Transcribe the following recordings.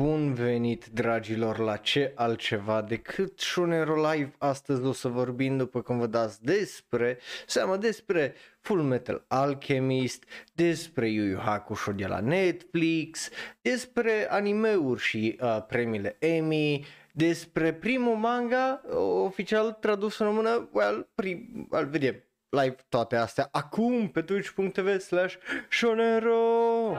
Bun venit, dragilor, la ce altceva decât Shunero Live. Astăzi o să vorbim, după cum vă dați, despre, seama despre Full Metal Alchemist, despre Yu Yu Hakusho de la Netflix, despre animeuri și uh, premiile Emmy, despre primul manga oficial tradus în română, well, prim, well, vedem live toate astea acum pe twitch.tv slash shonero.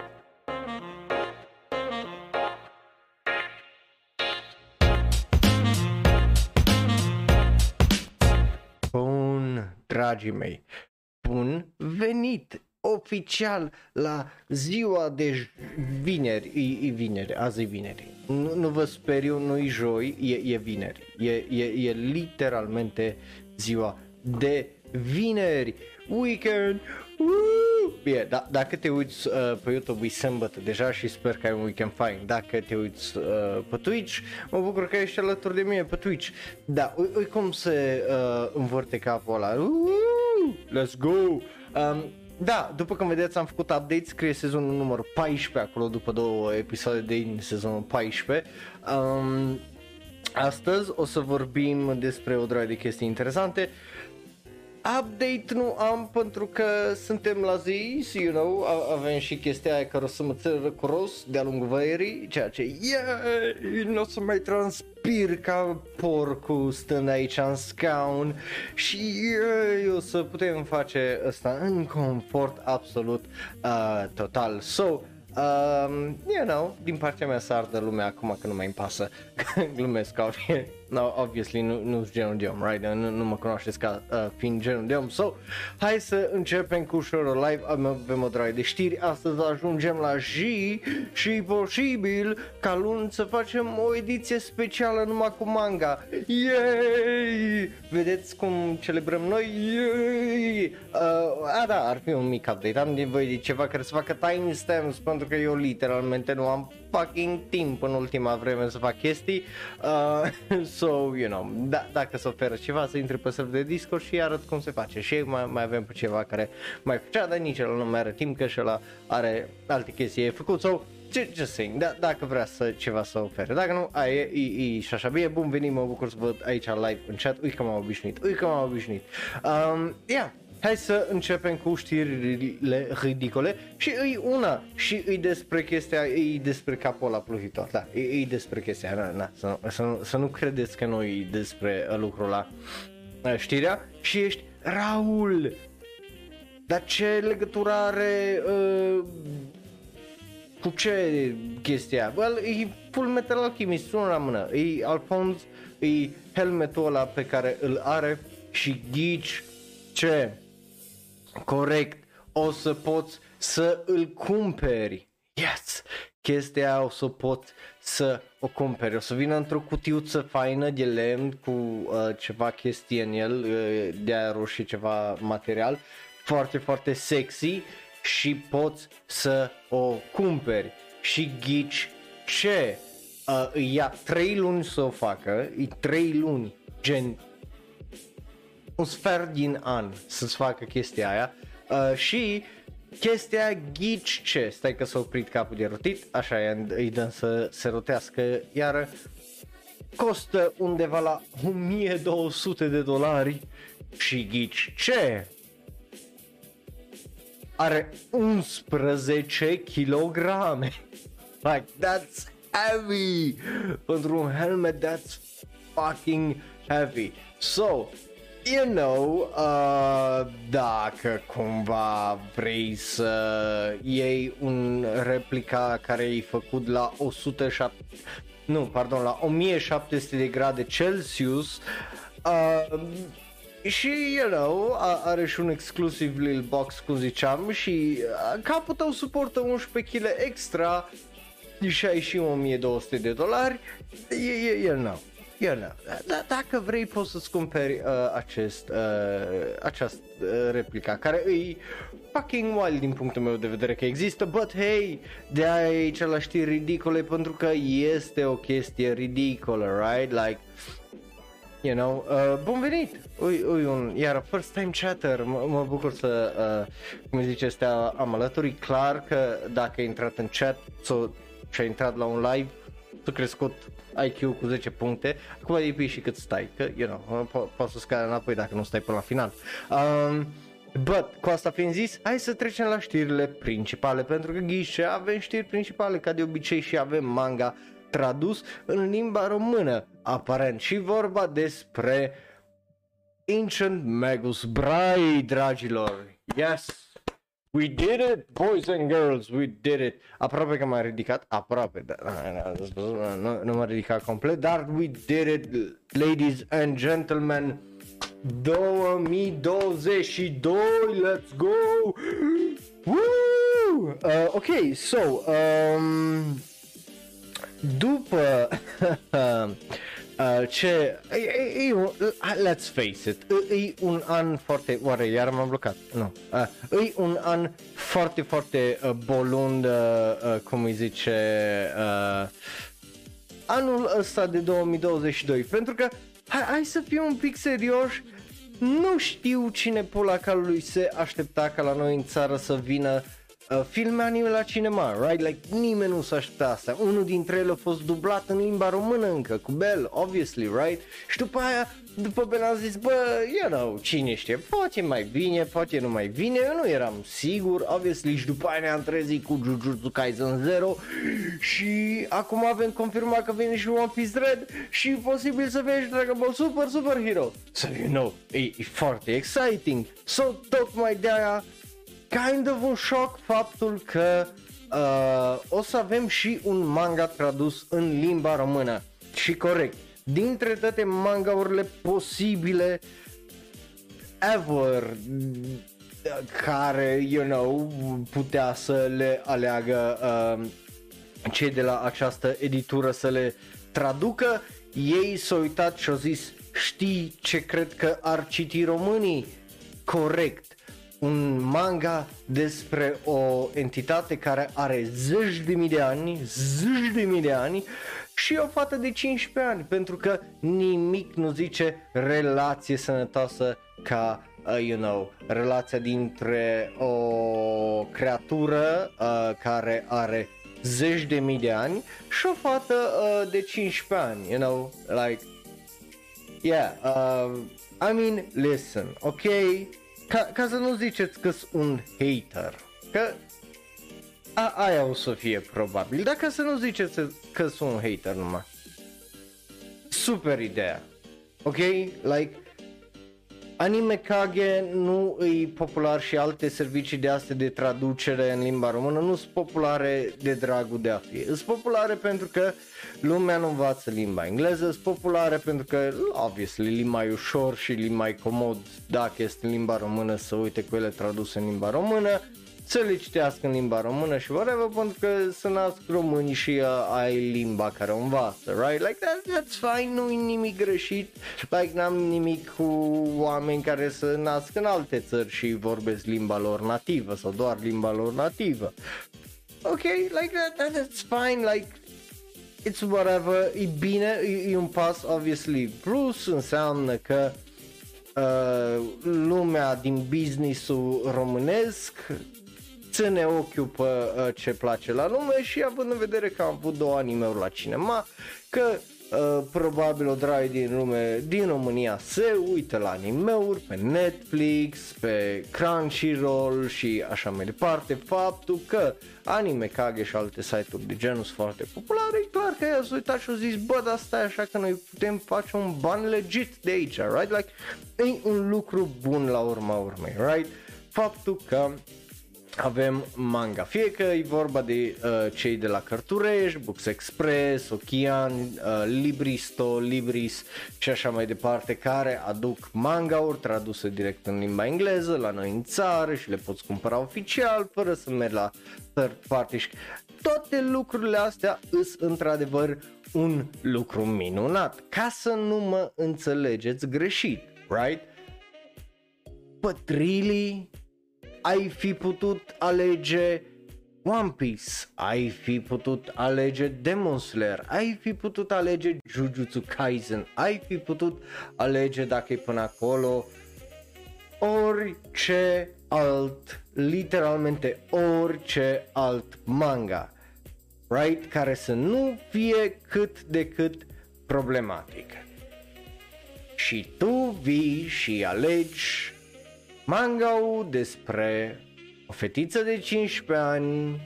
Dragii mei, bun venit oficial la ziua de vineri, e, e vineri, azi e vineri. Nu, nu vă speriu, nu e joi, e, e vineri. E, e, e literalmente ziua de vineri, weekend, Woo! Bine, da, dacă te uiți uh, pe YouTube e sâmbătă deja și sper că ai un weekend fine. Dacă te uiți uh, pe Twitch, mă bucur că ești alături de mine pe Twitch. Da, uite cum se uh, învârte capul ăla. Woo! Let's go! Um, da, după cum vedeți am făcut update, scrie sezonul numărul 14 acolo după două episoade din sezonul 14. Um, astăzi o să vorbim despre o droaie de chestii interesante. Update nu am pentru că suntem la zi, you know, avem și chestia aia care o să mă țără curos de-a lungul văierii, ceea ce, yeah, nu o să mai transpir ca porcul stând aici în scaun și yeah, o să putem face asta în confort absolut uh, total. So, Um, you know, din partea mea să ardă lumea acum că nu mai îmi pasă, glumesc, no, obviously nu, nu sunt genul de om, right? Nu, nu mă cunoașteți ca uh, fiind genul de om. So, hai să începem cu Shoro Live, avem o draie de știri, astăzi ajungem la J și posibil ca luni să facem o ediție specială numai cu manga. Yay! Vedeți cum celebrăm noi? Yay! Uh, a, da, ar fi un mic update, am nevoie de ceva care să facă timestamps pentru că eu literalmente nu am fucking timp în ultima vreme să fac chestii. Uh, so, you know, da, dacă se oferă ceva să intre pe server de Discord și arăt cum se face. Și mai, mai avem pe ceva care mai făcea, dar nici el nu mai are timp că și ăla are alte chestii e făcut. So, just saying, da, dacă vrea să ceva să ofere. Dacă nu, aia e, e, e și așa bine, bun venit, mă bucur să văd aici live în chat, uite că m-am obișnuit, uite că m-am obișnuit. Um, yeah, Hai să începem cu știrile ridicole și îi una și îi despre chestia, îi despre capul ăla pluvitor, da, îi, despre chestia, na, na, să, să, să nu credeți că noi despre lucrul ăla. Știrea? Și ești Raul. Dar ce legătură are uh, cu ce chestia? Well, e Full Metal Alchemist, unul la mână, e Alphonse, e helmetul ăla pe care îl are și ghici. Ce corect, o să poți să îl cumperi. Yes! Chestia o să poți să o cumperi. O să vină într-o cutiuță faină de lemn cu uh, ceva chestie în el, uh, de aer și ceva material. Foarte, foarte sexy și poți să o cumperi. Și ghici ce? Uh, ia 3 luni să o facă, e 3 luni, gen un sfert din an să-ți facă chestia aia uh, și chestia ghici ce, stai că s-a oprit capul de rotit, așa e, îi dăm să se rotească, iar costă undeva la 1200 de dolari și ghici ce? Are 11 kg. Like, that's heavy! Pentru un helmet, that's fucking heavy. So, you know, uh, dacă cumva vrei să iei un replica care e făcut la 107, nu, pardon, la 1700 de grade Celsius, uh, și, you know, are și un exclusiv little box, cum ziceam, și uh, capul tău suportă 11 kg extra și ai și 1200 de dolari, you, you, you know you know, da, dacă vrei poți să-ți cumperi uh, acest, uh, această uh, replica care e fucking wild din punctul meu de vedere că există, but hey, de aici la știri ridicole pentru că este o chestie ridicolă, right? Like, you know, uh, bun venit, ui, ui, un, iar first time chatter, m- mă bucur să, uh, cum zice, stea am alături, clar că dacă ai intrat în chat sau și ai intrat la un live, tu crescut IQ cu 10 puncte, acum depinde și cât stai, că, you know, po- poți să scari înapoi dacă nu stai până la final. Um, But, cu asta fiind zis, hai să trecem la știrile principale, pentru că ghișe avem știri principale, ca de obicei și avem manga tradus în limba română, aparent, și vorba despre Ancient Magus Brai, dragilor. Yes! We did it, boys and girls, we did it. Aproape că m-a ridicat, aproape, dar nu, nu m-a ridicat complet, dar we did it, ladies and gentlemen. 2022, let's go! Woo! Uh, ok, so, um, după uh, ce, e, e, e, let's face it, e, e un an foarte, oare iar m-am blocat? Nu, uh, e un an foarte, foarte uh, bolund, uh, uh, cum îi zice, uh, anul ăsta de 2022, pentru că hai, hai să fim un pic serioși, nu știu cine pula calului se aștepta ca la noi în țară să vină uh, filme anime la cinema, right? Like nimeni nu s-a aștepta asta. Unul dintre ele a fost dublat în limba română încă, cu Bell, obviously, right? Și după aia după Ben am zis, bă, you know, cine știe, poate mai bine, poate nu mai bine, eu nu eram sigur, obviously, și după aia ne-am trezit cu Jujutsu Kaisen Zero și acum avem confirmat că vine și One Piece Red și posibil să vezi Dragon Ball Super Super Hero. So, you know, e, e foarte exciting. So, tocmai de aia, kind of un șoc faptul că uh, o să avem și un manga tradus în limba română. Și corect, dintre toate mangaurile posibile ever care, you know, putea să le aleagă uh, cei de la această editură să le traducă, ei s-au uitat și au zis, știi ce cred că ar citi românii? Corect. Un manga despre o entitate care are zeci de mii de ani, zeci de mii de ani și o fată de 15 ani, pentru că nimic nu zice relație sănătoasă ca, uh, you know, relația dintre o creatură uh, care are zeci de mii de ani și o fată uh, de 15 ani, you know, like, yeah, uh, I mean, listen, ok, ca, ca să nu ziceți că sunt un hater, că a, aia o să fie probabil, dacă să nu ziceți că sunt un hater numai. Super ideea. Ok? Like, Anime Kage nu e popular și alte servicii de astea de traducere în limba română nu sunt populare de dragul de a fi. Sunt populare pentru că lumea nu învață limba engleză, sunt populare pentru că, obviously, limba mai ușor și limba mai comod dacă este în limba română să uite cu ele traduse în limba română să le citească în limba română și whatever, pentru că să nasc români și uh, ai limba care o învață, right? Like that, that's fine, nu e nimic greșit, like n-am nimic cu oameni care să nasc în alte țări și vorbesc limba lor nativă sau doar limba lor nativă. Ok, like that, that that's fine, like it's whatever, e bine, e, e un pas obviously plus înseamnă că uh, lumea din businessul românesc ține ochiul pe uh, ce place la lume și având în vedere că am avut două anime-uri la cinema, că uh, probabil o drag din lume din România se uită la anime-uri pe Netflix, pe Crunchyroll și așa mai departe. Faptul că anime Kage și alte site-uri de genul sunt foarte populare, e clar că i-a uitat și au zis, bă, dar stai așa că noi putem face un ban legit de aici, right? Like, e un lucru bun la urma urmei, right? Faptul că avem manga. Fie că e vorba de uh, cei de la Cărtureș, Books Express, Ochian, uh, Libristo, Libris și așa mai departe, care aduc manga-uri traduse direct în limba engleză la noi în țară și le poți cumpăra oficial fără să mergi la third party. Toate lucrurile astea sunt într-adevăr un lucru minunat, ca să nu mă înțelegeți greșit, right? But really, ai fi putut alege One Piece, ai fi putut alege Demon Slayer, ai fi putut alege Jujutsu Kaisen, ai fi putut alege dacă e până acolo orice alt, literalmente orice alt manga. right? Care să nu fie cât de cât problematic. Și tu vii și alegi manga despre o fetiță de 15 ani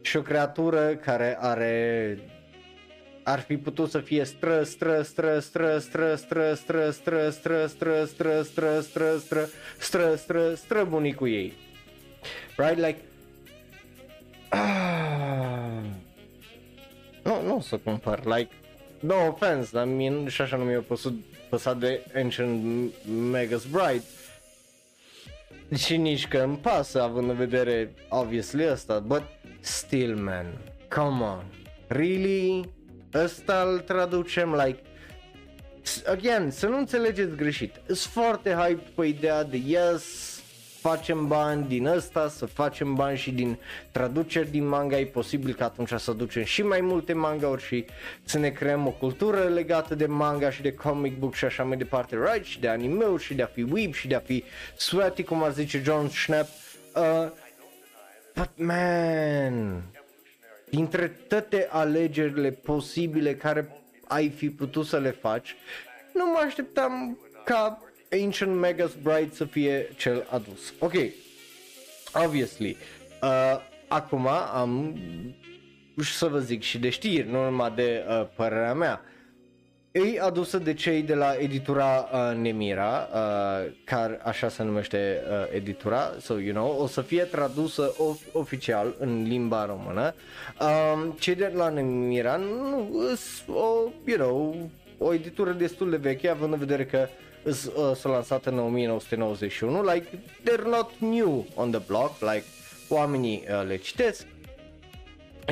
și o creatură care are ar fi putut să fie stră, stră, stră, stră, stră, stră, stră, stră, stră, stră, stră, stră, stră, stră, stră, stră, stră bunicul ei. Right? Like, nu, nu o să cumpăr, like, no offense, dar mie și așa nu mi-a păsat, păsat de Ancient Megas Bride. Și nici că îmi pasă, având în vedere, obviously, asta, but still, man, come on, really? Ăsta îl traducem, like, again, să nu înțelegeți greșit, sunt foarte hype pe ideea de yes, facem bani din ăsta, să facem bani și din traduceri din manga, e posibil că atunci să aducem și mai multe manga și să ne creăm o cultură legată de manga și de comic book și așa mai departe, right? Și de anime și de a fi weeb și de a fi sweaty, cum ar zice John Schnapp. Uh, but man, dintre toate alegerile posibile care ai fi putut să le faci, nu mă așteptam ca Ancient Megas Bride să fie cel adus. Ok, obviously, uh, acum am să vă zic și de știri, nu numai de uh, părerea mea. E adusă de cei de la editura uh, Nemira, uh, care așa se numește uh, editura, so you know, o să fie tradusă of- oficial în limba română. Uh, cei de la Nemira nu, o, you know, o editură destul de veche, având în vedere că uh, uh, s-a lansat în 1991, like, they're not new on the block, like, oamenii uh, le citesc,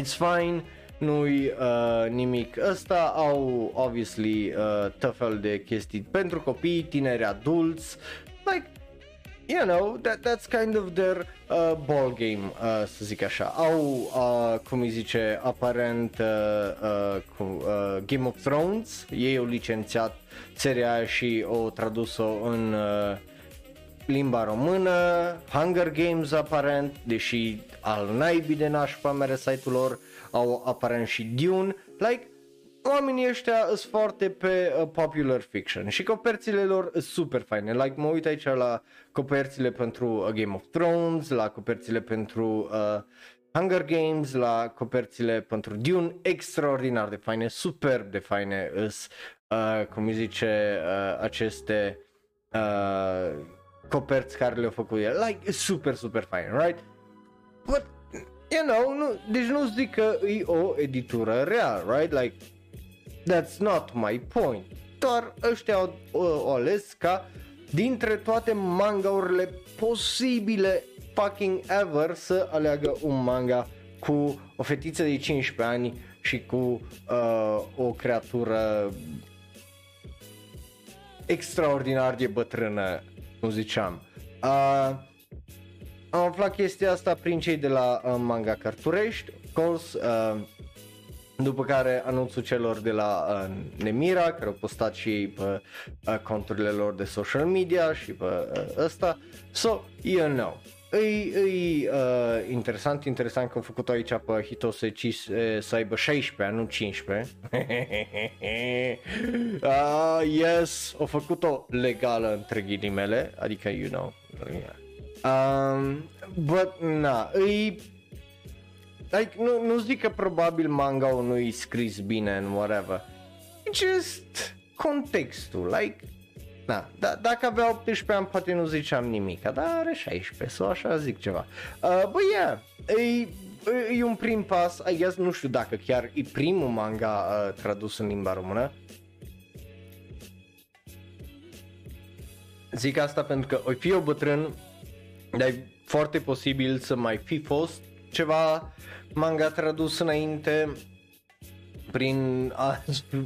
it's fine, nu-i uh, nimic ăsta, au obviously uh, tot fel de chestii pentru copii, tineri, adulți, like, you know, that, that's kind of their uh, ball game, uh, să zic așa. Au, uh, cum îi zice, aparent uh, uh, uh, Game of Thrones, ei au licențiat seria și o tradus-o în uh, limba română, Hunger Games aparent, deși al naibii de nașpa mere site-ul lor, au aparent și Dune, like, oamenii ăștia sunt foarte pe uh, popular fiction și coperțile lor sunt super faine. Like mă uit aici la coperțile pentru uh, Game of Thrones, la coperțile pentru uh, Hunger Games, la coperțile pentru Dune, extraordinar de faine, superb de faine îs, uh, cum îi zice, uh, aceste uh, coperți care le-au făcut el. Like, super, super fain, right? But, you know, nu, deci nu zic că e o editură real, right? Like, That's not my point. Doar ăștia au, au ales ca dintre toate mangaurile posibile fucking ever să aleagă un manga cu o fetiță de 15 ani și cu uh, o creatură extraordinar de bătrână, cum ziceam. Uh, am aflat chestia asta prin cei de la uh, Manga Carturești, of course, uh, după care anunțul celor de la uh, Nemira, care au postat și ei pe uh, conturile lor de social media și pe uh, ăsta. So, you know. E, e uh, interesant, interesant că am făcut aici pe Hitose Cis uh, să aibă 16 ani, nu 15. uh, yes, au făcut-o legală între ghilimele, adică you know. Um, but, na, e like, nu, nu zic că probabil manga nu e scris bine în whatever. Just contextul, like, da, da, dacă avea 18 ani poate nu ziceam nimic, dar are 16, sau așa zic ceva. Uh, bă, yeah, e, e un prim pas, I guess, nu știu dacă chiar e primul manga uh, tradus în limba română. Zic asta pentru că o fi o bătrân, dar e foarte posibil să mai fi fost ceva manga tradus înainte prin a,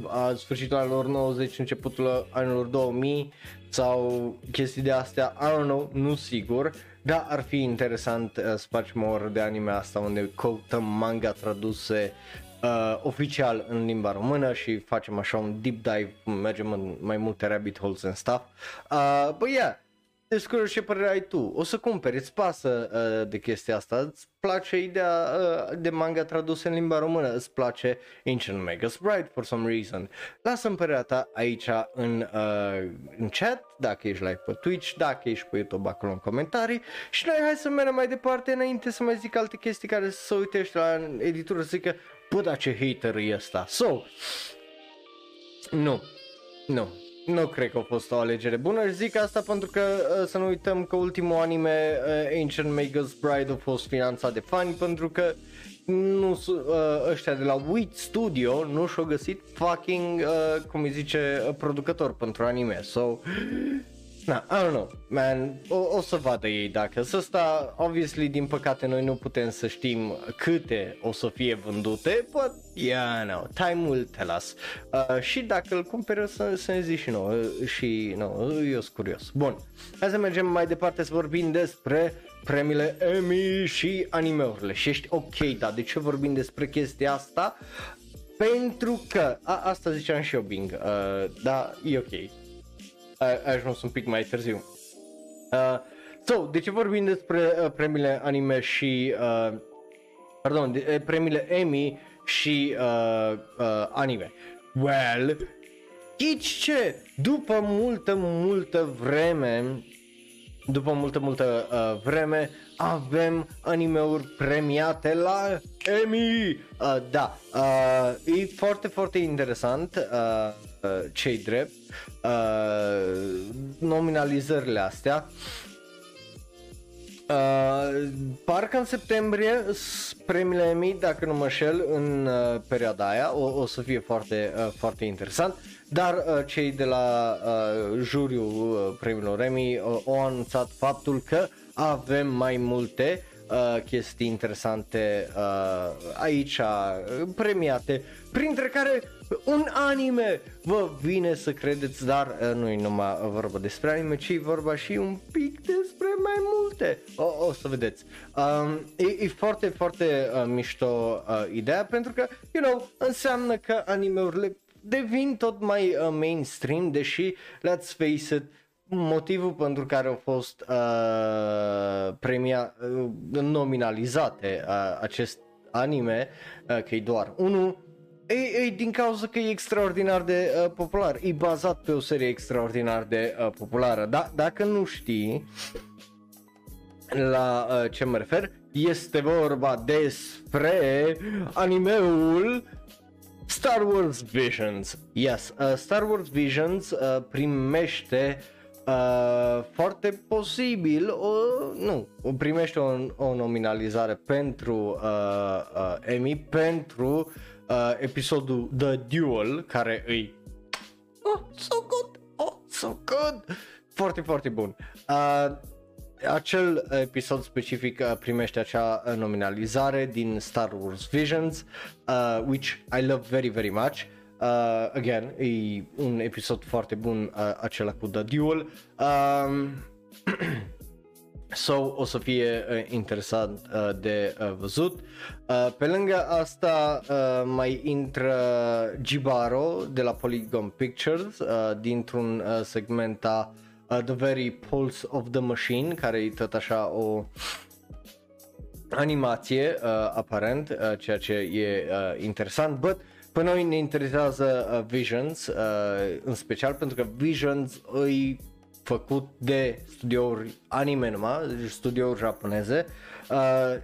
a sfârșitul anilor 90, începutul anilor 2000 sau chestii de astea, I don't know, nu sigur, dar ar fi interesant uh, să facem o oră de anime asta unde căutăm manga traduse uh, oficial în limba română și facem așa un deep dive, mergem în mai multe rabbit holes and stuff. Uh, but yeah, descurcă ce părere ai tu. O să cumperi, îți pasă uh, de chestia asta, îți place ideea uh, de manga tradusă în limba română, îți place Ancient Magus Bride for some reason. Lasă-mi părerea ta aici în, uh, în chat, dacă ești live pe Twitch, dacă ești pe YouTube acolo în comentarii și noi hai să mergem mai departe înainte să mai zic alte chestii care să uite la editură să zică, bă, dar ce hater e ăsta. So, nu, nu, nu cred că a fost o alegere bună și zic asta pentru că uh, să nu uităm că ultimul anime uh, Ancient Magus Bride a fost finanțat de fani pentru că nu uh, ăștia de la Wit Studio nu și-au găsit fucking, uh, cum îi zice, producător pentru anime. So, Na, I don't know, man, o, o să vadă ei dacă să sta, obviously, din păcate noi nu putem să știm câte o să fie vândute, but, yeah, no, time will tell us. Uh, și dacă îl cumperi să, să ne zici și nouă, și no, eu sunt curios. Bun, hai să mergem mai departe să vorbim despre premiile Emmy și animeurile și ești ok, da, de ce vorbim despre chestia asta? Pentru că, a, asta ziceam și eu, Bing, uh, da, e ok, ai ajuns un pic mai târziu. Uh, so, de ce vorbim despre uh, premiile anime și, uh, pardon, de, uh, premiile Emmy și uh, uh, anime? Well, știți ce? După multă, multă vreme, după multă, multă uh, vreme, avem animeuri premiate la Emmy. Uh, da, uh, e foarte, foarte interesant. Uh, uh, cei drept, uh, nominalizările astea. Uh, parcă în septembrie premiile Emmy, dacă nu mă șel, în uh, perioada aia, o, o să fie foarte, uh, foarte interesant. Dar uh, cei de la uh, juriul uh, premiilor Emmy uh, au anunțat faptul că avem mai multe uh, chestii interesante uh, aici uh, premiate, printre care un anime vă vine să credeți, dar uh, nu e numai vorba despre anime, ci e vorba și un pic despre mai multe. O, o să vedeți. Um, e, e foarte, foarte uh, mișto uh, ideea pentru că, you know, înseamnă că animeurile devin tot mai uh, mainstream, deși, let's face it, motivul pentru care au fost uh, premia, uh, nominalizate uh, acest anime, uh, că e doar unul, E, e din cauza că e extraordinar de uh, popular, e bazat pe o serie extraordinar de uh, populară. Da, dacă nu știi la uh, ce mă refer, este vorba despre animeul Star Wars Visions. Yes, uh, Star Wars Visions uh, primește uh, foarte posibil, o, nu, primește o, o nominalizare pentru uh, uh, Emmy pentru uh, episodul The Duel, care îi oh, so good, oh, so good, foarte, foarte bun. Uh, acel episod specific uh, primește acea uh, nominalizare din Star Wars Visions, uh, which I love very, very much. Uh, again, e un episod foarte bun uh, acela cu The Duel. Um, So o să fie uh, interesant uh, de uh, văzut. Uh, pe lângă asta uh, mai intră Gibaro de la Polygon Pictures uh, dintr-un uh, segment a uh, The Very Pulse of the Machine, care e tot așa o animație uh, aparent, uh, ceea ce e uh, interesant, but pe noi ne interesează uh, Visions, uh, în special pentru că Visions îi făcut de studiouri anime numai, deci studiouri japoneze uh,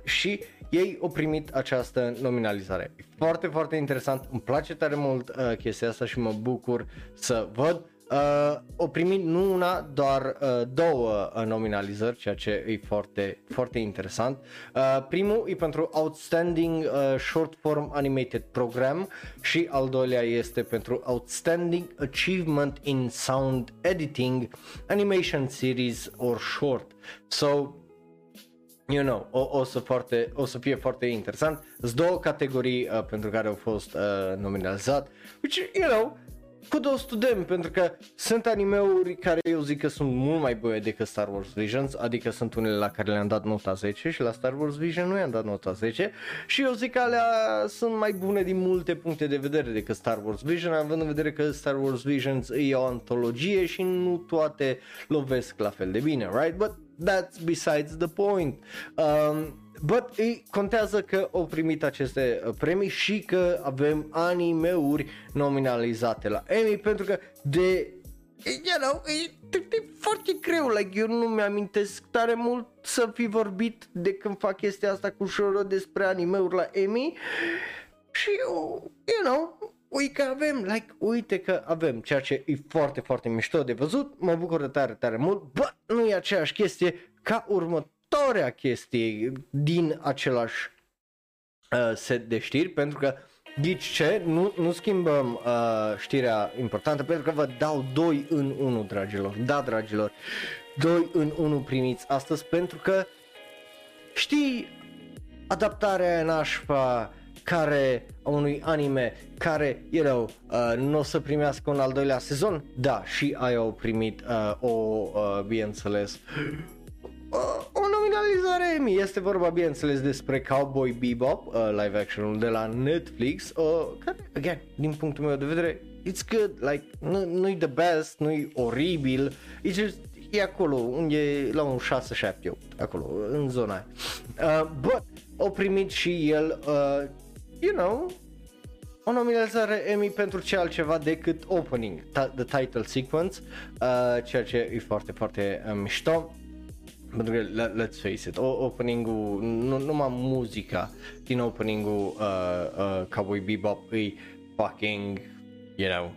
și ei au primit această nominalizare. Foarte, foarte interesant, îmi place tare mult uh, chestia asta și mă bucur să văd Uh, o primit nu una, doar uh, două uh, nominalizări, ceea ce e foarte, foarte interesant. Uh, primul e pentru Outstanding uh, Short Form Animated Program și al doilea este pentru Outstanding Achievement in Sound Editing Animation Series or Short. So, you know, o, o, să, foarte, o să fie foarte interesant. Sunt două categorii uh, pentru care au fost uh, nominalizat, which, you know, kudos to them, pentru că sunt animeuri care eu zic că sunt mult mai bune decât Star Wars Visions, adică sunt unele la care le-am dat nota 10 și la Star Wars Vision nu i-am dat nota 10 și eu zic că alea sunt mai bune din multe puncte de vedere decât Star Wars Vision, având în vedere că Star Wars Visions e o antologie și nu toate lovesc la fel de bine, right? But that's besides the point. Um, But îi contează că au primit aceste uh, premii și că avem animeuri nominalizate la Emmy pentru că de you know, e, e foarte greu, like, eu nu mi-amintesc tare mult să fi vorbit de când fac chestia asta cu Shoro despre animeuri la Emmy și, you know, uite că avem, like, uite că avem, ceea ce e foarte, foarte mișto de văzut, mă bucur de tare, tare mult, bă, nu e aceeași chestie ca următoarea următoarea chestie din același uh, set de știri, pentru că Ghici ce? Nu, nu schimbăm uh, știrea importantă pentru că vă dau 2 în 1, dragilor. Da, dragilor, 2 în 1 primiți astăzi pentru că știi adaptarea nașpa care a unui anime care, you know, uh, nu o să primească un al doilea sezon? Da, și ai au primit uh, o, uh, bineînțeles, o nominalizare Emmy. Este vorba, bineînțeles, despre Cowboy Bebop, uh, live action de la Netflix, uh, care, again, din punctul meu de vedere, it's good, like, nu, nu-i the best, nu-i oribil, e just, e acolo, unde la un 6, 7, 8, acolo, în zona aia. Uh, but, o primit și el, uh, you know, o nominalizare Emmy pentru ce altceva decât opening, the title sequence, uh, ceea ce e foarte, foarte uh, mișto pentru că, let's face it, opening-ul, nu, numai muzica din opening-ul uh, uh, Cowboy Bebop e fucking, you know,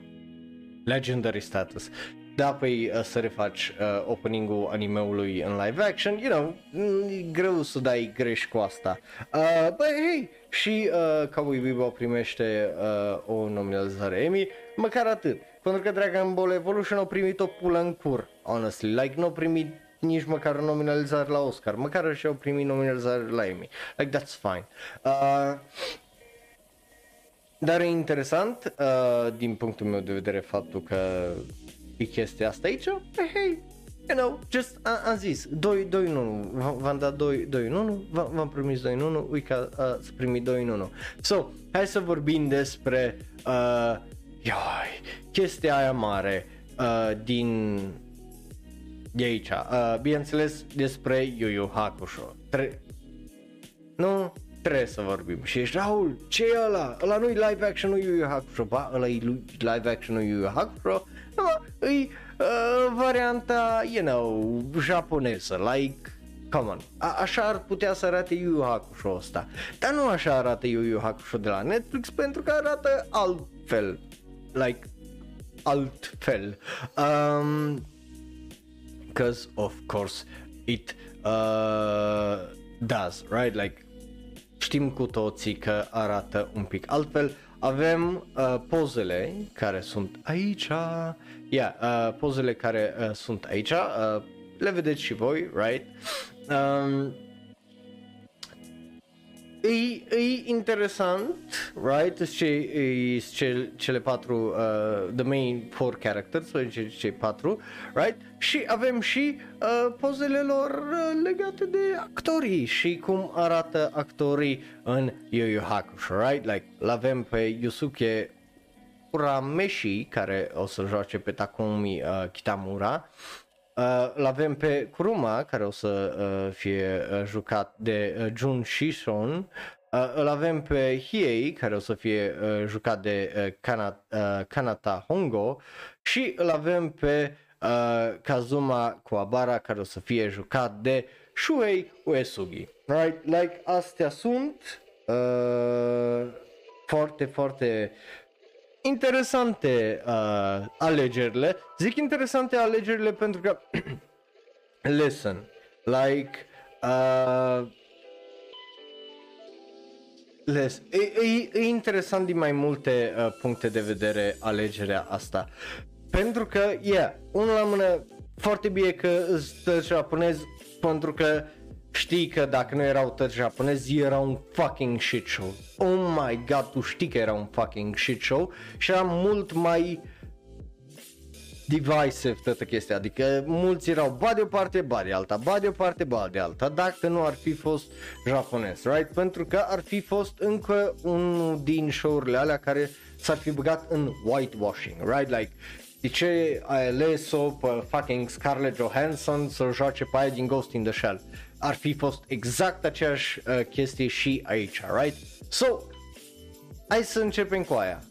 legendary status. Da, păi uh, să refaci uh, opening-ul animeului în live action, you know, e greu să dai greș cu asta. Uh, but hey, și uh, Cowboy Bebop primește uh, o nominalizare Emmy, măcar atât. Pentru că Dragon Ball Evolution au primit o pulă în cur, honestly, like nu au primit nici măcar o nominalizare la Oscar, măcar și-au primit nominalizare la Emmy. Like, that's fine. Uh, dar e interesant, uh, din punctul meu de vedere, faptul că e chestia asta aici, hey, hey, you know, just a, am zis, 2 2 în 1, v-am dat 2 2 în 1, v-am promis 2 în 1, uite că uh, să primi 2 în 1. So, hai să vorbim despre uh, ioi, chestia aia mare uh, din de aici. Uh, bineînțeles despre Yu Yu Hakusho. Tre- nu trebuie să vorbim. Și ești, Raul, ce e ăla? Ăla nu-i live action-ul Yu Yu Hakusho. Ba, ăla e live action-ul Yu Yu Hakusho. Nu, e uh, varianta, you know, japoneză, like Come on. A- așa ar putea să arate Yu Yu Hakusho ăsta. Dar nu așa arată Yu Yu Hakusho de la Netflix pentru că arată altfel. Like, altfel. Um, because of course it uh, does, right? Like știm cu toții că arată un pic altfel. Avem uh, pozele care sunt aici, yeah, uh, pozele care uh, sunt aici, uh, le vedeți și voi, right? Um, E, e interesant, right? Ce, ce, cele patru, uh, the main four characters, cei, cei patru, right? Și avem și uh, pozele lor uh, legate de actorii și cum arată actorii în Yu Yu Hakusho, right? Like, l-avem pe Yusuke Urameshi, care o să joace pe Takumi uh, Kitamura, Uh, l-avem pe Kuruma, care o să uh, fie uh, jucat de uh, Jun Shishon. Uh, îl avem pe Hiei, care o să fie uh, jucat de uh, Kana, uh, Kanata Hongo. Și îl avem pe uh, Kazuma Kuwabara, care o să fie jucat de Shuei Uesugi. Right? Like, astea sunt uh, foarte, foarte interesante uh, alegerile. Zic interesante alegerile pentru că, listen, like, uh, Les. E, e, e interesant din mai multe uh, puncte de vedere alegerea asta. Pentru că, yeah, unul la mână, foarte bine că îți japonez, pentru că știi că dacă nu erau tăți japonezi, era un fucking shit show. Oh my god, tu știi că era un fucking shit show și era mult mai divisive toată chestia, adică mulți erau ba de o parte, ba de alta, ba de o parte, ba de alta, dacă nu ar fi fost japonez, right? Pentru că ar fi fost încă unul din show-urile alea care s-ar fi băgat în whitewashing, right? Like, de ce ai ales-o pe fucking Scarlett Johansson să joace pe aia din Ghost in the Shell? Ar fi fost exact aceeași uh, chestie și aici, right? So, hai să începem cu aia.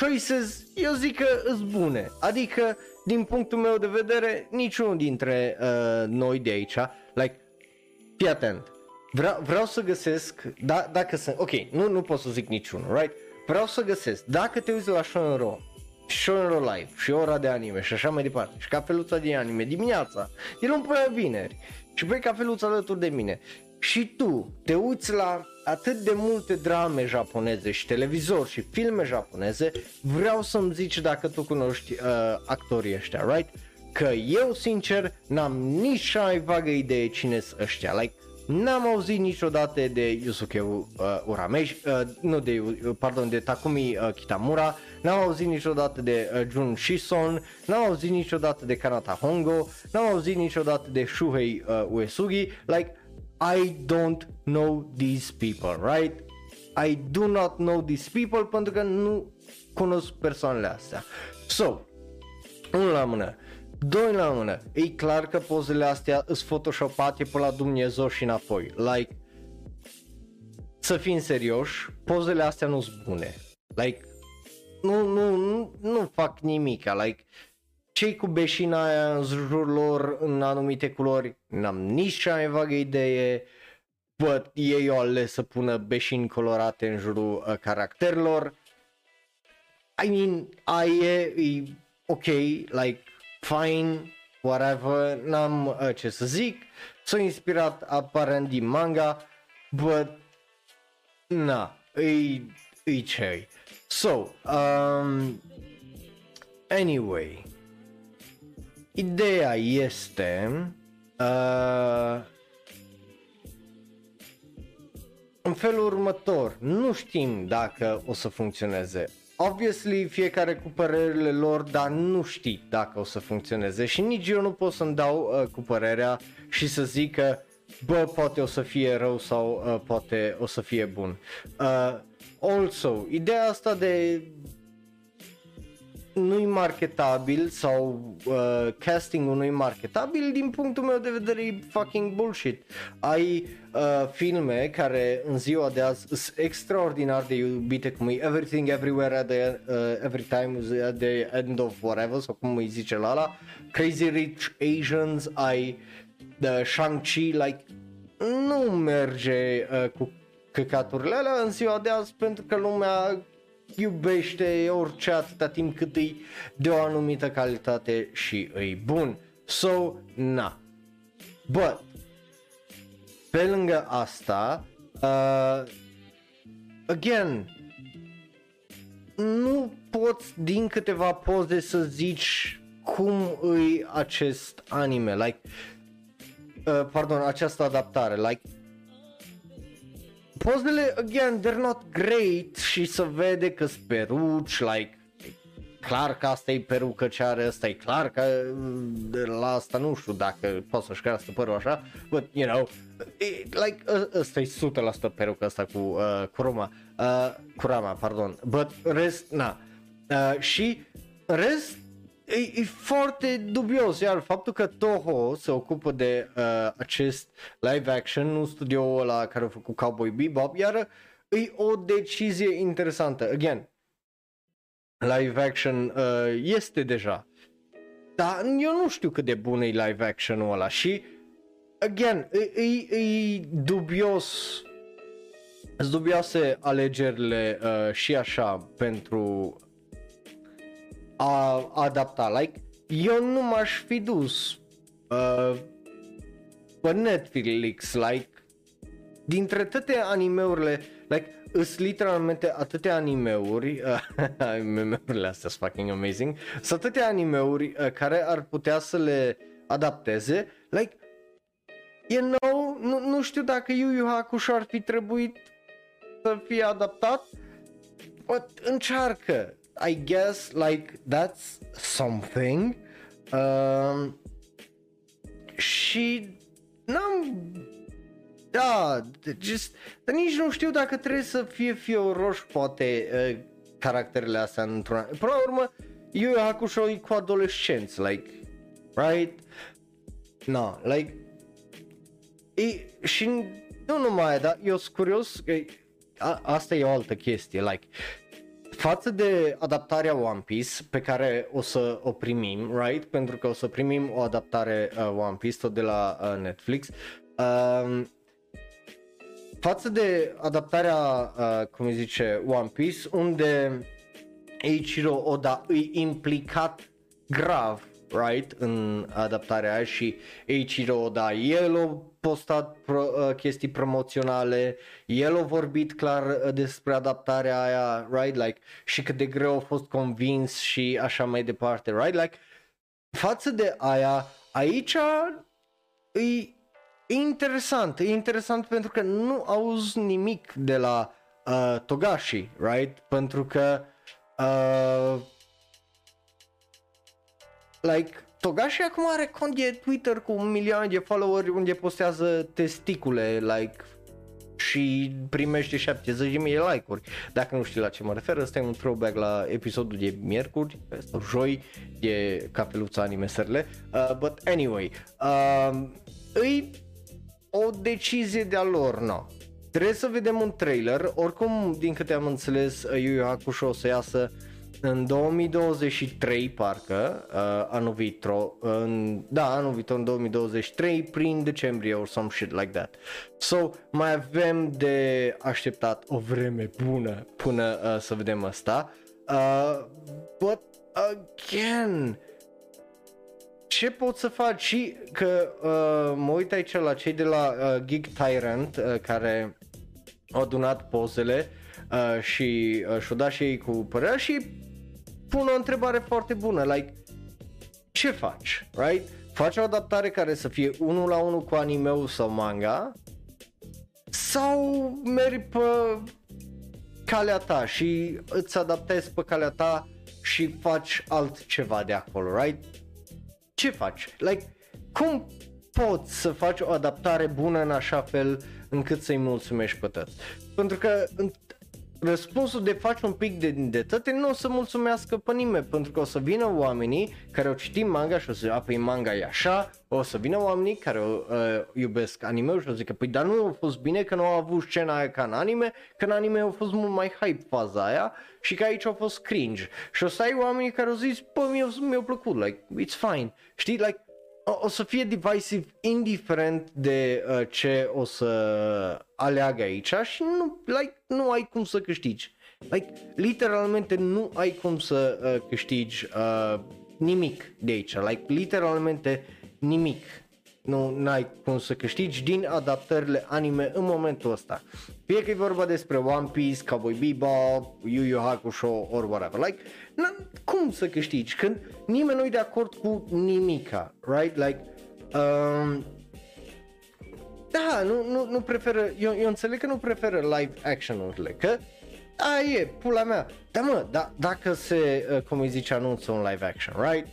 Choices, eu zic că îs bune, adică din punctul meu de vedere, niciunul dintre uh, noi de aici, like, fii atent, vreau, vreau să găsesc, da, dacă sunt, ok, nu, nu pot să zic niciunul, right? Vreau să găsesc, dacă te uiți la Shonro, Shonro Live și ora de anime și așa mai departe, și cafeluța de anime dimineața, el îmi pune vineri și bei cafeluța alături de mine și tu te uiți la atât de multe drame japoneze și televizor și filme japoneze, vreau să-mi zici dacă tu cunoști uh, actorii ăștia, right? Că eu, sincer, n-am nici mai vagă idee cine sunt ăștia, like, N-am auzit niciodată de Yusuke uh, Urameshi, uh, nu de, uh, pardon, de Takumi uh, Kitamura, n-am auzit niciodată de uh, Jun Shison, n-am auzit niciodată de Kanata Hongo, n-am auzit niciodată de Shuhei uh, Uesugi, like, I don't know these people, right? I do not know these people pentru că nu cunosc persoanele astea. So, unul la mână. Doi la mână. E clar că pozele astea sunt photoshopate pe la Dumnezeu și înapoi. Like, să fim serioși, pozele astea nu sunt bune. Like, nu, nu, nu, nu fac nimic. Like, cei cu beșina aia în jurul lor în anumite culori, n-am nici cea mai vagă idee, but ei au ales să pună beșini colorate în jurul uh, caracterilor. I mean, ai e, e ok, like, fine, whatever, n-am uh, ce să zic. S-a inspirat aparent din manga, but, na, e, e ce So, um, anyway, Ideea este uh, în felul următor, nu știm dacă o să funcționeze. Obviously, fiecare cu părerile lor, dar nu știi dacă o să funcționeze și nici eu nu pot să-mi dau uh, cu părerea și să zic că bă, poate o să fie rău sau uh, poate o să fie bun. Uh, also, ideea asta de nu-i marketabil sau uh, castingul nu-i marketabil, din punctul meu de vedere e fucking bullshit. Ai uh, filme care în ziua de azi sunt extraordinar de iubite, cum e Everything Everywhere at the, uh, Every Time at the End of Whatever, sau cum îi zice la ala, Crazy Rich Asians, ai The Shang-Chi, like, nu merge uh, cu căcaturile alea în ziua de azi pentru că lumea iubește orice atâta timp cât e de o anumită calitate și e bun. So, na. But, pe lângă asta, uh, again, nu poți din câteva poze să zici cum îi acest anime, like, uh, pardon, această adaptare, like, pozele, again, they're not great și să vede că sunt peruci, like, clar că asta e perucă ce are ăsta, e clar că la asta nu știu dacă poți să-și crească părul așa, but, you know, like, ăsta e 100% perucă asta cu uh, Kurama, uh, Kurama, pardon, but rest, na, uh, și rest e, e foarte dubios, iar faptul că Toho se ocupă de uh, acest live action, nu studioul ăla care a făcut Cowboy Bebop, iar e o decizie interesantă. Again, live action uh, este deja, dar eu nu știu cât de bun e live action-ul ăla și, again, e, e, e dubios sunt dubioase alegerile uh, și așa pentru a adapta. Like, eu nu m-aș fi dus uh, pe Netflix, like, dintre toate animeurile, like, îs literalmente atâtea animeuri, uh, animeurile astea sunt fucking amazing, sunt atâtea animeuri uh, care ar putea să le adapteze, like, you know, nu, nu știu dacă Yu Yu Hakusho ar fi trebuit să fie adaptat, but încearcă, I guess like that's something. Uh, și n-am da, just, dar nici nu știu dacă trebuie să fie fioroși poate uh, caracterele astea într-una. Până la urmă, Yu Yu Hakusho e cu adolescenți, like, right? No, like, e, și nu numai, dar eu sunt curios, că a, asta e o altă chestie, like, față de adaptarea One Piece pe care o să o primim, right? Pentru că o să primim o adaptare uh, One Piece tot de la uh, Netflix. Uh, față de adaptarea, uh, cum îi zice, One Piece, unde Eiichiro Oda îi implicat grav right, în adaptarea aia și Eiichiro Oda, el a postat pro, uh, chestii promoționale, el a vorbit clar uh, despre adaptarea aia, right, like, și cât de greu a fost convins și așa mai departe, right, like, față de aia, aici e E interesant, e interesant pentru că nu auzi nimic de la uh, Togashi, right? Pentru că uh, like Togashi acum are cont de Twitter cu un milion de followeri unde postează testicule, like și primește 70.000 de like-uri. Dacă nu știi la ce mă refer, ăsta e un throwback la episodul de miercuri sau joi de cafeluța animesările. Uh, but anyway, uh, îi o decizie de-a lor, no. Trebuie să vedem un trailer, oricum din câte am înțeles Yu Yu Hakusho o să iasă în 2023 parcă, uh, anul viitor, în, da, anul viitor în 2023 prin decembrie or some shit like that. So, mai avem de așteptat o vreme bună până uh, să vedem asta. Uh, but again, ce poți să faci și că uh, mă uit aici la cei de la uh, Geek Tyrant uh, care au adunat pozele uh, și uh, și-au dat și ei cu părerea și pun o întrebare foarte bună, like ce faci, right? Faci o adaptare care să fie unul la unul cu anime sau manga sau mergi pe calea ta și îți adaptezi pe calea ta și faci altceva de acolo, right? ce faci? Like, cum poți să faci o adaptare bună în așa fel încât să-i mulțumești pe toți? Pentru că răspunsul de faci un pic de dindătate nu o să mulțumească pe nimeni, pentru că o să vină oamenii care au citit manga și o să zică, păi manga e așa, o să vină oamenii care uh, iubesc anime și o să zică, păi dar nu a fost bine că nu au avut scena aia ca în anime, că în anime a fost mult mai hype faza aia și că aici a fost cringe. Și o să ai oamenii care au zis, bă, mi-a, mi-a plăcut, like, it's fine. Știi, like, o, o să fie divisive indiferent de uh, ce o să aleagă aici și nu, like, nu ai cum să câștigi. Like, literalmente nu ai cum să uh, câștigi uh, nimic de aici. Like, literalmente nimic nu ai cum să câștigi din adaptările anime în momentul ăsta. Fie că e vorba despre One Piece, Cowboy Bebop, Yu Yu Hakusho or whatever. Like, n cum să câștigi când nimeni nu e de acord cu nimica, right? Like, um, da, nu, nu, nu preferă, eu, eu înțeleg că nu preferă live action-urile, că a, e, pula mea. Da, mă, da, dacă se, uh, cum îi zice, anunță un live action, right?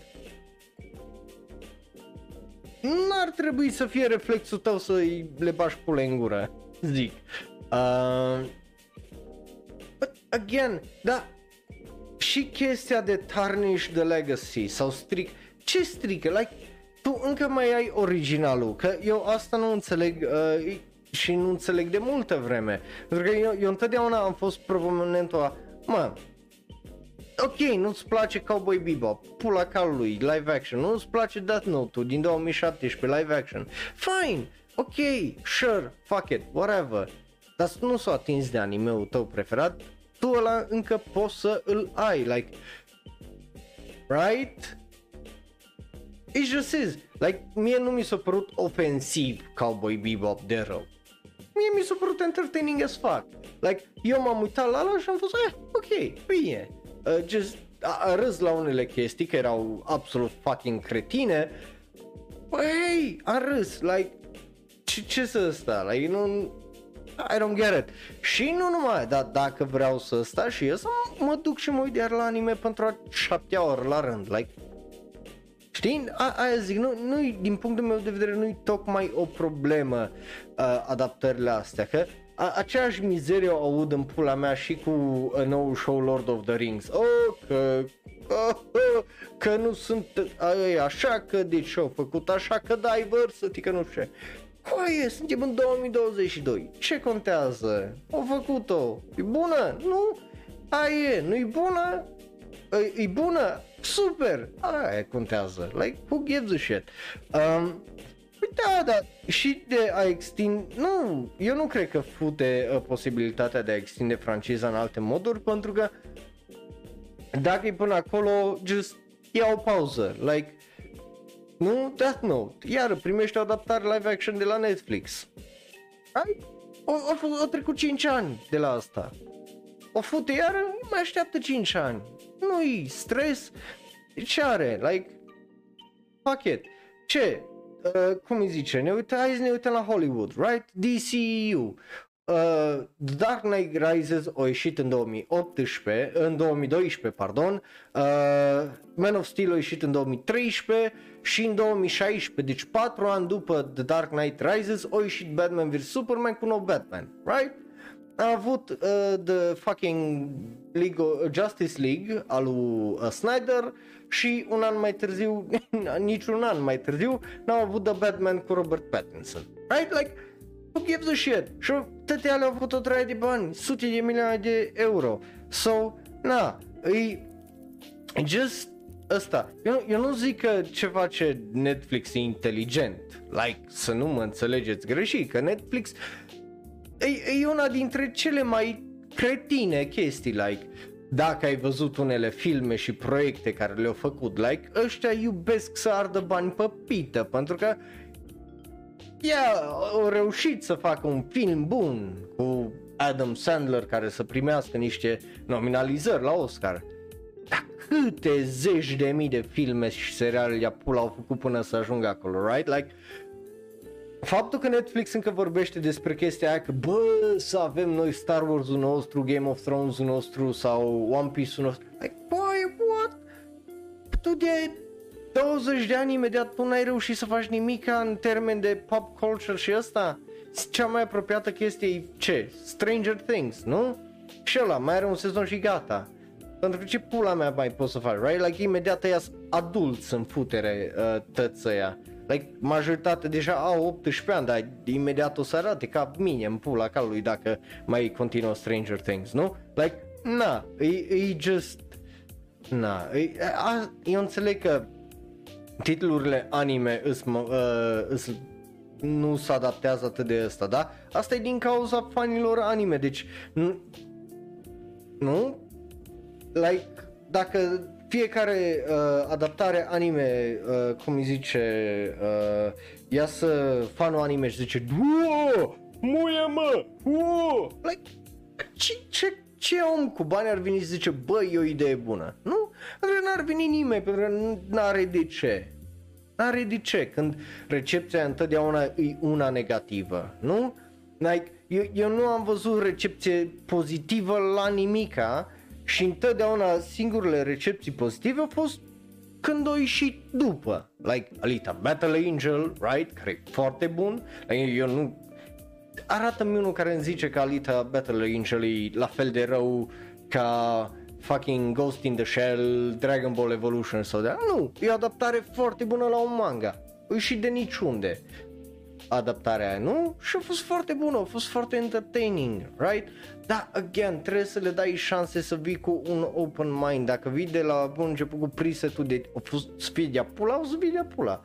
n-ar trebui să fie reflexul tău să-i le bași pule în gură, zic. Uh, but again, da, și chestia de tarnish the legacy sau stric, ce strică? Like, tu încă mai ai originalul, că eu asta nu înțeleg uh, și nu înțeleg de multă vreme. Pentru că eu, eu întotdeauna am fost proponentul a, mă, ok, nu-ți place Cowboy Bebop, pula calului, live action, nu-ți place Death Note-ul din 2017, live action, fine, ok, sure, fuck it, whatever, dar nu s-a atins de anime-ul tău preferat, tu ăla încă poți să îl ai, like, right? It just is. Like, mie nu mi s-a părut ofensiv Cowboy Bebop de rău. Mie mi s-a părut entertaining as fuck. Like, eu m-am uitat la ala și am fost, eh, ok, bine uh, just a, râs la unele chestii că erau absolut fucking cretine. Băi, hey, am râs, like, ce, ce să ăsta, like, nu, I don't get it. Și nu numai, dar dacă vreau să stau și eu să mă duc și mă uit iar la anime pentru a șaptea ori la rând, like, Știi? A, aia zic, nu, nu din punctul meu de vedere nu-i tocmai o problemă uh, adaptările astea, că a, aceeași mizerie o aud în pula mea și cu uh, nou show Lord of the Rings. Oh, că, uh, uh, că nu sunt uh, așa, că de ce au făcut așa, că diversity, că nu știu Coaie, suntem în 2022. Ce contează? Au făcut-o. E bună? Nu? Aia e. Nu-i bună? E, e bună? Super! Aia contează. Like, who gives a shit? Um, Păi da, da, și de a extinde, nu, eu nu cred că fute uh, posibilitatea de a extinde franciza în alte moduri, pentru că dacă e până acolo, just ia o pauză, like, nu, Death Note, iar primește o adaptare live action de la Netflix. Ai? O, o, o trecut 5 ani de la asta. O fute iar mai așteaptă 5 ani. Nu-i stres. Ce are? Like, fuck it. Ce? Uh, cum îi zice, ne uităm, hai să ne uităm la Hollywood, right? DCU. Uh, Dark Knight Rises a ieșit în 2018, în 2012, pardon, uh, Man of Steel a ieșit în 2013 și în 2016, deci 4 ani după The Dark Knight Rises a ieșit Batman vs Superman cu nou Batman, right? A avut uh, the fucking League, Justice League al lui uh, Snyder și un an mai târziu, niciun an mai târziu, n-au avut The Batman cu Robert Pattinson. Right? Like, who gives a shit? Și toate alea au avut o draie de bani, sute de milioane de euro. So, na, e just ăsta. Eu, eu nu zic că ce face Netflix e inteligent. Like, să nu mă înțelegeți greșit, că Netflix e, e una dintre cele mai cretine chestii, like, dacă ai văzut unele filme și proiecte care le-au făcut, like, ăștia iubesc să ardă bani pe pită, pentru că ea au reușit să facă un film bun cu Adam Sandler care să primească niște nominalizări la Oscar. Dar câte zeci de mii de filme și seriale de pula au făcut până să ajungă acolo, right? Like, faptul că Netflix încă vorbește despre chestia aia că bă, să avem noi Star Wars-ul nostru, Game of Thrones-ul nostru sau One Piece-ul nostru, like, boy, what? Tu de 20 de ani imediat tu n-ai reușit să faci nimic în termen de pop culture și asta? Cea mai apropiată chestie e ce? Stranger Things, nu? Și ăla, mai are un sezon și gata. Pentru că ce pula mea mai poți să faci, right? Like imediat ăia adulți în futere uh, tăți ăia. Like, majoritatea deja au 18 ani, dar imediat o să arate ca mine în pula calului dacă mai continuă Stranger Things, nu? Like, na, e, e just, na, e, a, eu înțeleg că titlurile anime îs, uh, îs, nu se adaptează atât de asta, da? Asta e din cauza fanilor anime, deci, nu, nu? Like, dacă fiecare uh, adaptare anime, uh, cum îi zice, uh, ia să fanul anime și zice Uo, muie mă, uo! Like, ce, ce, ce om cu bani ar veni și zice, bă, e o idee bună? Nu? Pentru că n-ar veni nimeni, pentru că n-are de ce. N-are de ce, când recepția întotdeauna e una negativă, nu? Like, eu, eu nu am văzut recepție pozitivă la nimica, și întotdeauna singurele recepții pozitive au fost când o ieșit după. Like Alita Battle Angel, right? Care e foarte bun. Like, eu nu... Arată-mi unul care îmi zice că Alita Battle Angel e la fel de rău ca fucking Ghost in the Shell, Dragon Ball Evolution sau de Nu, e o adaptare foarte bună la un manga. E și de niciunde adaptarea aia, nu? Și a fost foarte bună, a fost foarte entertaining, right? Dar, again, trebuie să le dai șanse să vii cu un open mind. Dacă vii de la bun început cu preset-ul de a fost să fie de pula, o să fie de pula.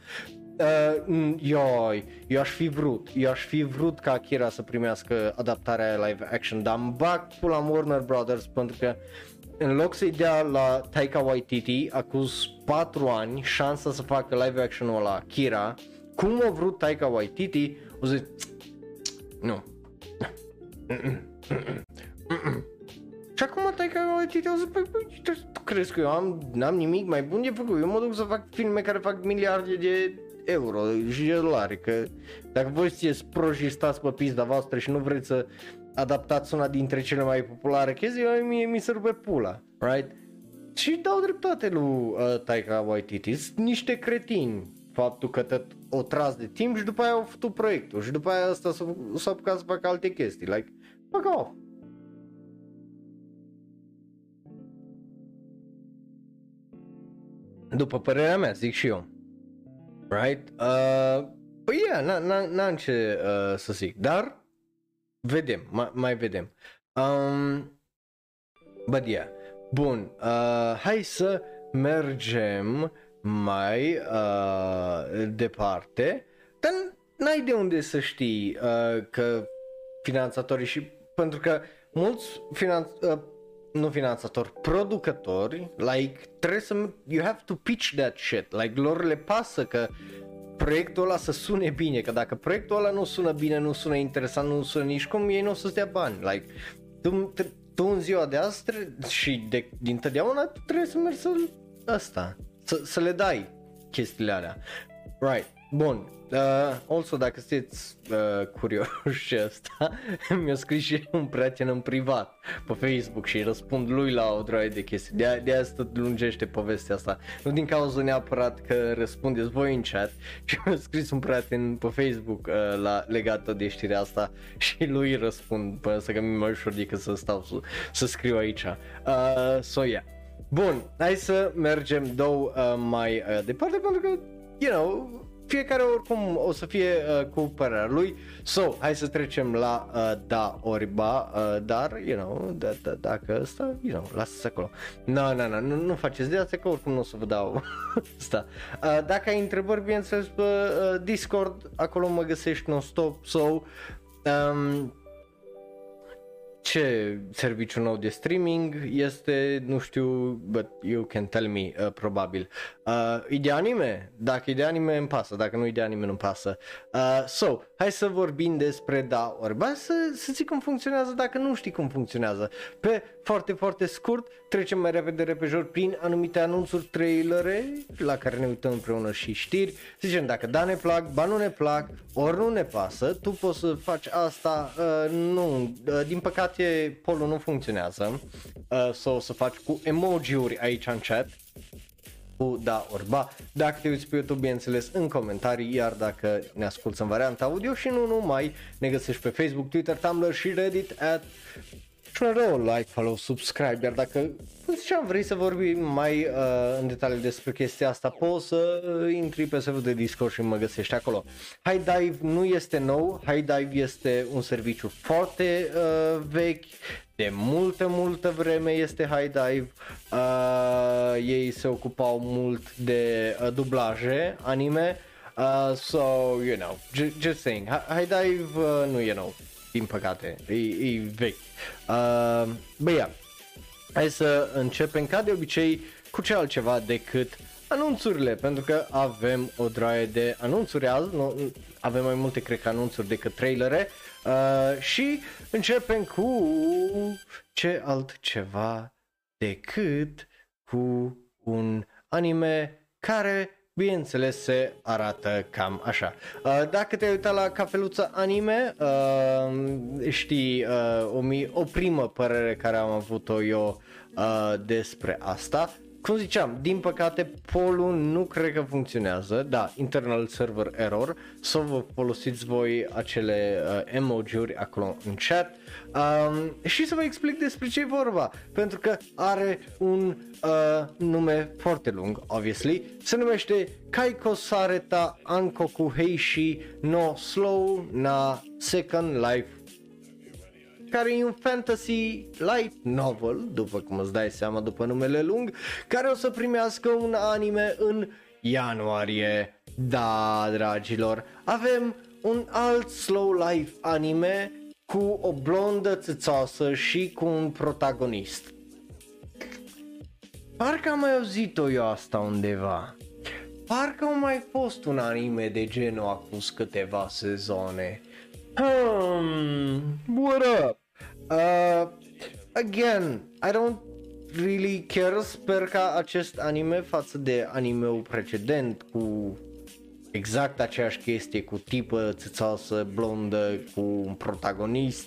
Uh, ioi, eu aș fi vrut, eu aș fi vrut ca Akira să primească adaptarea live action, dar îmi bag pula Warner Brothers pentru că în loc să-i dea la Taika Waititi acum 4 ani șansa să facă live action-ul la Akira, cum a vrut Taika Waititi, o zic, nu. Și acum Taika Waititi o zic, păi, păi, tu crezi că eu am, n-am nimic mai bun de făcut? Eu mă duc să fac filme care fac miliarde de euro și de dolari, că dacă voi sunteți proști și stați pe pizda voastră și nu vreți să adaptați una dintre cele mai populare chestii, mie mi se rupe pula, right? Și dau dreptate lui uh, Taika Waititi, sunt niște cretini faptul că tot o tras de timp și după aia au făcut proiectul și după aia asta s-a, s-a apucat să facă alte chestii, like, fuck off. După părerea mea, zic și eu. Right? Uh, păi yeah, n-am ce uh, să zic, dar vedem, mai, mai vedem. Um, but yeah. Bun, uh, hai să mergem mai uh, departe, dar n-ai de unde să știi uh, că finanțatorii și pentru că mulți finanț, uh, nu finanțatori, producători, like, trebuie să, you have to pitch that shit, like, lor le pasă că proiectul ăla să sune bine, că dacă proiectul ăla nu sună bine, nu sună interesant, nu sună nici cum, ei nu o să-ți dea bani, like, tu, tu în ziua de azi și de, din totdeauna tu trebuie să mergi să ăsta, să, să le dai chestiile alea. Right, bun, Uh, also, dacă sunteți uh, curioși asta, mi-a scris și un prieten în privat pe Facebook și răspund lui la o droaie de chestii. De, de asta lungește povestea asta. Nu din cauza neapărat că răspundeți voi în chat și mi-a scris un prieten pe Facebook uh, la, legat de știrea asta și lui răspund până să că mi mai ușor decât să stau să, să scriu aici. Uh, so, yeah. Bun, hai să mergem două uh, mai uh, departe pentru că, you know, fiecare oricum o să fie uh, cu părerea lui. So, hai să trecem la uh, da ori ba, uh, dar, you know, da, da, dacă ăsta, you know, lasă-se acolo. No, no, no, nu, nu faceți de asta că oricum nu o să vă dau asta. Uh, dacă ai întrebări, bineînțeles, pe uh, Discord, acolo mă găsești non-stop, so, um, ce serviciu nou de streaming este, nu știu, but you can tell me, uh, probabil. Uh, e de anime? Dacă e de anime îmi pasă, dacă nu e de anime nu-mi pasă. Uh, so, hai să vorbim despre da ori ba, să, să zic cum funcționează dacă nu știi cum funcționează. Pe foarte, foarte scurt, trecem mai repede repejor prin anumite anunțuri, trailere la care ne uităm împreună și știri. Zicem dacă da ne plac, ba nu ne plac, ori nu ne pasă, tu poți să faci asta, uh, nu, uh, din păcate polul nu funcționează, uh, sau so, să faci cu emoji-uri aici în chat, cu da ori ba. Dacă te uiți pe YouTube, bineînțeles, în comentarii, iar dacă ne asculti în varianta audio și nu numai, ne găsești pe Facebook, Twitter, Tumblr și Reddit at rău, like, follow, subscribe, iar dacă, cum ziceam, vrei să vorbim mai uh, în detaliu despre chestia asta, poți să uh, intri pe serverul de Discord și mă găsești acolo. High Dive nu este nou, High Dive este un serviciu foarte uh, vechi, de multă, multă vreme este High Dive, uh, ei se ocupau mult de uh, dublaje anime, uh, so, you know, j- just saying, High Dive uh, nu e nou, din păcate, e, e vechi. Uh, bă, ia, hai să începem ca de obicei cu ce altceva decât anunțurile, pentru că avem o draie de anunțuri azi, nu, avem mai multe, cred că, anunțuri decât trailere. uh, și începem cu ce altceva decât cu un anime care bineînțeles se arată cam așa. Uh, dacă te-ai uitat la cafeluța anime, uh, știi uh, o, mi- o primă părere care am avut-o eu uh, despre asta. Cum ziceam, din păcate polul nu cred că funcționează, da, internal server error, să vă folosiți voi acele uh, emoji-uri acolo în chat. Um, și să vă explic despre ce e vorba, pentru că are un uh, nume foarte lung, obviously, se numește Kaiko Sareta Ankoku Heishi no Slow na Second Life care e un fantasy light novel, după cum îți dai seama după numele lung, care o să primească un anime în ianuarie. Da, dragilor, avem un alt slow life anime cu o blondă țățoasă și cu un protagonist. Parcă am mai auzit-o eu asta undeva. Parcă au mai fost un anime de genul acum câteva sezoane. Hmm, what up? Uh, again, I don't really care, sper ca acest anime față de animeul precedent cu exact aceeași chestie cu tipă țățoasă, blondă, cu un protagonist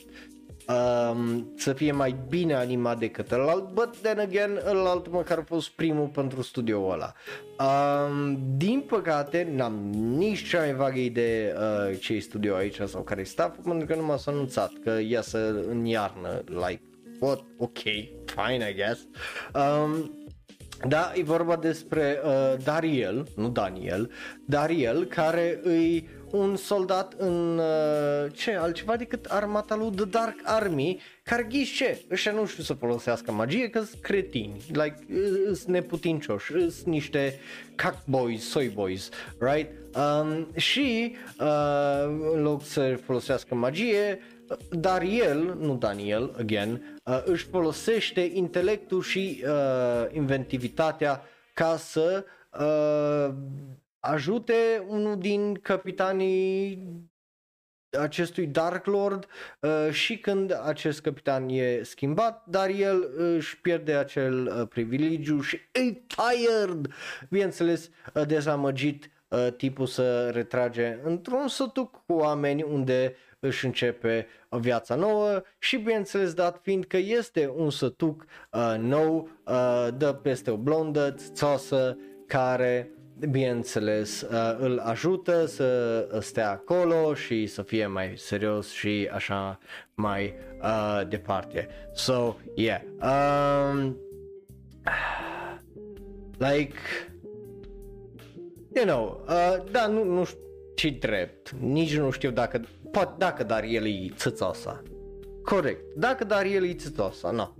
um, să fie mai bine animat decât ălalt, but then again, ălalt măcar a fost primul pentru studioul ăla. Um, din păcate, n-am nici cea mai vagă idee uh, ce e studio aici sau care e staff, pentru că nu m-a anunțat că iasă în iarnă, like, what, ok, fine, I guess. Um, da, e vorba despre uh, Dariel, nu Daniel, Dariel, care îi un soldat în uh, ce altceva decât armata lui The Dark Army, care ghiși ce, ăștia nu știu să folosească magie că sunt cretini, like, sunt neputincioși, sunt niște boys, soy boys, right? Um, și uh, în loc să folosească magie, dar el, nu Daniel, again, uh, își folosește intelectul și uh, inventivitatea ca să uh, ajute unul din capitanii acestui Dark Lord uh, și când acest capitan e schimbat, dar el își pierde acel uh, privilegiu și e tired, bineînțeles uh, dezamăgit uh, tipul să retrage într-un sătuc cu oameni unde își începe viața nouă și bineînțeles dat fiind că este un sătuc uh, nou, uh, dă peste o blondă, țoasă, care bineînțeles uh, îl ajută să stea acolo și să fie mai serios și așa mai uh, departe. So, yeah. Um, like, you know, uh, da, nu, nu știu ce drept, nici nu știu dacă, poate dacă dar el e țățoasa. Corect, dacă dar el e țățoasa, nu. No.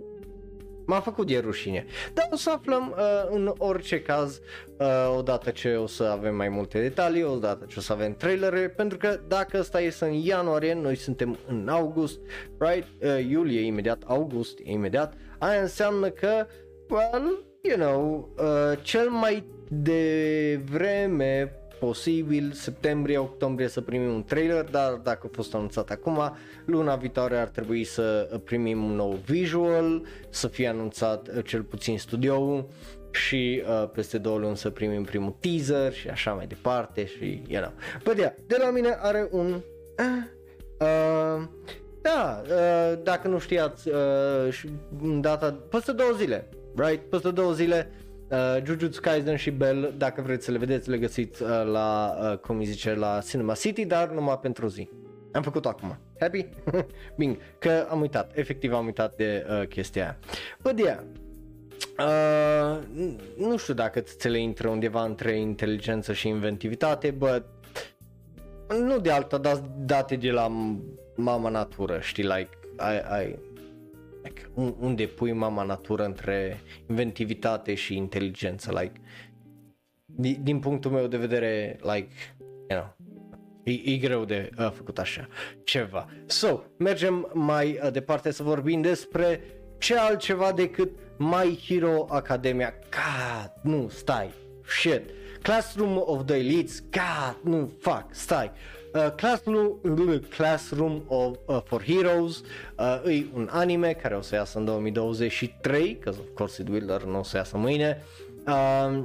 M-a făcut de rușine. Dar o să aflăm uh, în orice caz uh, odată ce o să avem mai multe detalii, odată ce o să avem trailere, pentru că dacă ăsta este în ianuarie, noi suntem în august, right? Uh, iulie imediat, august imediat, aia înseamnă că, well, you know, uh, cel mai devreme posibil septembrie-octombrie să primim un trailer, dar dacă a fost anunțat acum, luna viitoare ar trebui să primim un nou visual, să fie anunțat uh, cel puțin studioul și uh, peste două luni să primim primul teaser și așa mai departe și you know. But yeah, de la mine are un uh, uh, da, uh, dacă nu știați uh, data, peste două zile, right? Peste două zile Uh, Jujutsu Kaisen și Bell, dacă vreți să le vedeți, le găsiți uh, la, uh, cum îi zice, la Cinema City, dar numai pentru zi. Am făcut acum. Happy? Bing, că am uitat, efectiv am uitat de uh, chestia aia. But yeah, uh, nu știu dacă ți le intră undeva între inteligență și inventivitate, but nu de alta, dar date de la mama natură, știi, like, ai, ai, like, unde pui mama natură între inventivitate și inteligență, like, din, din punctul meu de vedere, like, you know, E, e greu de uh, făcut așa ceva. So, mergem mai uh, departe să vorbim despre ce altceva decât My Hero Academia. God, nu, stai, shit. Classroom of the Elites, God, nu, fuck, stai. Uh, Classroom, Classroom of, uh, for Heroes uh, e un anime care o să iasă în 2023, că of course it will, dar nu o să iasă mâine. Uh,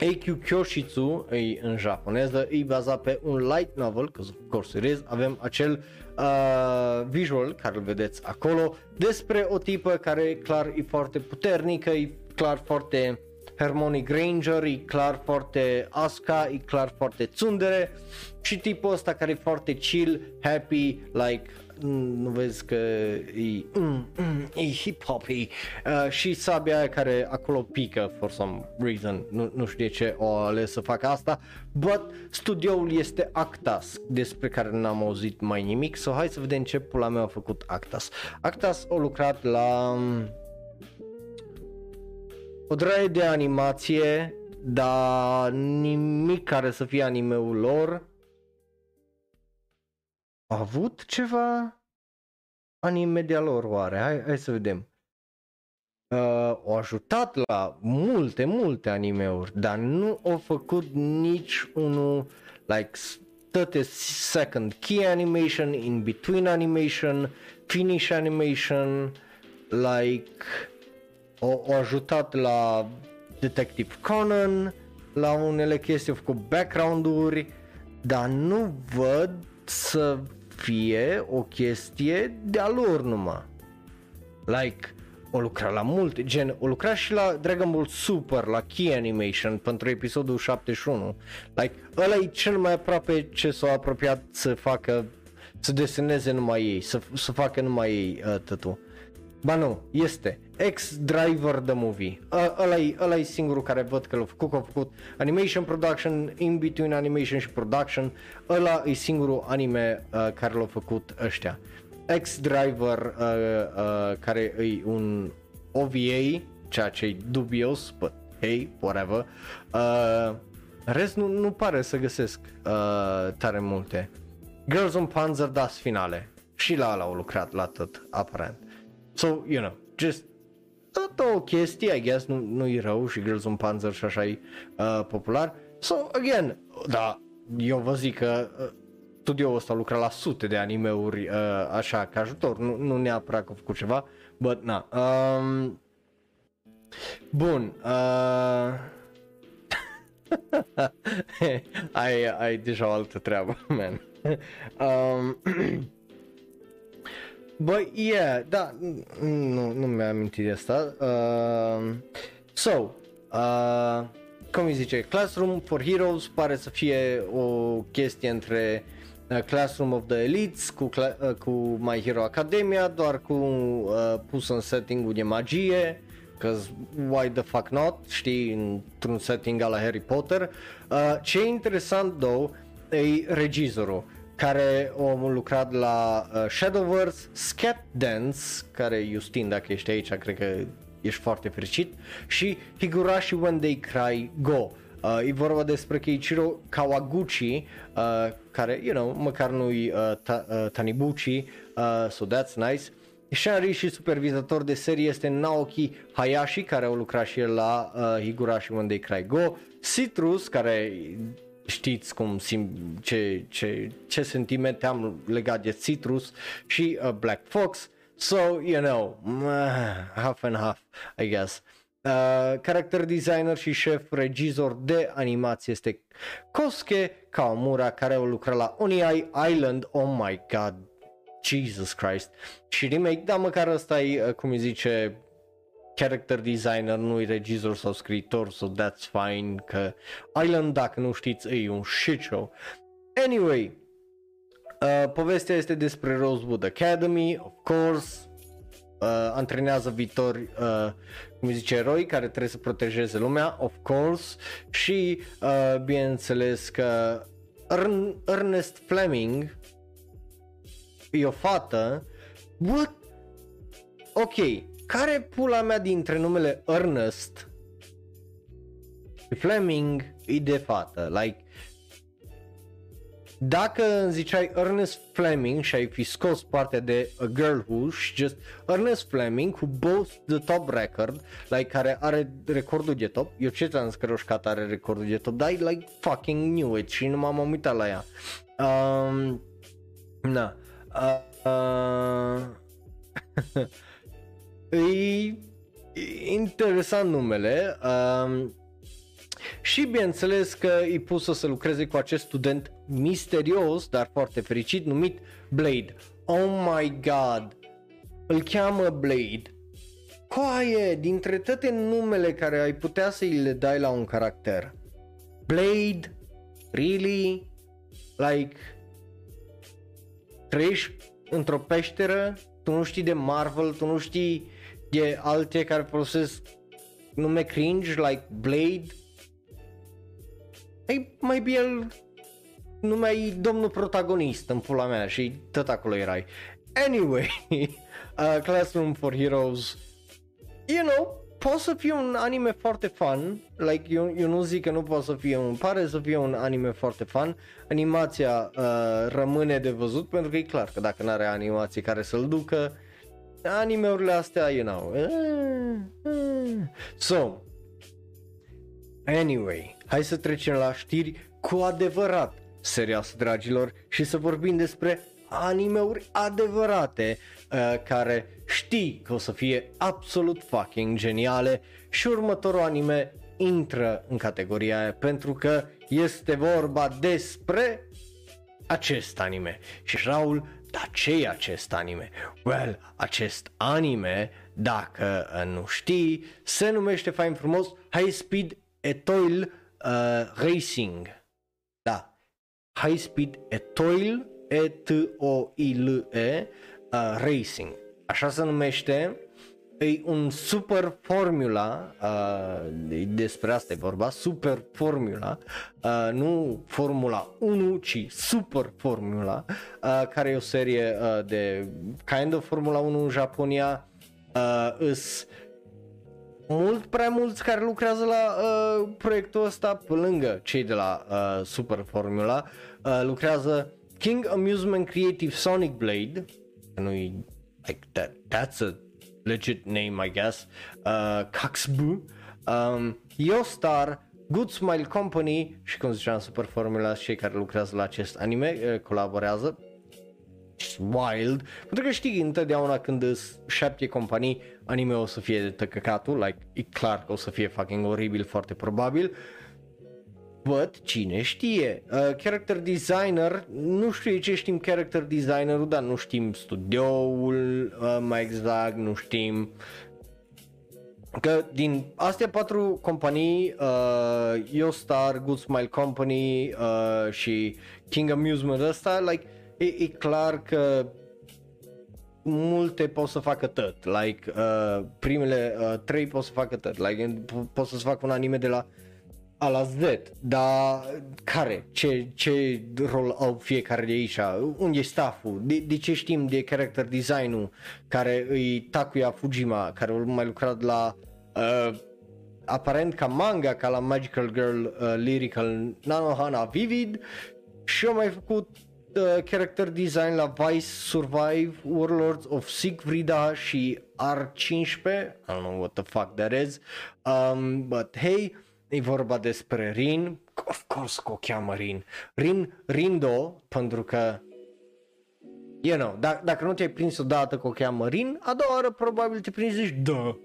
AQ Kyoshitsu e în japoneză, e bazat pe un light novel, că of course it is, avem acel uh, visual care îl vedeți acolo despre o tipă care clar e foarte puternică, e clar foarte Hermione Granger, e clar foarte Asuka, e clar foarte tsundere și tipul ăsta care e foarte chill, happy, like mm, nu vezi că e, mm, mm, e hip-hop uh, și sabia aia care acolo pică for some reason, nu, nu știu de ce o ales să facă asta, but studioul este Actas, despre care n-am auzit mai nimic, so hai să vedem ce pula mea a făcut Actas. Actas a lucrat la um, o draie de animație, dar nimic care să fie animeul lor. A avut ceva anime de lor oare? Hai, hai să vedem. Uh, au ajutat la multe, multe animeuri, dar nu au făcut nici unul like 30 second key animation, in between animation, finish animation, like o, o ajutat la Detective Conan, la unele chestii, au făcut background-uri, dar nu văd să fie o chestie de-a lor numai. Like, o lucra la multe, gen, o lucra și la Dragon Ball Super, la Key Animation pentru episodul 71. Like, ăla e cel mai aproape ce s-a apropiat să facă, să deseneze numai ei, să, să facă numai ei uh, tătu. Ba nu, este X-Driver the Movie. Ăla e, ăla e singurul care văd că l-a făcut, că a făcut Animation Production, In Between Animation și Production. Ăla e singurul anime uh, care l-a făcut ăștia. X-Driver, uh, uh, care e un OVA, ceea ce e dubios, but hey, whatever. Uh, rest nu, nu pare să găsesc uh, tare multe. Girls on Panzer Das finale. Și la ala au lucrat la tot, aparent. So, you know, just tot o chestie, I guess, nu, nu e rău și Girls on Panzer și așa e uh, popular. So, again, da, eu vă zic că uh, studioul ăsta lucra la sute de animeuri uh, așa ca ajutor, nu, nu neapărat că a făcut ceva, but na. Um, bun. Uh, ai, ai deja o altă treabă, man. um, Băi, yeah, da, nu, nu mi-am amintit de asta. Uh, so, uh, cum îi zice, Classroom for Heroes pare să fie o chestie între uh, Classroom of the Elites cu, uh, cu My Hero Academia, doar cu uh, pus în setting de magie, Cause why the fuck not, știi, într-un setting ala Harry Potter. Uh, ce e interesant, though, e regizorul care au lucrat la uh, Shadowverse, Scat Dance, care Justin dacă ești aici cred că ești foarte fericit și Higurashi When They Cry Go. Uh, e vorba despre Keiichiro Kawaguchi, uh, care, you know, măcar nu-i uh, ta, uh, Tanibuchi, uh, so that's nice. Shanri și supervizator de serie este Naoki Hayashi, care au lucrat și el la uh, Higurashi When They Cry Go. Citrus, care știți cum sim, ce, ce, ce sentimente am legat de Citrus și uh, Black Fox. So, you know, half and half, I guess. Uh, character designer și șef regizor de animație este Kosuke Kawamura care a lucrat la Oniai Island, oh my god, Jesus Christ. Și remake, da, măcar ăsta e, uh, cum îi zice, character designer, nu-i regizor sau scriitor, so that's fine, că Island, dacă nu știți, e un shit show. Anyway, uh, povestea este despre Rosewood Academy, of course, uh, antrenează viitori, uh, cum zice, eroi care trebuie să protejeze lumea, of course, și uh, bineînțeles că Ern- Ernest Fleming e o fată, what? Ok, care pula mea dintre numele Ernest și Fleming e de fată? Like, dacă îmi ziceai Ernest Fleming și ai fi scos partea de A Girl Who și just Ernest Fleming cu both the top record, like care are recordul de top, eu ce ți-am zis că Roșcat are recordul de top, dar like fucking knew it și nu m-am uitat la ea. Um, na. Uh, uh, E interesant numele um, și bineînțeles că e pusă să lucreze cu acest student misterios, dar foarte fericit, numit Blade. Oh my god, îl cheamă Blade. Coaie, dintre toate numele care ai putea să îi le dai la un caracter. Blade? Really? Like, trăiești într-o peșteră, tu nu știi de Marvel, tu nu știi de alte care folosesc nume cringe, like Blade. Ei, mai bine el numai domnul protagonist în pula mea și tot acolo erai. Anyway, uh, Classroom for Heroes, you know, poate să fie un anime foarte fun, like eu, eu nu zic că nu poate să fie un, pare să fie un anime foarte fun, animația uh, rămâne de văzut pentru că e clar că dacă nu are animație care să-l ducă, animeurile astea, you know. So, anyway, hai să trecem la știri cu adevărat serioase, dragilor, și să vorbim despre animeuri adevărate uh, care știi că o să fie absolut fucking geniale și următorul anime intră în categoria aia pentru că este vorba despre acest anime. Și Raul, dar ce e acest anime? Well, acest anime, dacă nu știi, se numește fain frumos High Speed Etoile uh, Racing. Da. High Speed Etoile E-T-O-I-L-E uh, Racing. Așa se numește e un super formula, uh, despre asta e vorba, super formula, uh, nu Formula 1, ci super formula, uh, care e o serie uh, de kind of Formula 1 în Japonia, uh, îs mult prea mulți care lucrează la uh, proiectul ăsta, pe lângă cei de la uh, Super Formula, uh, lucrează King Amusement Creative Sonic Blade, nu like that, that's a legit name, I guess, uh, Kaxbu, um, Yostar, Good Smile Company și cum ziceam Super Formula, cei care lucrează la acest anime uh, colaborează. Wild, pentru că știi întotdeauna când îți șapte companii, anime o să fie de tăcăcatul, like, e clar că o să fie fucking oribil, foarte probabil, But cine știe, uh, character designer, nu știu ce știm character designerul, dar nu știm studioul uh, mai exact, nu știm. Că din astea patru companii, uh, YoStar, Good Smile Company uh, și King Amusement ăsta, like, e, e clar că multe pot să facă tot, like, uh, primele uh, trei pot să facă tot, like, pot să facă un anime de la a la Z, dar care? Ce, ce rol au fiecare de aici? Unde e stafful? De, de ce știm de character design-ul care îi Takuya Fujima, care a mai lucrat la uh, aparent ca manga, ca la Magical Girl uh, Lyrical Nanohana Vivid și a mai făcut uh, character design la Vice Survive, Warlords of Siegfrieda și R15, I don't know what the fuck that is, um, but hey, E vorba despre Rin, of course că o cheamă Rin. Rin, Rindo, pentru că you know, d- dacă nu te-ai prins odată că o cheamă Rin, a doua oară probabil te prinzi zici da.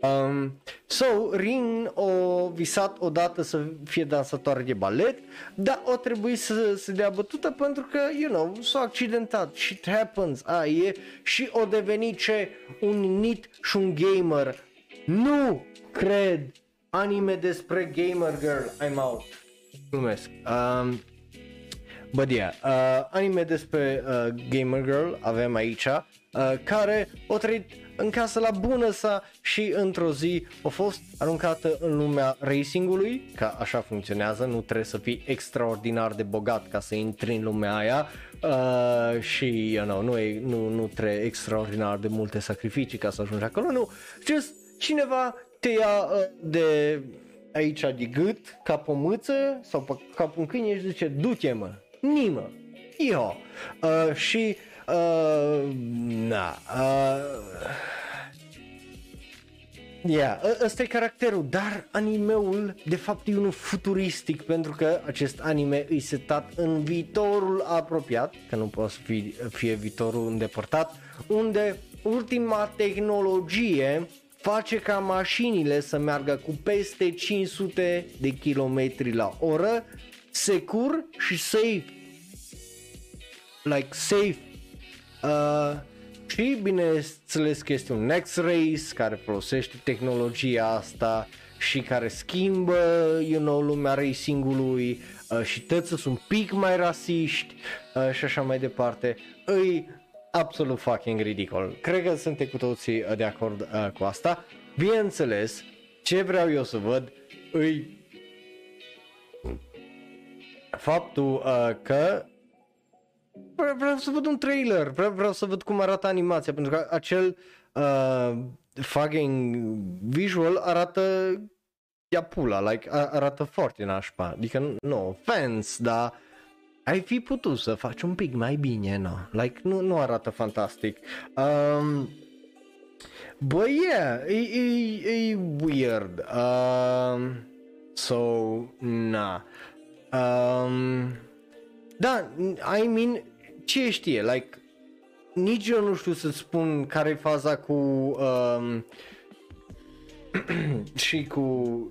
Um, so, Rin o visat odată să fie dansatoare de balet, dar o trebuie să se dea bătută pentru că, you know, s-a accidentat, shit happens, a, e, și o devenit ce un nit și un gamer. Nu cred anime despre gamer girl, I'm out. Glumesc. Um, But yeah, uh, anime despre uh, gamer girl avem aici, uh, care o trăit în casă la bună sa și într-o zi a fost aruncată în lumea racingului, ca așa funcționează, nu trebuie să fii extraordinar de bogat ca să intri în lumea aia uh, și you know, nu, e, nu, nu trebuie extraordinar de multe sacrificii ca să ajungi acolo, nu, just cineva te ia uh, de aici de gât, ca pe mâță sau pe cap un câine și zice du-te mă, nimă, iho. Uh, și uh, na, uh, Yeah, ă, ăsta e caracterul, dar animeul de fapt e unul futuristic pentru că acest anime e setat în viitorul apropiat, că nu poate să fie, fie viitorul îndepărtat, unde ultima tehnologie face ca mașinile să meargă cu peste 500 de km la oră, secur și safe. Like safe. Uh, și bineînțeles că este un Next Race care folosește tehnologia asta și care schimbă, you know, lumea racingului uh, și toți sunt un pic mai rasiști uh, și așa mai departe. Îi absolut fucking ridicol. Cred că suntem cu toții uh, de acord uh, cu asta. Bineînțeles, ce vreau eu să văd îi faptul uh, că vreau să văd un trailer, vreau, vreau să văd cum arată animația, pentru că acel uh, fucking visual arată ia pula, like, arată foarte nașpa, adică nu, no offense, dar ai fi putut să faci un pic mai bine, no? Like, nu, nu arată fantastic. Um, But yeah, e, e, e weird. Um, so, na. Um, da, I mean, ce știe, like, nici eu nu știu să spun care e faza cu um, și cu,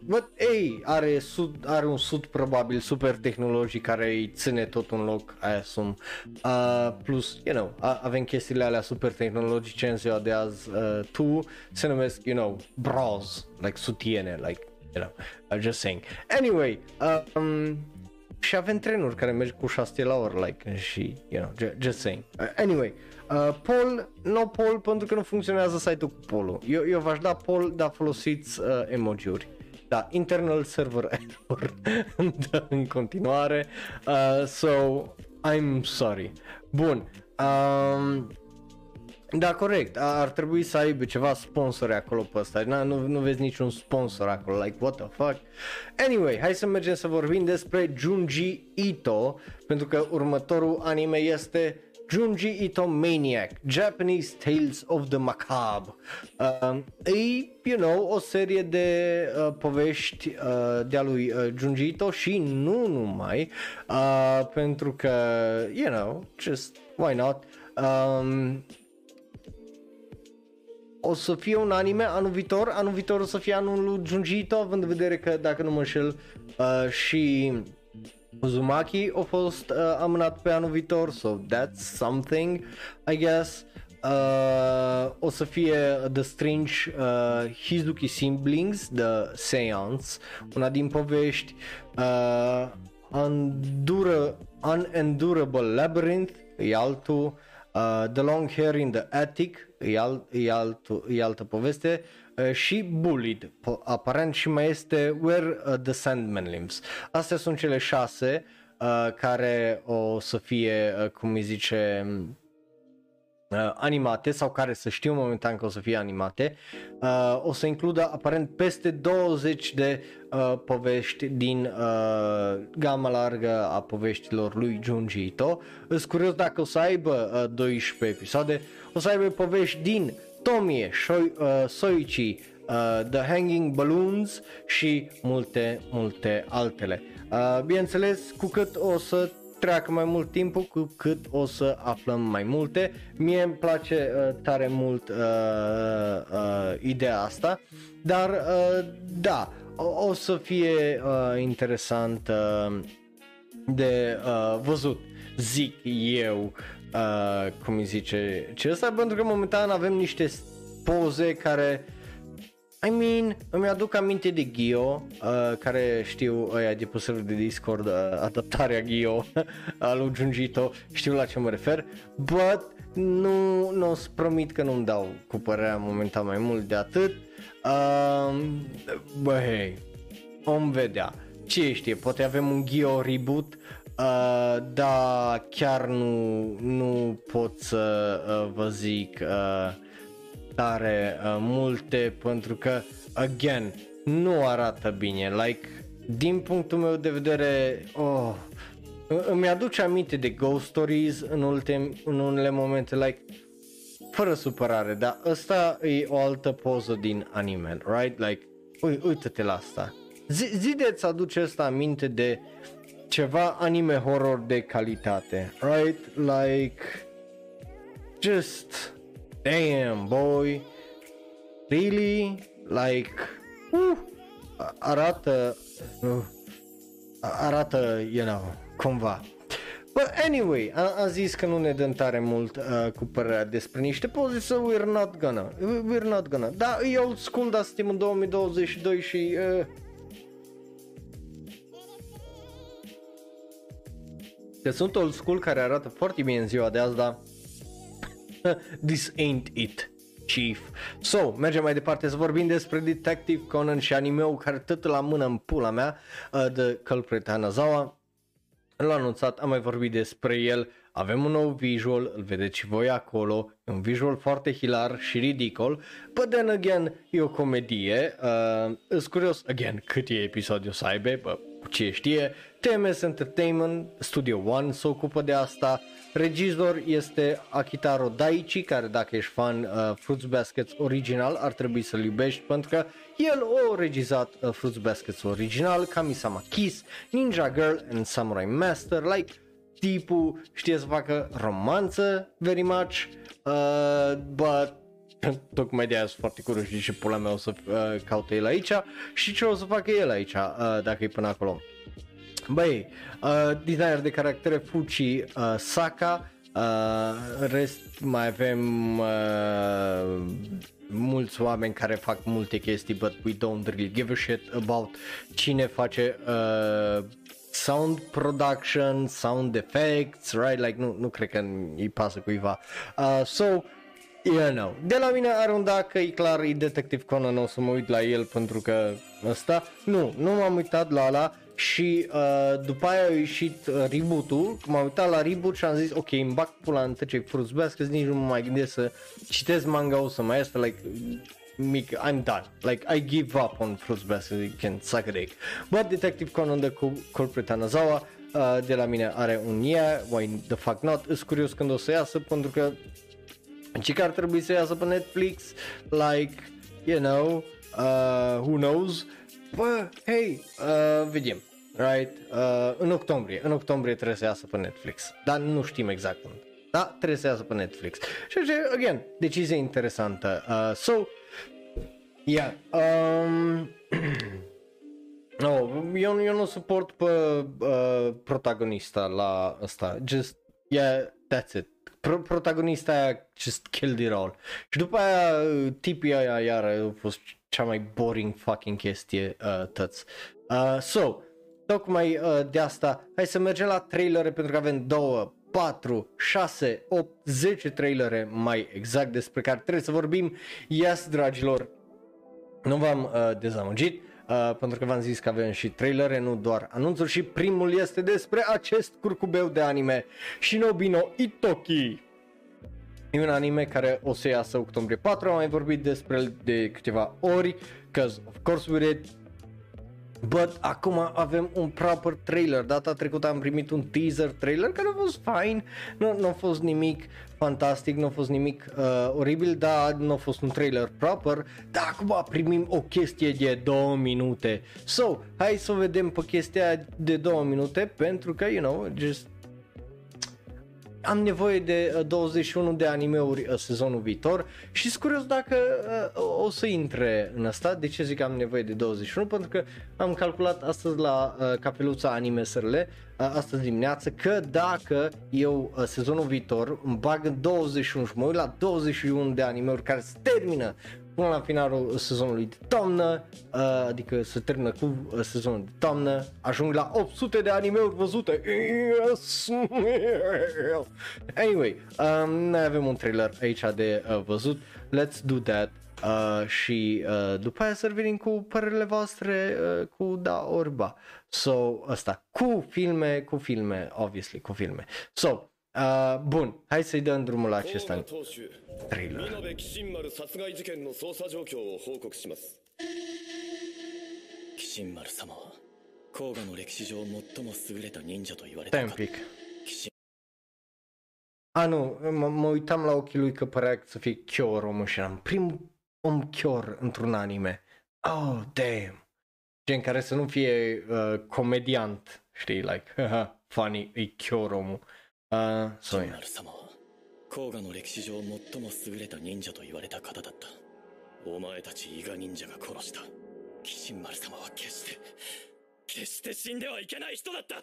but, ei, are, sud, are un sud probabil super tehnologic care îi ține tot un loc, I assume. Uh, plus, you know, avem chestiile alea super tehnologice în ziua de azi, uh, tu se numesc, you know, bras, like sutiene, like, you know, I'm just saying. Anyway, uh, um, și avem trenuri care merg cu 6 la oră, like, și, you know, just saying. Uh, anyway, uh, poll, no poll pentru că nu funcționează site-ul cu poll Eu, eu v-aș da poll, dar folosiți uh, emoji-uri. Da, internal server error în continuare, uh, so I'm sorry. Bun, um, da, corect. Ar trebui să aibă ceva sponsori acolo pe ăsta. Na, nu, nu vezi niciun sponsor acolo. Like, what the fuck? Anyway, hai să mergem să vorbim despre Junji Ito, pentru că următorul anime este Junji Ito Maniac, Japanese Tales of the Macabre. Uh, e, you know, o serie de uh, povești uh, de-a lui uh, Junji Ito și nu numai, uh, pentru că, you know, just why not. Um, o să fie un anime anul viitor, anul viitor o să fie anul lui Junji Ito, având în vedere că, dacă nu mă înșel, uh, și Uzumaki a fost uh, amânat pe anul viitor, so that's something, I guess. Uh, o să fie The Strange uh, Hizuki Siblings, The Seance, una din povești, uh, Undura, Unendurable Labyrinth, e altul, uh, The Long Hair in the Attic, e, alt, e, alt, e altă poveste. uh, și Bullied, aparent și mai este Where uh, the Sandman Lives. Astea sunt cele șase uh, care o să fie, uh, cum îi zice, uh, animate sau care să știu momentan că o să fie animate, uh, o să includă aparent peste 20 de uh, povești din uh, gama largă a poveștilor lui Junji Ito. Îs curios dacă o să aibă uh, 12 episoade, o să aibă povești din Tomie, Shoi, uh, Soichi, uh, The Hanging Balloons și multe, multe altele. Uh, bineînțeles, cu cât o să treacă mai mult timpul, cu cât o să aflăm mai multe. Mie îmi place uh, tare mult uh, uh, ideea asta, dar uh, da, o, o să fie uh, interesant uh, de uh, văzut, zic eu, uh, cum îi zice ce ăsta, pentru că momentan avem niște poze care I mean, îmi aduc aminte de Gio, uh, care știu ăia de pe de Discord, uh, adaptarea Gio al lui Junjito, știu la ce mă refer, but nu, nu o să promit că nu-mi dau cu părerea momentan mai mult de atât. Uh, bă, hei, om vedea. Ce știe, poate avem un Gio reboot, uh, dar chiar nu, nu pot să uh, vă zic uh, tare uh, multe pentru că, again, nu arată bine. Like, din punctul meu de vedere, oh, îmi aduce aminte de Ghost Stories în, ultim, în unele momente, like, fără supărare, dar ăsta e o altă poză din anime, right? Like, ui, uite-te la asta. Z- zi de-ți aduce asta aminte de ceva anime horror de calitate, right? Like, just damn boy, really, like, uh, arată, uh, arată, you know, cumva. But anyway, am, am zis că nu ne dăm tare mult uh, cu părerea despre niște poze, so we're not gonna, we're not gonna. Da, e old school, dar suntem în 2022 și... Uh, că sunt old school care arată foarte bine în ziua de azi, dar This ain't it. Chief. So, mergem mai departe să vorbim despre Detective Conan și anime-ul care tot la mână în pula mea, uh, de Culprit Hanazawa. L-a anunțat, am mai vorbit despre el, avem un nou visual, îl vedeți și voi acolo, e un visual foarte hilar și ridicol, but then again, e o comedie, uh, îs curios, again, cât e episodiul să aibă, bă, ce știe, TMS Entertainment, Studio One se ocupă de asta, Regizor este Akitaro Daichi, care dacă ești fan uh, Fruits Baskets original ar trebui să-l iubești pentru că el a regizat uh, Fruits Baskets original, Kamisama Kiss, Ninja Girl and Samurai Master, like tipul știe să facă romanță very much, uh, but Tocmai de aia sunt foarte curios și pula mea o să uh, caute el aici și ce o să facă el aici uh, dacă e până acolo. Băi, uh, designer de caractere Fuchi uh, Saka, uh, rest mai avem uh, mulți oameni care fac multe chestii, but we don't really give a shit about cine face uh, sound production, sound effects, right? Like nu, nu cred că îi pasă cuiva. Uh, so, you know, de la mine are un dacă e clar, e Detective Conan, o să mă uit la el pentru că ăsta, nu, nu m-am uitat la ala și uh, după aia a ieșit uh, reboot-ul, m-am uitat la reboot și am zis ok, îmi bag pula în tăce Fruits Basket, nici nu mă mai gândesc să citesc manga o să mai este, like, mic, I'm done. Like, I give up on Fruits Basket, you can suck a dick. But Detective Conan the Culprit Anazawa, uh, de la mine are un yeah, why the fuck not, îs curios când o să iasă, pentru că ce că ar trebui să iasă pe Netflix, like, you know, uh, who knows, bă, hey, uh, vedem, right, uh, în octombrie, în octombrie trebuie să iasă pe Netflix, dar nu știm exact când. Da, trebuie să iasă pe Netflix. Și ce, again, decizie interesantă. Uh, so, yeah, um, no, eu, eu nu suport pe uh, protagonista la asta, just, yeah, that's it. Pro- protagonista aia just killed it all. Și după aia tipii aia iar a fost cea mai boring fucking chestie uh, tăți. Uh, so, tocmai uh, de asta, hai să mergem la trailere pentru că avem două, 4, 6, 8, 10 trailere mai exact despre care trebuie să vorbim. Yes, dragilor, nu v-am uh, dezamăgit. Uh, pentru că v-am zis că avem și trailere, nu doar anunțuri și primul este despre acest curcubeu de anime Shinobi no Itoki. E un anime care o să iasă octombrie 4, am mai vorbit despre el de câteva ori, cause of course we did, But acum avem un proper trailer. Data trecută am primit un teaser trailer care a fost fine. Nu, nu a fost nimic fantastic, nu a fost nimic uh, oribil, dar nu a fost un trailer proper. Dar acum primim o chestie de două minute. So, hai să vedem pe chestia de două minute pentru că, you know, just am nevoie de 21 uh, de animeuri uh, sezonul viitor și sunt curios dacă uh, o să intre în asta. De ce zic că am nevoie de 21? Pentru că am calculat astăzi la capeluța Anime SRL, astăzi dimineață, că dacă eu sezonul viitor îmi bag în 21 și mă uit la 21 de animeuri care se termină până la finalul sezonului de toamnă, uh, adică se termină cu uh, sezonul de toamnă, ajung la 800 de animeuri văzute. Yes! Anyway, um, noi avem un trailer aici de uh, văzut, let's do that. Uh, și uh, după aia să revenim cu părerile voastre uh, cu da orba. So, asta, cu filme, cu filme, obviously, cu filme. So, Uh, bun, hai să-i dăm drumul la acesta trailer. Stai un pic. A, nu, mă uitam la ochii lui că părea să fie Kyor omul și eram primul om Kyor într-un anime. Oh, damn. Gen care să nu fie uh, comediant, știi, like, funny, e Kyor omul. ああ、そうや。ル様は、甲賀の歴史上最も優れた忍者と言われた方だった。お前たち伊賀忍者が殺した。キシン様は決して、決して死んではいけない人だった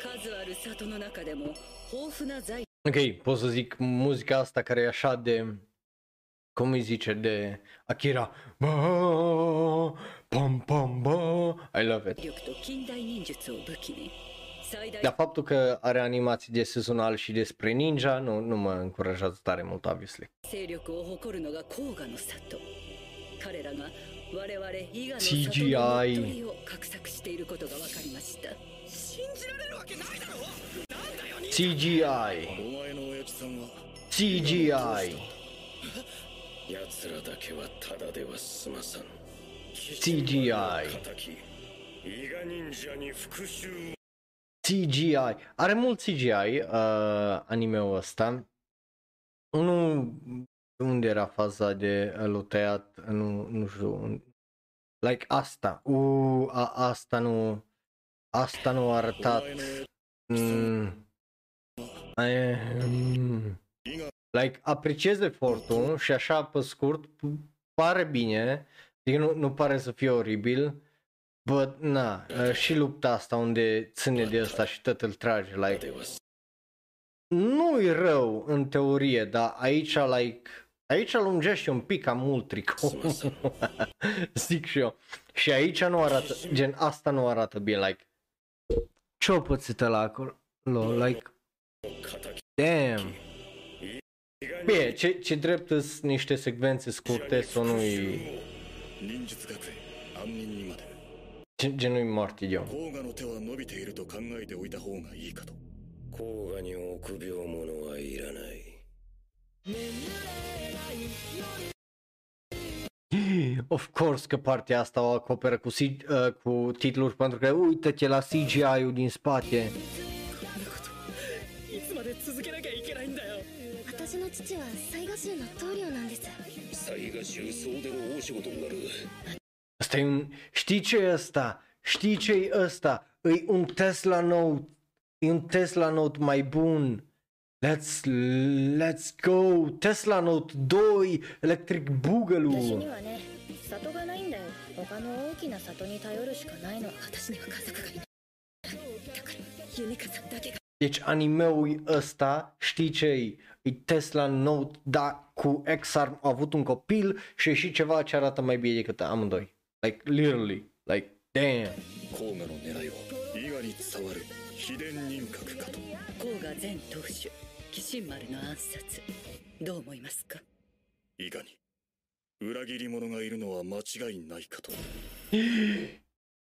数ある里の中でも、豊富な財産。Ok, posso dire che la musica sta che è assai di... come si dice? di に dar faptul că are animații de sezonal și despre ninja nu, nu mă încurajează tare mult, obviously. CGI CGI CGI CGI CGI. Are mult CGI uh, anime-ul ăsta. Nu unde era faza de luteat, nu, nu știu. Like asta. Uh, a, asta nu asta nu a arătat. Mm, I, mm, Like, apreciez efortul și așa pe scurt, pare bine, adică nu, nu pare să fie oribil, but na, uh, și lupta asta unde ține de asta și tot îl trage, like, nu-i rău în teorie, dar aici, like, aici lungește un pic cam mult tricou, zic și eu. Și aici nu arată, gen, asta nu arată bine, like, ce-o pățită la acolo, like, damn. Bine, ce, ce drept sunt niște secvențe scurte sau nu-i... Gen nu-i martiriu. 甲賀の手は伸びていると考えておいた方がいいかと甲賀に臆病者はいらない。Of course că partea asta o acoperă cu, uh, cu titluri pentru că uite-te la CGI-ul din spate. いつまで続けなきゃいけないんだよ私の父は雑賀衆の棟梁なんです才が重曹での大仕事になる。Asta e un... Știi ce e ăsta? Știi ce e ăsta? E un Tesla Note. E un Tesla Note mai bun. Let's, let's go! Tesla Note 2 Electric 私 Boogaloo にはね里がないんだよ他の大きな里に頼るしかないの私には家族がいないだからユミカさんだけが Deci animeul ăsta, știi ce e? E Tesla Note, da, cu X-Arm a avut un copil și e și ceva ce arată mai bine decât amândoi. Like, literally. Like, damn. 甲賀の狙いは伊賀に伝わる秘伝人格かと甲賀前当主紀信丸の暗殺どう思いますか伊賀に裏切り者がいるのは間違いないかと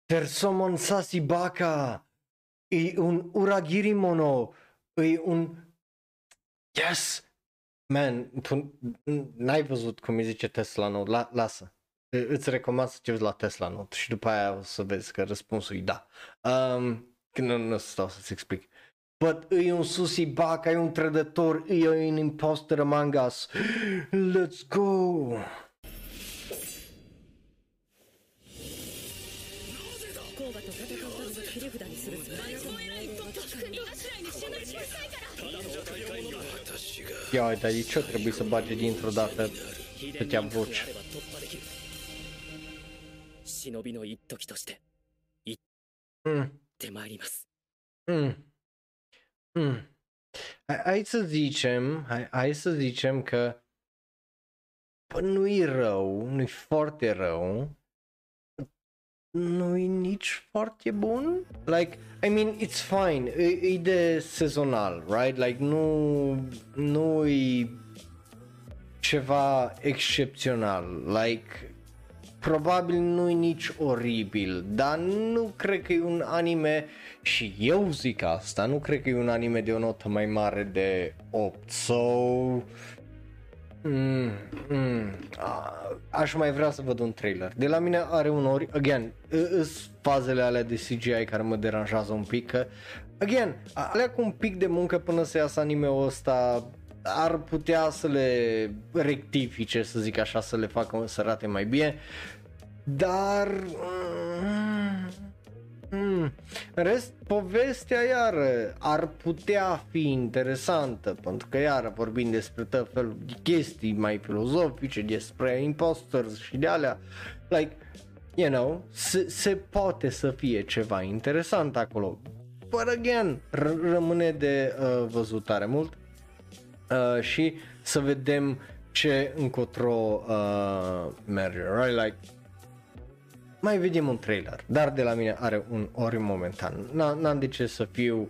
Tersomon Sasibaka e un Uragirimono, e un... Yes! Man, tu n-ai văzut cum îi zice Tesla Note, La, lasă. îți recomand să te uiți la Tesla Note și după aia o să vezi că răspunsul e da. Um, nu, nu să stau să-ți explic. But e un susi baca, e un trădător, e un imposter among us. Let's go! Ia uite, de ce trebuie să bage dintr-o dată atâtea voci? あれば突破できる忍びの一時として行っ Mm. てまいります Mm. Mm. Hai, hai să zicem, hai, hai să zicem că bă, nu-i rău, nu-i foarte rău, nu-i nici foarte bun. Like, I mean, it's fine, e, e de sezonal, right? Like, nu, nu-i ceva excepțional, like, probabil nu-i nici oribil, dar nu cred că e un anime și eu zic asta, nu cred că e un anime de o notă mai mare de 8 sau Mm, mm, a, aș mai vrea să văd un trailer. De la mine are unori, again, îs fazele alea de CGI care mă deranjează un pic, că, again, alea cu un pic de muncă până să iasă anime-ul ăsta ar putea să le rectifice, să zic așa, să le facă să arate mai bine, dar... Mm, mm, în rest, povestea iară ar putea fi interesantă, pentru că iară vorbim despre tot felul de chestii mai filozofice, despre imposters și de alea, like, you know, se, se poate să fie ceva interesant acolo. But again, r- rămâne de uh, văzut tare mult uh, și să vedem ce încotro uh, merge, right? Like, mai vedem un trailer, dar de la mine are un ori momentan. N- n-am de ce să fiu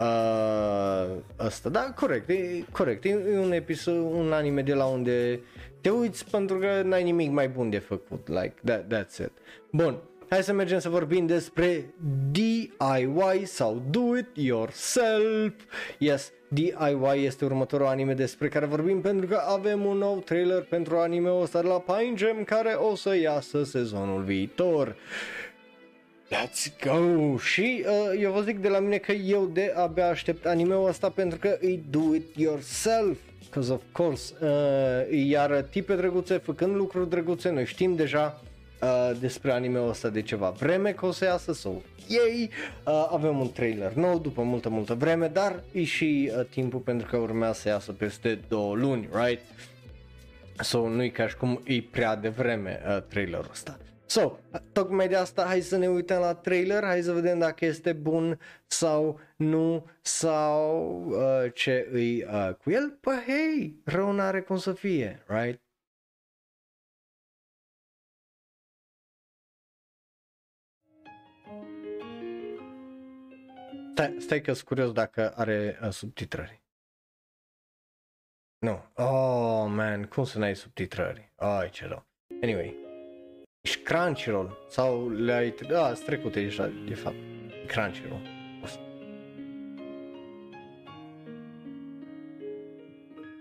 uh, ăsta, da, corect, e corect, e, e un episod, un anime de la unde te uiți pentru că n-ai nimic mai bun de făcut, like, that, that's it. Bun, hai să mergem să vorbim despre DIY sau Do It Yourself. Yes, DIY este următorul anime despre care vorbim pentru că avem un nou trailer pentru anime-ul ăsta de la Pine Jam care o să iasă sezonul viitor. Let's go! Și uh, eu vă zic de la mine că eu de abia aștept anime-ul ăsta pentru că e do it yourself. Because of course, uh, iar tipe drăguțe făcând lucruri drăguțe, noi știm deja uh, despre anime-ul ăsta de ceva vreme că o să iasă sau ei uh, avem un trailer nou după multă multă vreme dar e și uh, timpul pentru că urmează să iasă peste două luni right so nu e ca și cum e prea devreme uh, trailerul ăsta So, tocmai de asta hai să ne uităm la trailer, hai să vedem dacă este bun sau nu sau uh, ce îi uh, cu el. Păi hei, rău n-are cum să fie, right? Stai, stai că sunt curios dacă are uh, subtitrări. Nu. Oh, man, cum să n-ai subtitrări? Ai, ce rău. Anyway. Ești Crunchyroll sau le-ai... Da, sunt trecute deja, de fapt. Crunchyroll.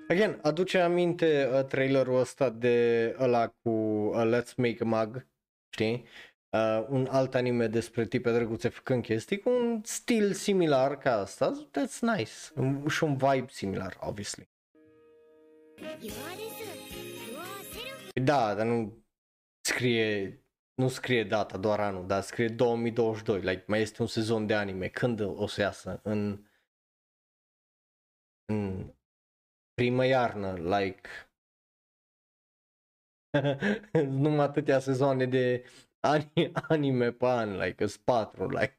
Again, aduce aminte uh, trailerul ăsta de ăla cu uh, Let's Make a Mug, știi? Uh, un alt anime despre tipe drăguțe făcând chestii cu un stil similar ca asta. That's nice. Un, și un vibe similar, obviously. Da, dar nu scrie nu scrie data, doar anul, dar scrie 2022, like, mai este un sezon de anime, când o să iasă? În, în primă iarnă, like, numai atâtea sezoane de anime pe an, like, sunt patru, like.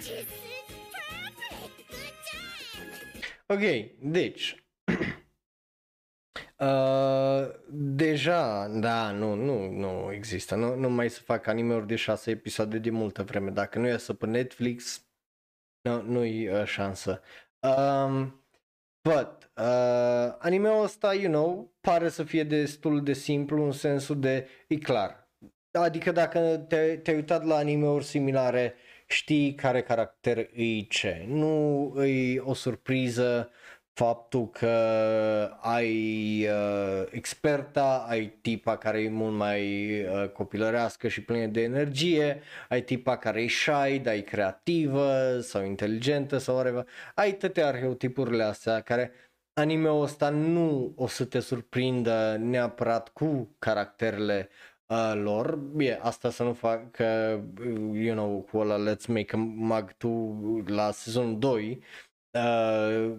実 Ok, deci Uh, deja, da, nu, nu, nu există. Nu, nu mai să fac anime-uri de 6 episoade de multă vreme. Dacă nu iasă pe Netflix, nu, nu-i uh, șansă. Um, but, uh, anime-ul ăsta, you know, pare să fie destul de simplu în sensul de, e clar. Adică dacă te, te-ai uitat la anime-uri similare, știi care caracter îi ce. Nu e o surpriză faptul că ai uh, experta, ai tipa care e mult mai uh, copilărească și plină de energie, ai tipa care e shy, dar e creativă sau inteligentă sau whatever. Ai toate arhetipurile astea care anime-ul ăsta nu o să te surprindă neapărat cu caracterele uh, lor. Bine, asta să nu fac că, you know, cu ăla Let's Make a Mag 2 la sezonul 2 uh,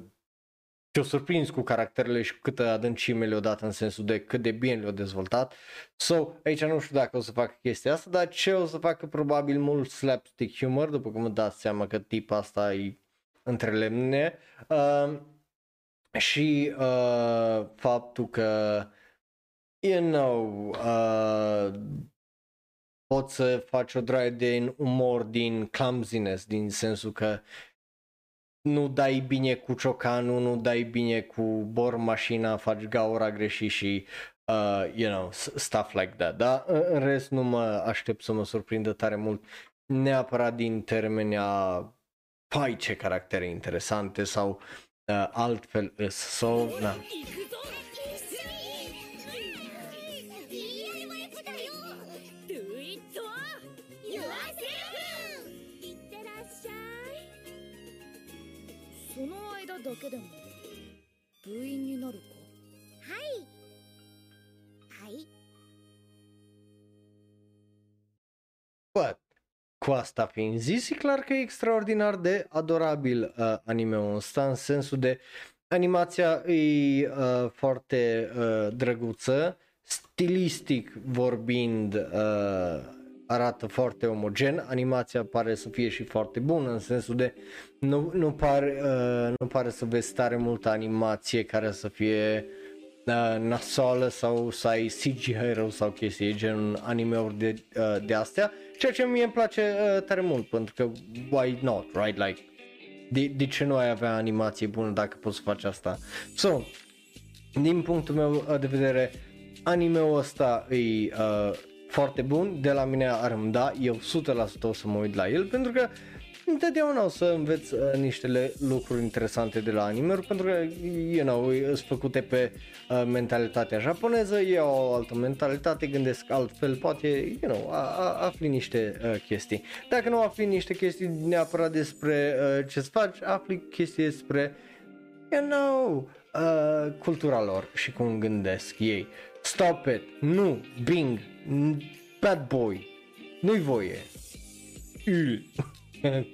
te-o surprins cu caracterele și cu câtă adâncime le-o dat în sensul de cât de bine le-o dezvoltat. So, aici nu știu dacă o să facă chestia asta, dar ce o să facă probabil mult slapstick humor, după cum dați seama că tipa asta e între lemne. Uh, și uh, faptul că you know, uh, poți să faci o draie de umor din clumsiness, din sensul că nu dai bine cu ciocanul, nu dai bine cu bor mașina, faci gaura greșit și uh, you know, stuff like that. Dar în rest nu mă aștept să mă surprindă tare mult neapărat din termenia pai ce caractere interesante sau uh, altfel so, na. だけでも部員になるかはいはい But, cu asta fiind zis, e clar că e extraordinar de adorabil uh, anime-ul ăsta în sensul de animația e uh, foarte uh, drăguță, stilistic vorbind uh, arată foarte omogen, animația pare să fie și foarte bună în sensul de nu, nu, pare, uh, nu pare să vezi tare multă animație care să fie uh, nasoală sau să ai CGI rău sau chestii gen anime-uri de, uh, de astea, ceea ce mie îmi place uh, tare mult pentru că why not, right? Like, de, de ce nu ai avea animație bună dacă poți să faci asta? So, din punctul meu uh, de vedere, anime-ul ăsta e uh, foarte bun, de la mine ar îmi da, eu 100% o să mă uit la el pentru că întotdeauna o să înveți uh, niște le- lucruri interesante de la anime pentru că, you know, sunt făcute pe uh, mentalitatea japoneză, ei au o altă mentalitate, gândesc altfel, poate, you know, a, a, afli niște uh, chestii. Dacă nu afli niște chestii neapărat despre uh, ce-ți faci, afli chestii despre, you know, uh, cultura lor și cum gândesc ei. Stop it, nu, Bing, n- bad boy, nu-i voie. Ul.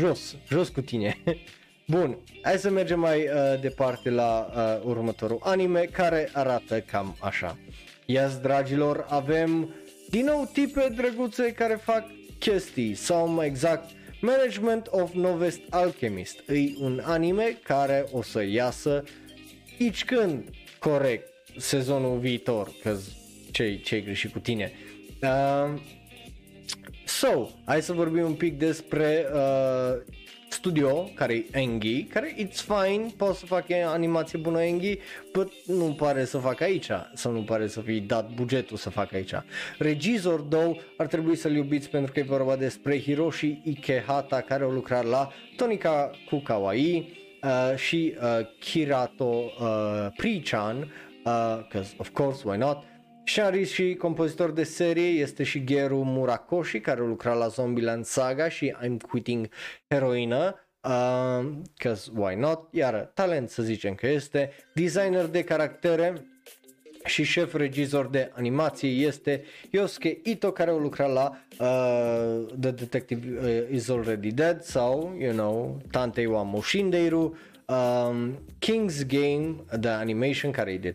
jos, jos cu tine. Bun, hai să mergem mai uh, departe la uh, următorul anime care arată cam așa. Yes, dragilor, avem din nou tipe drăguțe care fac chestii sau mai exact Management of Novest Alchemist. E un anime care o să iasă nici când corect sezonul viitor, că ce ce greșit cu tine. Uh, So, hai să vorbim un pic despre uh, studio care e Engi, care it's fine, poate să facă animație bună Engi, but nu pare să facă aici, sau nu pare să fie dat bugetul să facă aici. Regizor, though, ar trebui să-l iubiți pentru că e vorba despre Hiroshi Ikehata care a lucrat la Tonika Kukawaii uh, și uh, Kirato uh, Prichan, uh, cause of course, why not, Scenarist și compozitor de serie este și Geru Murakoshi, care a lucrat la Zombieland Saga și I'm Quitting Heroina, uh, cause why not, iar talent să zicem că este, designer de caractere și șef regizor de animație este Yosuke Ito care a lucrat la uh, The Detective uh, Is Already Dead sau, you know, Tantei wa Moshindeiru, um, King's Game, The Animation care e de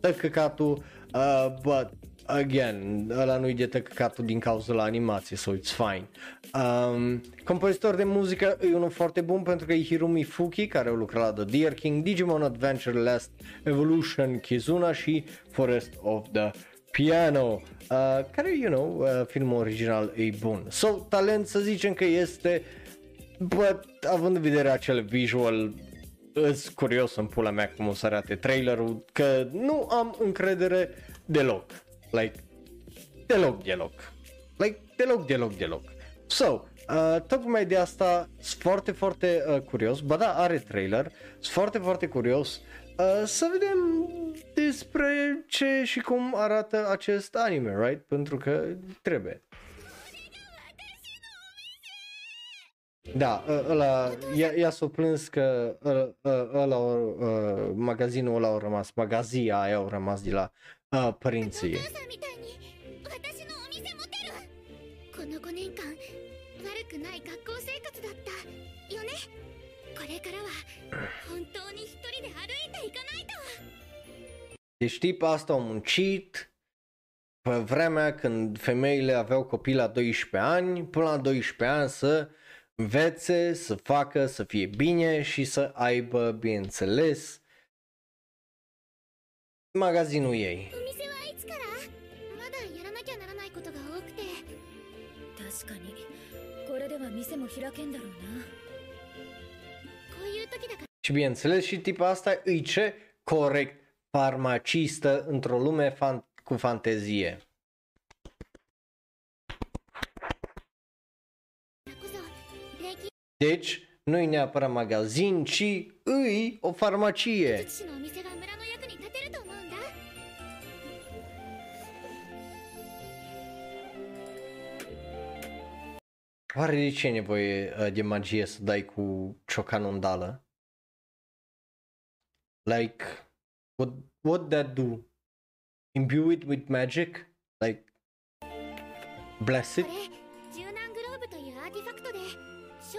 tăcăcatul, Uh, but again, ăla nu-i de tăcăcatul din cauza la animație, so it's fine. Um, compozitor de muzică e unul foarte bun pentru că e Hirumi Fuki, care a lucrat la The Deer King, Digimon Adventure Last Evolution, Kizuna și Forest of the Piano, uh, care, you know, uh, filmul original e bun. So, talent să zicem că este, but având în vedere acel visual îs curios în pula mea cum o să arate trailerul, că nu am încredere deloc. Like, deloc, deloc. Like, deloc, deloc, deloc. So, uh, tocmai de asta sunt foarte, foarte uh, curios, ba da, are trailer, sunt foarte, foarte curios uh, să vedem despre ce și cum arată acest anime, right? Pentru că trebuie. Da, ă, ăla, ea, ea s-a plâns că ă, ă, ăla, ăla, magazinul ăla au rămas, magazia aia au rămas de la uh, părinții. Deci tipa asta a muncit pe vremea când femeile aveau copii la 12 ani, până la 12 ani să învețe, să facă, să fie bine și să aibă, bineînțeles, magazinul ei. お店はいつからまだやらなきゃならないことが多くて確かにこれでは店も開けんだろうなこういう時だから Și bineînțeles și tipul asta îi ce corect farmacistă într-o lume fan- cu fantezie. Deci, nu-i neapărat magazin, ci îi o farmacie. Oare de ce e nevoie uh, de magie să dai cu ciocanul în dală? Like, what, what that do? Imbue it with magic? Like, bless it?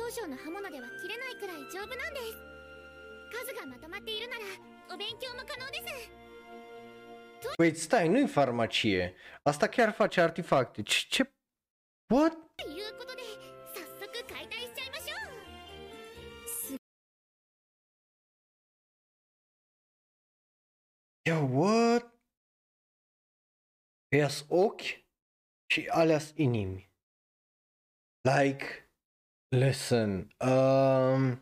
少々の刃物では切れないくらい丈夫なんです数がまとまっているならお勉強も可能です Wait, stai, nu-i farmacie. Asta chiar face artefacte. Ce? ce? What? ということで早速解体しちゃいましょう Yo, what? Ias ochi și aleas inimi. Like, listen, um,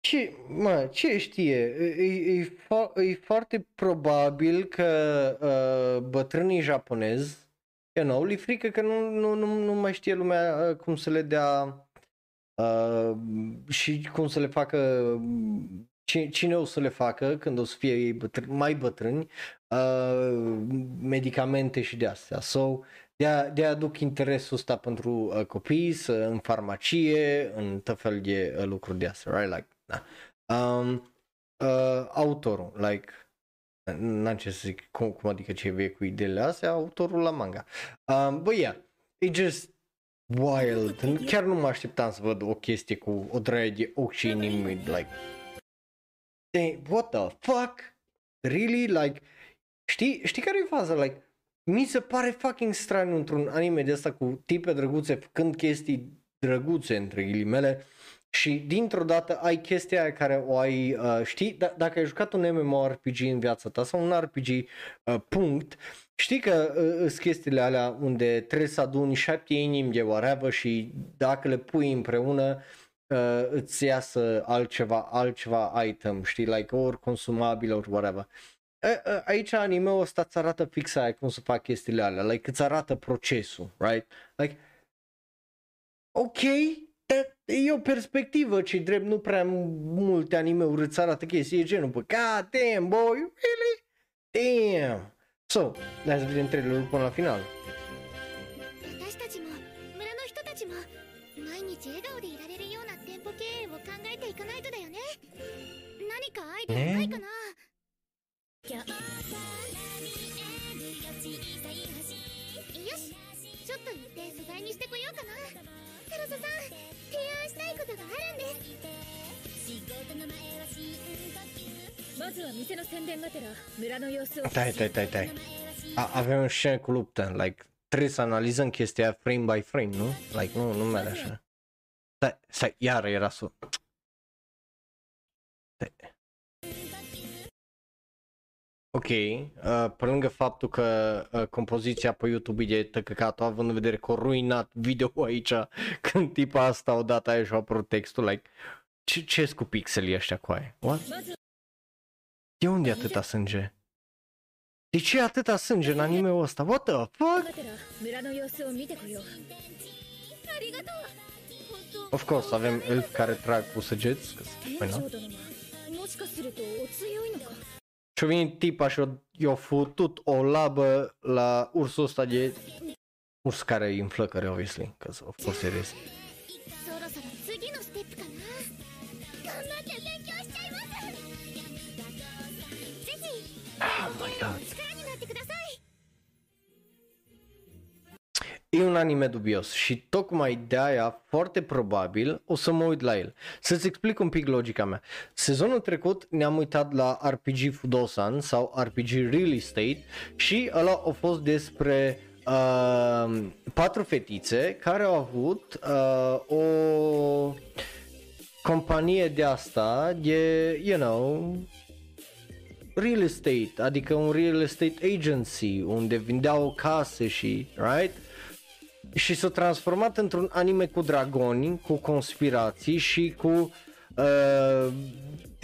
ce, mă, ce știe, e, e, fo- e foarte probabil că uh, bătrânii japonezi you know, li frică că nu, nu, nu, nu mai știe lumea uh, cum să le dea uh, și cum să le facă cine, cine o să le facă când o să fie ei bătr- mai bătrâni uh, medicamente și de astea. So, de-aia, de aduc interesul ăsta pentru uh, copii, să, în farmacie, în tot fel de uh, lucruri de astea, right? Like, da. Um, uh, autorul, like, n-am ce să zic, cum, cum adică ce e cu ideile astea, autorul la manga. Um, but yeah, e just wild. Chiar nu mă așteptam să văd o chestie cu o draie de ochi și inimi, like, Dang, what the fuck? Really? Like, știi, știi care e faza? Like, mi se pare fucking straniu într-un anime de asta cu tipe drăguțe făcând chestii drăguțe între ghilimele și dintr-o dată ai chestia aia care o ai, uh, știi, d- dacă ai jucat un MMORPG în viața ta sau un RPG uh, punct, știi că uh, sunt chestiile alea unde trebuie să aduni șapte inimi de whatever și dacă le pui împreună uh, îți iasă altceva, altceva item, știi, like ori consumabil, ori whatever. A- a- Aici anime-ul ăsta îți arată fix aia cum să fac chestiile alea, like îți arată procesul, right? Like, ok, dar e o perspectivă ce drept nu prea multe anime-uri îți arată chestii, e genul, bă, god damn, boy, really? Damn! So, hai să vedem trailerul până la final. 私たちも村の人たちも毎日笑顔でいられるよう。な店舗経営を考えていかないとだよ、しちょっと行って素材にしてこようかな。サロサさん提案したいことがあるんです。仕事の前は深呼吸まずは店の宣伝がてら村の様子を。Tai, tai, tai, tai. A, avem scene cu luptă, like, trebuie să analizăm chestia frame by frame, nu? Like, nu, nu merge așa. Stai, stai, iar era su... Ok, uh, pe lângă faptul că uh, compoziția pe YouTube e de tăcăcatul, având în vedere că a ruinat video aici, când tipa asta odată aia și-a apărut textul, like, ce ce cu pixelii ăștia cu aia? What? De unde atâta sânge? De ce atâta sânge în anime-ul ăsta? What the fuck? Of course, avem elf care trag cu săgeți, că se și-a venit tipa și i-a futut o labă la ursul ăsta de... Urs care îi înflăcăre, obviously, că s-a fost is. Oh ah, my god. E un anime dubios și tocmai de aia, foarte probabil, o să mă uit la el. Să-ți explic un pic logica mea. Sezonul trecut ne-am uitat la RPG Fudosan sau RPG Real Estate și ăla a fost despre uh, patru fetițe care au avut uh, o companie de asta de, you know, real estate, adică un real estate agency unde vindeau case și, right? Și s-a transformat într-un anime cu dragoni, cu conspirații și cu uh,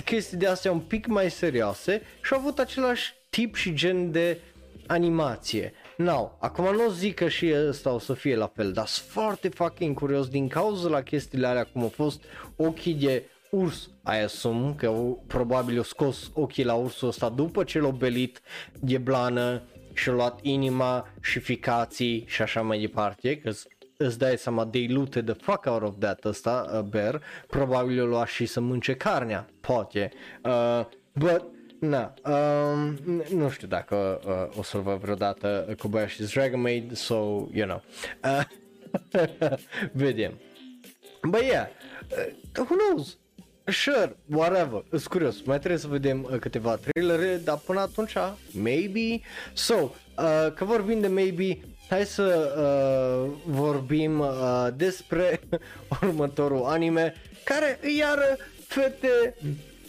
chestii de astea un pic mai serioase și au avut același tip și gen de animație. Now, acum nu zic că și ăsta o să fie la fel, dar sunt foarte fucking curios din cauza la chestiile alea cum au fost ochii de urs, I assume, că au, probabil au scos ochii la ursul ăsta după ce l-au belit de blană și-a luat inima și ficații și așa mai departe, că îți dai seama, they looted the fuck out of that ăsta, uh, bear, probabil o lua și să mânce carnea, poate, uh, but, na, um, n- nu știu dacă uh, o să-l văd vreodată uh, Kobayashi's Dragon Maid, so, you know, uh, vedem. But yeah, uh, who knows? Sure, whatever, sunt curios, mai trebuie să vedem uh, câteva trailere, dar până atunci, maybe, so, uh, că vorbim de maybe, hai să uh, vorbim uh, despre următorul anime, care îi iară fete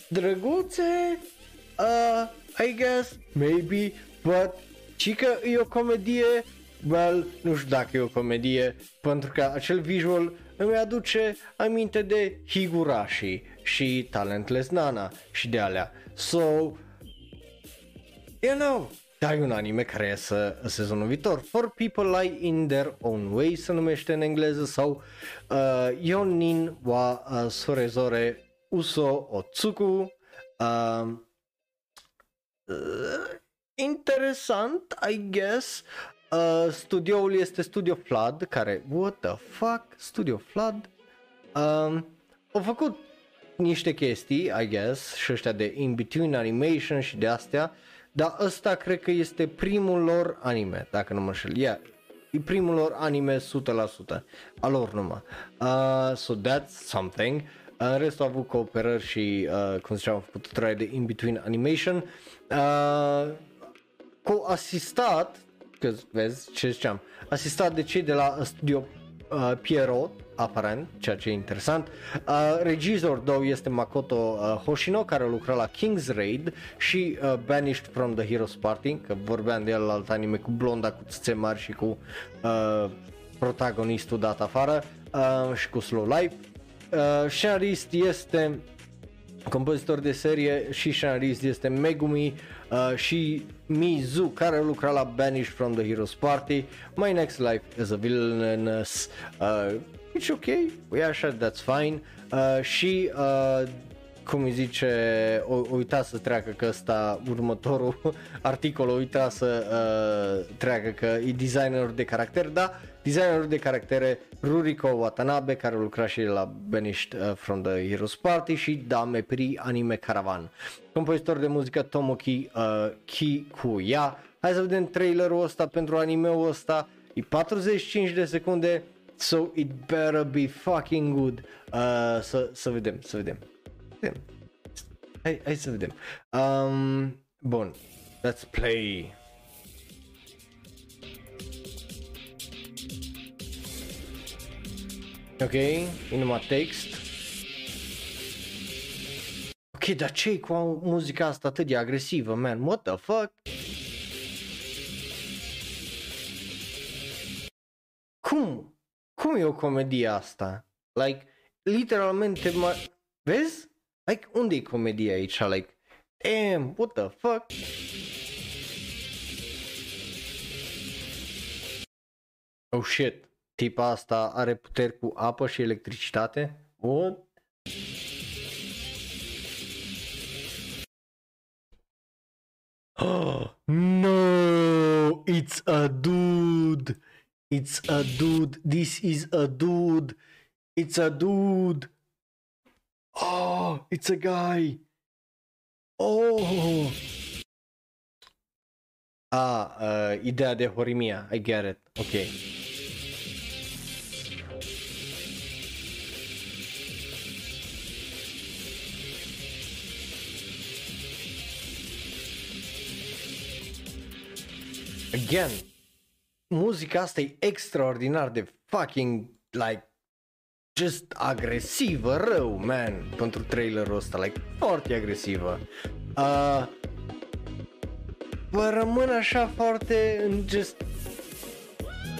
drăguțe, uh, I guess, maybe, but, ci că e o comedie, well, nu știu dacă e o comedie, pentru că acel visual îmi aduce aminte de Higurashi și Talentless Nana și de alea. So, you know, ai un anime care iasă sezonul viitor. For People Lie in Their Own Way se numește în engleză sau uh, Yonin wa uh, Sorezore Uso Otsuku. Uh, uh, interesant, I guess. Uh, studioul este Studio Flood, care, what the fuck, Studio Flood? Um, au făcut niște chestii, I guess, și ăștia de in-between animation și de astea, dar ăsta cred că este primul lor anime, dacă nu mă înșel. Yeah, e primul lor anime 100%, a lor numai. Uh, so that's something. În rest au avut cooperări și, uh, cum ziceam, au făcut trai de in-between animation. Uh, co-asistat, că vezi ce ziceam, asistat de cei de la studio uh, Pierrot, aparent, ceea ce e interesant. Uh, regizor două este Makoto uh, Hoshino, care lucra la King's Raid și uh, Banished from the Heroes Party, că vorbeam de el la alt anime cu blonda, cu țâțe mari și cu uh, protagonistul dat afară uh, și cu Slow Life. Uh, scenarist este compozitor de serie și scenarist este Megumi uh, și Mizu care lucra la Banished from the Heroes Party My Next Life is a Villainous uh, It's ok, e așa, that's fine. Uh, și uh, cum îi zice, o, o uita să treacă că ăsta, următorul articol, o uita să uh, treacă că e designer de caracter, da, designerul de caractere Ruriko Watanabe, care lucra și la Banished uh, from the Heroes Party și Dame Pri Anime Caravan. Compozitor de muzică Tomoki uh, Kikuya. Hai să vedem trailerul ăsta pentru animeul ăsta. E 45 de secunde, so it better be fucking good. Uh, să, să vedem, să vedem. vedem. Hai, hai să vedem. Um, bun, let's play. Ok, e numai text. Ok, dar ce cu muzica asta atât de agresivă, man? What the fuck? Cum? Cum e o comedie asta? Like, literalmente, mă... Vezi? Like, unde e comedia aici? Like, damn, what the fuck? Oh shit. Tipa asta are puteri cu apă și electricitate? What? Oh, no, it's a dude. It's a dude. This is a dude. It's a dude. Oh, it's a guy. Oh. Ah, uh, ideea de Horimia. I get it. Okay. Again, muzica asta e extraordinar de fucking like just agresivă, rău, man, pentru trailerul ăsta, like foarte agresivă. Uh, vă rămân așa foarte în just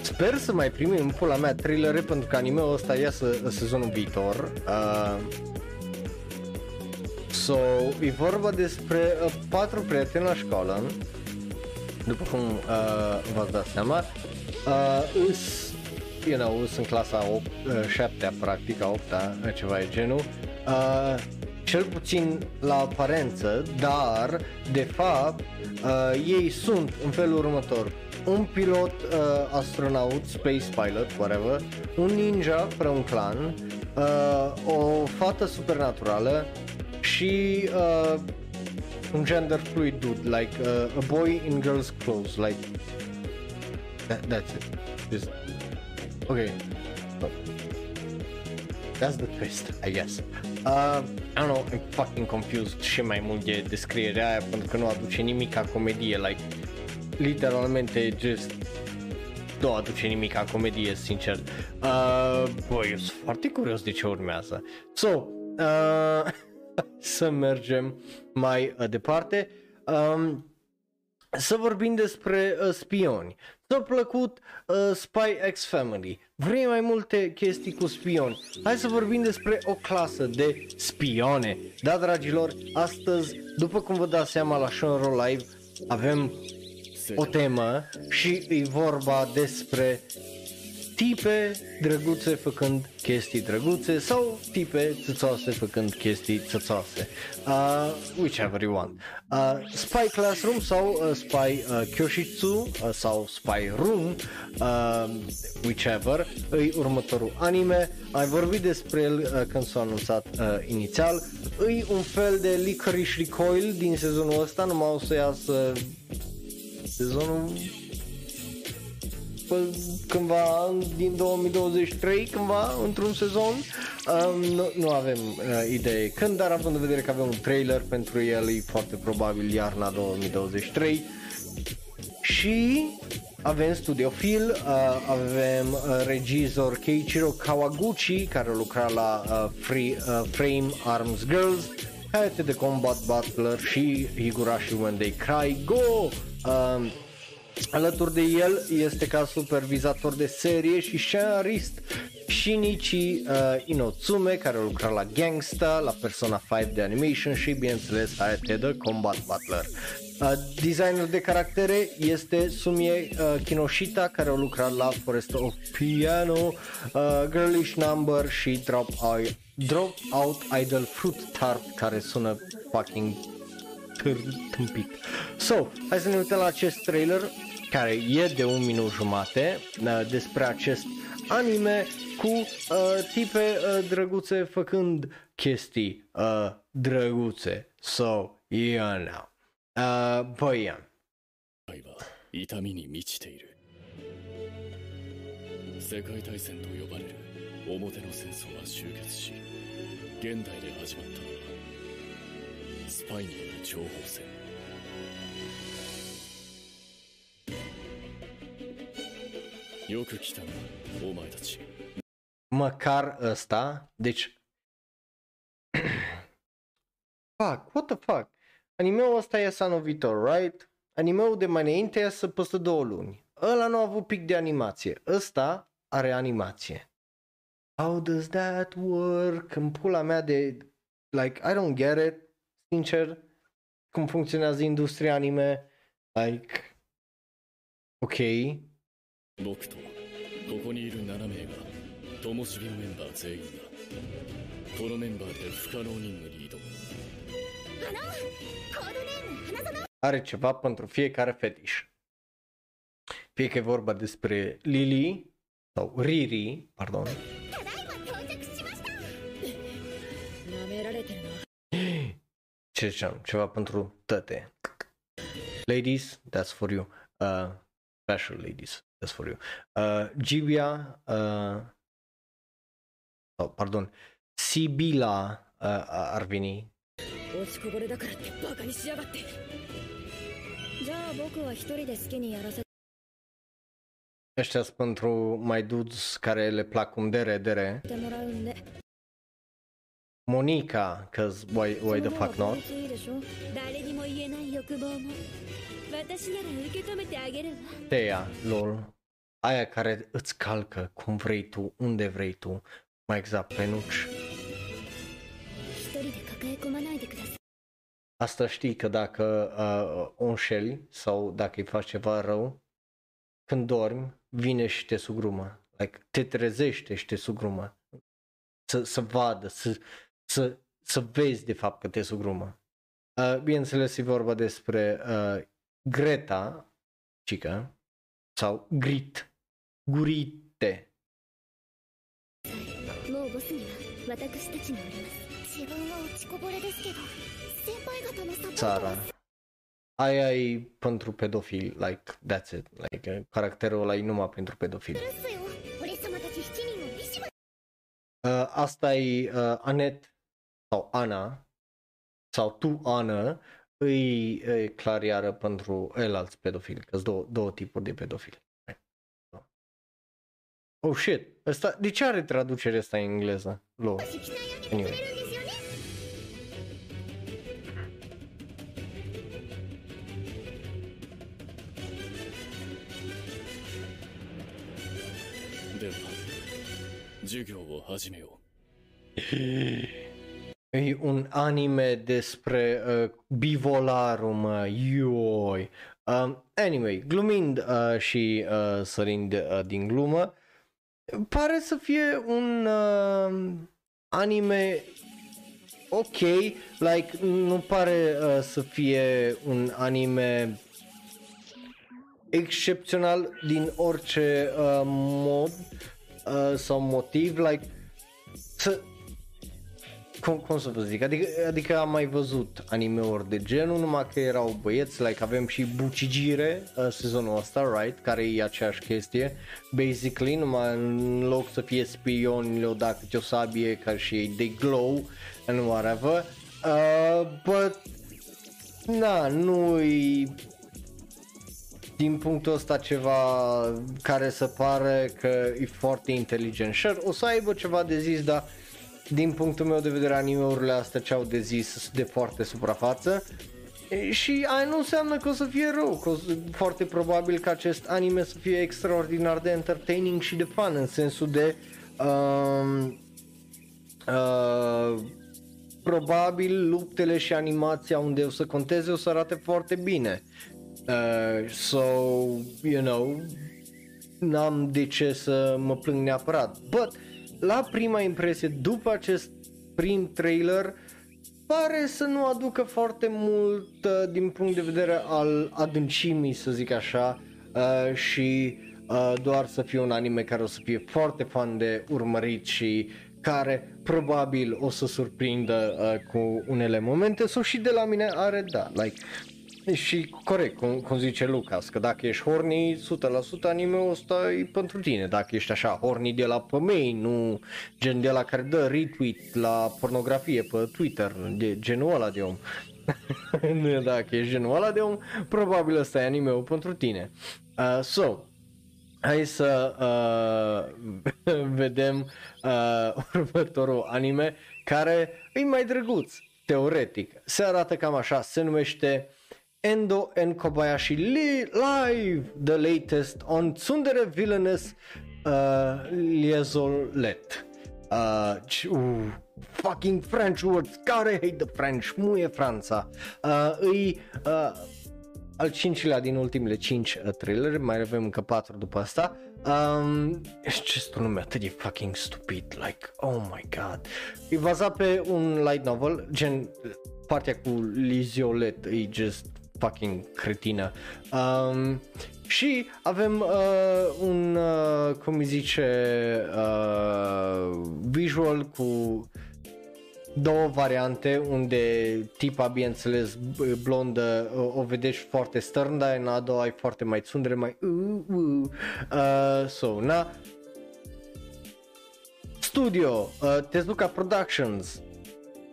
Sper să mai primim în pula mea trailere pentru că anime-ul ăsta iasă în sezonul viitor. Uh, so, e vorba despre uh, patru prieteni la școală după cum uh, v-ați dat seama, uh, îs, you know, sunt clasa 8, uh, 7 practic, a 8 ceva e genul, uh, cel puțin la aparență, dar de fapt uh, ei sunt în felul următor. Un pilot uh, astronaut, space pilot, whatever, un ninja fără un clan, uh, o fată supernaturală și uh, un gender fluid dude, like uh, a boy in girl's clothes, like that, that's it. Just okay. That's the twist, I guess. Uh, I don't know, I'm fucking confused și mai mult de descrierea aia pentru că nu aduce nimic ca comedie, like literalmente just nu aduce nimic ca comedie, sincer. Uh, băi, eu sunt foarte curios de ce urmează. So, uh, să mergem mai uh, departe. Um, să vorbim despre uh, spioni. S-a plăcut uh, Spy X Family. Vrei mai multe chestii cu spioni? Hai să vorbim despre o clasă de spione. Da, dragilor, astăzi, după cum vă dați seama la Shonro Live, avem o temă și e vorba despre tipe drăguțe făcând chestii drăguțe sau tipe țățoase făcând chestii țățoase. Uh, whichever you want. Uh, Spy Classroom sau uh, Spy uh, Kyoshitsu uh, sau Spy Room, uh, whichever, e următorul anime. Ai vorbit despre el uh, când s-a anunțat uh, inițial. E un fel de Licorice Recoil din sezonul ăsta, numai o să iasă sezonul pe- cândva din 2023, cândva, într-un sezon. Um, nu, nu avem uh, idee când, dar având în vedere că avem un trailer pentru el, e foarte probabil iarna 2023. Și avem Studio Phil, uh, avem uh, regizor Keiichiro Kawaguchi care lucra la uh, Free, uh, Frame Arms Girls, Hayate de Combat Butler și Higurashi When They Cry Go. Um, Alături de el este ca supervizator de serie și scenarist Shinichi uh, Inotsume care a lucrat la Gangsta, la Persona 5 de animation și bineînțeles Hayate de Combat Butler. Uh, designer de caractere este Sumie uh, Kinoshita care a lucrat la Forest of Piano, uh, Girlish Number și Drop, Out, Drop Out Idol Fruit Tart care sună fucking târ- tâmpit. So, hai să ne uităm la acest trailer care e de un minut jumate uh, despre acest anime cu uh, tipe uh, drăguțe făcând chestii uh, drăguțe. So, yeah now. Uh, băi, yeah. 界は痛みに満ちている世界大戦と呼ばれる表の戦争は終結し現代で始まったのはスパイによる情報戦 よく来たなお前たち măcar ăsta, deci Fuck, what the fuck? Animeul ăsta iese anul viitor, right? Animeul de mai înainte iese peste două luni. Ăla nu a avut pic de animație. Ăsta are animație. How does that work? În pula mea de... Like, I don't get it, sincer, cum funcționează industria anime. Like, ok. 僕とここにいる7名が灯火のメンバー全員だこのメンバーで不可能任務に挑むあのコードネーム花園 are ceva pentru fiecare fetiș. Fie că e vorba despre Lily sau Riri, pardon, ただいま到着しました 舐められてるな ce ziceam, ceva pentru tăte. Ladies, that's for you. Uh, special ladies, that's for you. Uh, Gibia, uh, oh, pardon, Sibila uh, ar veni. 落ちこぼれだからってバカにしやがってじゃあ僕は一人で好きにやらせ Ăștia sunt pentru mai dudes care le plac cum dere, dere. てもらうんで Monica, cause why, why the fuck その not? Teia lol. Aia care îți calcă cum vrei tu, unde vrei tu, mai exact pe nuci. Asta știi că dacă uh, înșeli sau dacă îi faci ceva rău, când dormi, vine și te sugrumă. Like, te trezește și te sugrumă. Să, să vadă, să, să, să vezi de fapt că te sugrumă. Uh, bineînțeles, e vorba despre uh, Greta, cică, sau Grit, Gurite. Țara. Aia e pentru pedofil, like, that's it. Like, caracterul ăla e numai pentru pedofil. Uh, asta e uh, Anet sau Ana sau tu, Ana, îi e clar iară pentru el alți pedofili, că sunt două, două tipuri de pedofili. Oh shit, asta, de ce are traducerea asta în engleză? Lo. し鍛え上げてくれるんですよね では授業を始めよう E un anime despre uh, bivolarul, mă, ioi. Um, anyway, glumind uh, și uh, sărind uh, din glumă, pare să fie un uh, anime ok, like nu pare uh, să fie un anime excepțional din orice uh, mod uh, sau motiv, like să cum, cum să vă zic, adică, adică am mai văzut anime-uri de genul, numai că erau băieți, like avem și Bucigire uh, sezonul ăsta, right, care e aceeași chestie, basically, numai în loc să fie spioni, le-o da câte o sabie ca și ei, they glow and whatever, uh, but, na, nu-i din punctul ăsta ceva care să pare că e foarte inteligent. Sure, o să aibă ceva de zis, dar din punctul meu de vedere anime-urile astea ce au de zis de foarte suprafață E, și aia nu înseamnă că o să fie rău, că o să, foarte probabil că acest anime să fie extraordinar de entertaining și de fun în sensul de um, uh, probabil luptele și animația unde o să conteze o să arate foarte bine. Uh, so, you know, n-am de ce să mă plâng neapărat. But, la prima impresie, după acest prim trailer, pare să nu aducă foarte mult uh, din punct de vedere al adâncimii, să zic așa, uh, și uh, doar să fie un anime care o să fie foarte fan de urmărit și care probabil o să surprindă uh, cu unele momente. Sau și de la mine are da, like și corect, cum, cum zice Lucas, că dacă ești horny, 100% anime-ul ăsta e pentru tine. Dacă ești așa horny de la pe nu gen de la care dă retweet la pornografie pe Twitter, de genul ăla de om. nu dacă ești genul ăla de om, probabil ăsta e anime-ul pentru tine. Uh, so, hai să uh, vedem uh, următorul anime care e mai drăguț, teoretic. Se arată cam așa, se numește Endo and Kobayashi li- live the latest on Tsundere Villainous uh, Liezolet. Uh, uh, fucking French words, care hate the French, muie Franța. Uh, îi uh, al cincilea din ultimele cinci uh, trailer, mai avem încă patru după asta. Um, ce este un nume atât de fucking stupid, like, oh my god. E bazat pe un light novel, gen partea cu Liziolet e just fucking cretină. Um, și avem uh, un, uh, cum îi zice, uh, visual cu două variante unde tipa, bineînțeles, blondă o vedești foarte stern, dar în a doua ai foarte mai țundere, mai uh, uh. Uh, so, na. Studio, uh, Tezuka Productions,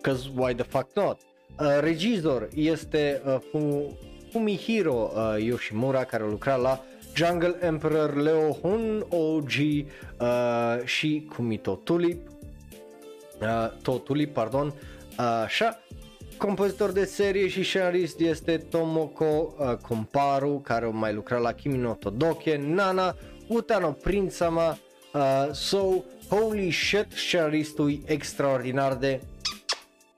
cause why the fuck not? Uh, regizor este uh, Fumihiro uh, Yoshimura care a lucrat la Jungle Emperor, Leo Hun OG uh, și Kumito Tulip, uh, To Tulip, pardon, uh, așa. Compozitor de serie și scenarist este Tomoko uh, Komparu, care a mai lucrat la Kimi no Todoke, Nana, Utano Prinsama, uh, So, holy shit, scenaristul e extraordinar de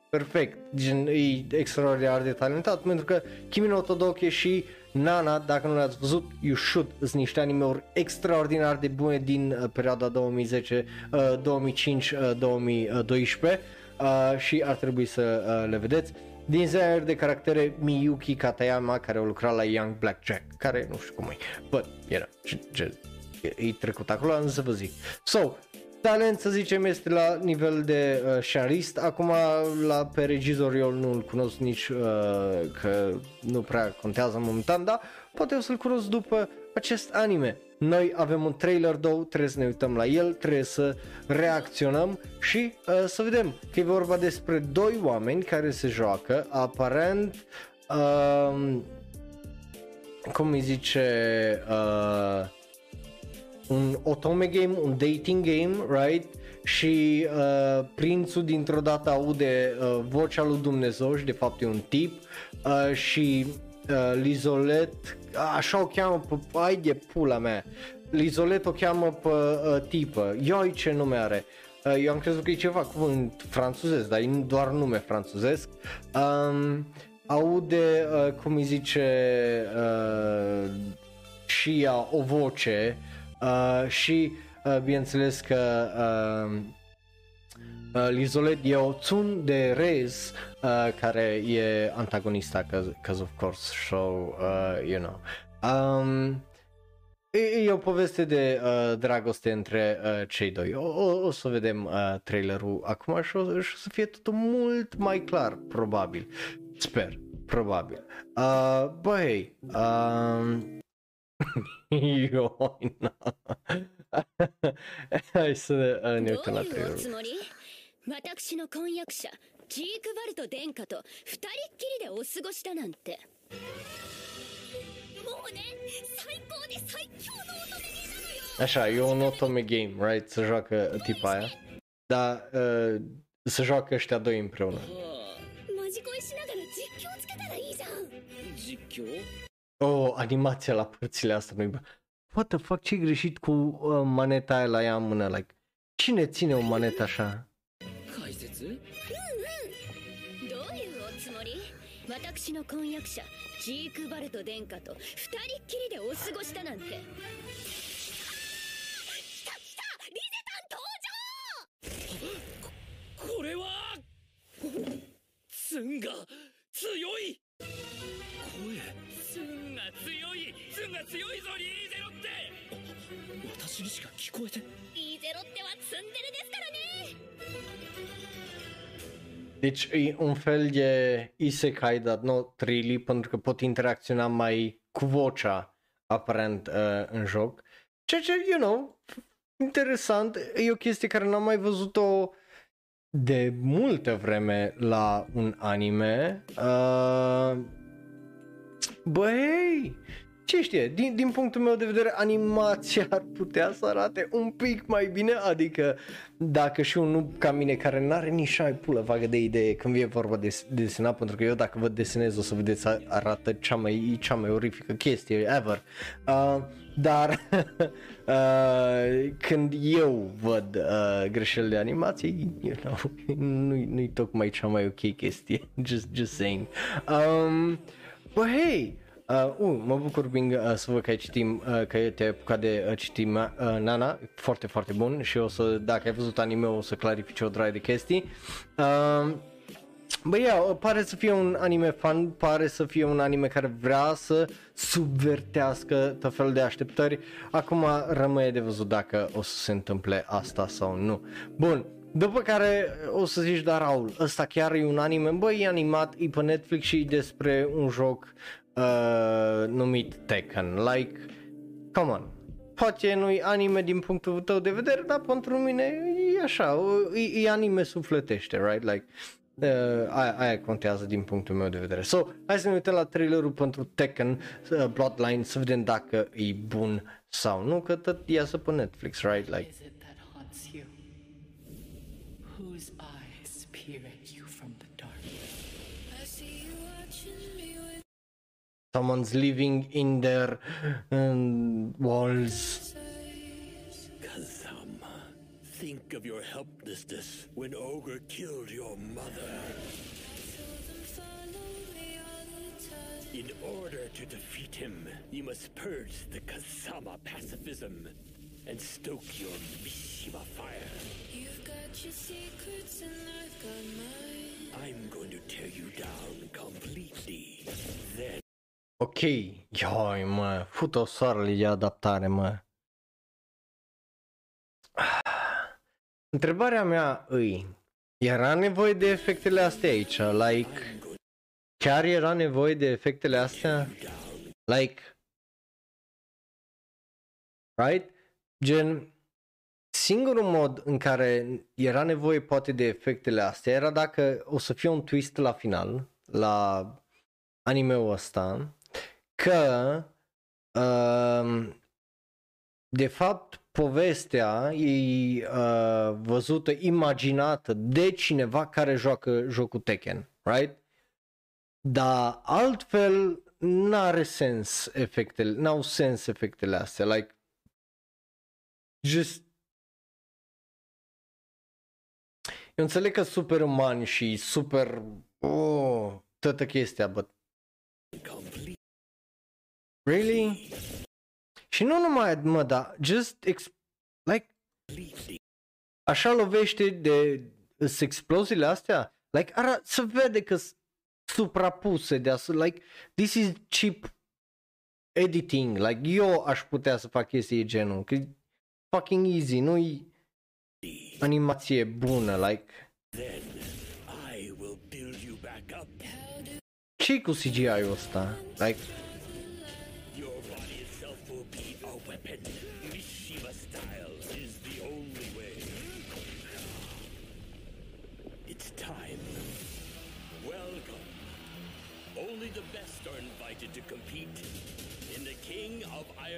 perfect, gen, e extraordinar de talentat pentru că Kimi no Todoke și Nana, dacă nu le-ați văzut, you should, sunt niște anime-uri extraordinar de bune din uh, perioada 2010, uh, 2005, uh, 2012 uh, și ar trebui să uh, le vedeți. Designer de caractere Miyuki Katayama care a lucrat la Young Blackjack, care nu știu cum e, but, era, e trecut acolo, am să vă zic. So, talent să zicem este la nivel de uh, scenarist, acum la pe regizor eu nu-l cunosc nici uh, că nu prea contează momentan, dar poate o să-l cunosc după acest anime. Noi avem un trailer, două, trebuie să ne uităm la el, trebuie să reacționăm și uh, să vedem că e vorba despre doi oameni care se joacă, aparent, uh, cum îi zice, uh, un otome game, un dating game, right? Și uh, prințul dintr-o dată aude uh, vocea lui Dumnezeu și de fapt e un tip uh, și uh, Lizolet, așa o cheamă pe, ai de pula mea, Lizolet o cheamă pe uh, tipă, ioi ce nume are, uh, eu am crezut că e ceva cuvânt francezesc, dar e doar nume francezesc, um, aude, uh, cum îi zice, uh, și ea o voce uh, și uh, bineînțeles că uh, uh, Lizolet e o Tsun de Rez uh, care e antagonista, cause of course, so, uh, you know. Um, E, e o poveste de uh, dragoste între uh, cei doi. O, o, o să vedem uh, trailerul acum și o, și o să fie totul mult mai clar, probabil. Sper, probabil. Uh, băi, 匂いな。はい、それ、あ、匂いつもり？私の婚約者、ジークバルト殿下と二人っきりでお過ごしだなんて。もうね、最高で最強の乙女ゲームよ。あ、そう、乙女ゲーム、ライツ・ジャック・ティパイ。だ、え、ジャック・シタ・ドインプロ。マジ恋しながら実況つけたらいいじゃん。実況？Oh, animația la părțile astea nu What the fuck, ce greșit cu uh, maneta aia la ea în mână? Like, cine ține o manetă așa? スンが強いスンが強いぞリーゼロって私にしか聞こえてリーゼロってはツンデレですからね Deci e un fel de isekai, dar not really, pentru că pot interacționa mai cu vocea, aparent, uh, în joc. Ceea ce, you know, interesant, e o chestie care n-am mai văzut-o de multă vreme la un anime. Uh, băi, ce știe, din, din punctul meu de vedere animația ar putea să arate un pic mai bine, adică dacă și un noob ca mine care n-are nici ai pulă vagă de idee când vine vorba de desenat, pentru că eu dacă vă desenez o să vedeți arată cea mai, cea mai orifică chestie ever. Uh, dar uh, când eu văd uh, greșeli de animație, you know, nu-i, nu-i tocmai cea mai ok chestie, just, just saying. Um, but hey, Uh, uh, mă bucur, Bing, uh, să văd că ai citim, uh, că te-ai apucat de uh, citim uh, Nana, foarte, foarte bun și o să, dacă ai văzut anime, o să clarifici o draie de chestii. Uh, Băi, ia, pare să fie un anime fan, pare să fie un anime care vrea să subvertească tot felul de așteptări. Acum rămâne de văzut dacă o să se întâmple asta sau nu. Bun, după care o să zici, dar Raul, ăsta chiar e un anime? Băi, e animat, e pe Netflix și e despre un joc uh, numit Tekken. Like, come on. Poate nu-i anime din punctul tău de vedere, dar pentru mine e așa, e, e anime sufletește, right? Like, uh, aia, aia contează din punctul meu de vedere. So, hai să ne uităm la trailerul pentru Tekken uh, Bloodline să vedem dacă e bun sau nu, că tot iasă pe Netflix, right? Like, someone's living in their um, walls. Kazama, think of your helplessness when Ogre killed your mother. In order to defeat him, you must purge the Kazama pacifism and stoke your Mishima fire. You've got your secrets and I've got mine. I'm going to tear you down completely. Then Ok, ioi mă, fut-o soarele de adaptare mă. Întrebarea mea îi, era nevoie de efectele astea aici? Like, chiar era nevoie de efectele astea? Like, right? Gen, singurul mod în care era nevoie poate de efectele astea era dacă o să fie un twist la final, la anime-ul ăsta, că uh, de fapt povestea e uh, văzută, imaginată de cineva care joacă jocul Tekken, right? Dar altfel n-are sens efectele, n-au sens efectele astea, like just eu înțeleg că super uman și super oh, toată chestia, but Complete. Really? Și nu numai, mă, dar just, ex- like, așa lovește de s exploziile astea, like, ara, se vede că s suprapuse de asupra, like, this is cheap editing, like, eu aș putea să fac chestii de genul, că e fucking easy, nu-i animație bună, like, Then I will build you back up. ce cu CGI-ul ăsta? Like,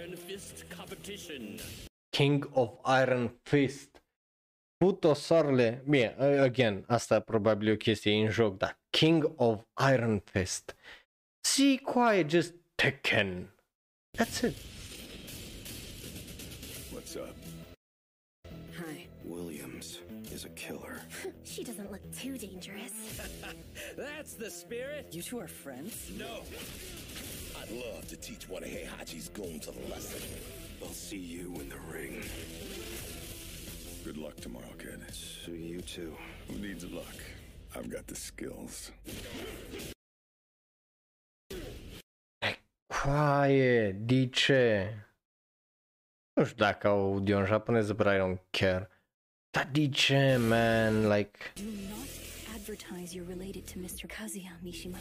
Iron Fist competition. King of Iron Fist. Puto soarele, bine, uh, again, asta probabil e o chestie în joc, dar King of Iron Fist. See quiet, just Tekken. That's it. What's up? Hi. Williams is a killer. She doesn't look too dangerous. That's the spirit. You two are friends? No. I'd love to teach one of Heihachi's goons a lesson. I'll see you in the ring. Good luck tomorrow, kid. See you too. Who needs luck? I've got the skills. Quiet, de ce? Nu știu dacă au audio în japoneză, but I don't care. Dar de ce, man? Like, Do not advertise you're related to Mr. Kazuya Mishima.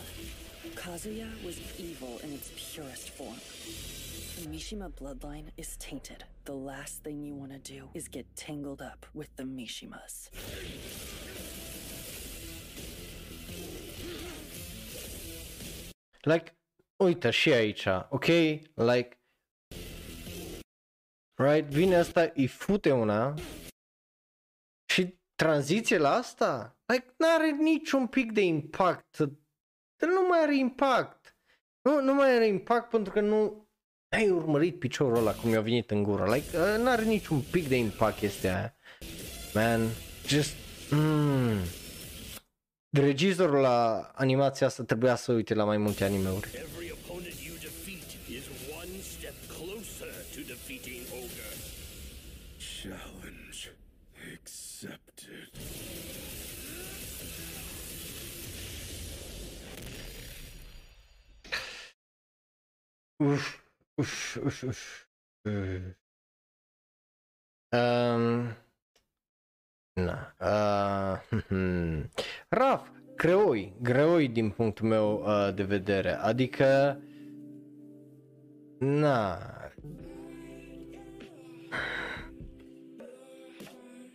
Kazuya was evil in its purest form. The Mishima bloodline is tainted. The last thing you want to do is get tangled up with the Mishimas. like, uite și ok? Like, right? Vine asta, îi fute una și tranziție la asta, like, n-are niciun pic de impact. Nu mai are impact. Nu, nu mai are impact pentru că nu ai urmărit piciorul ăla cum i-a venit în gură. Like, uh, n-are niciun pic de impact chestia aia. Man, just... Mm. Regizorul la animația asta trebuia să uite la mai multe animeuri. Uf, uf, uf, uf. Uh. Um, na. Uh, hmm. Raf, greoi, greoi din punctul meu uh, de vedere. Adică, na.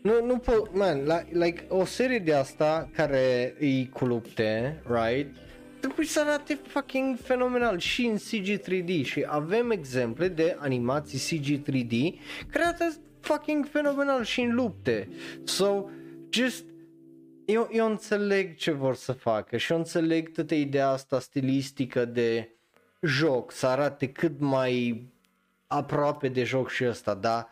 Nu, nu pot, man, like, like o serie de asta care îi cu lupte, right? Trebuie să arate fucking fenomenal și în CG 3D și avem exemple de animații CG 3D care arată fucking fenomenal și în lupte. So, just eu, eu înțeleg ce vor să facă și eu înțeleg toată ideea asta stilistică de joc, să arate cât mai aproape de joc și ăsta, dar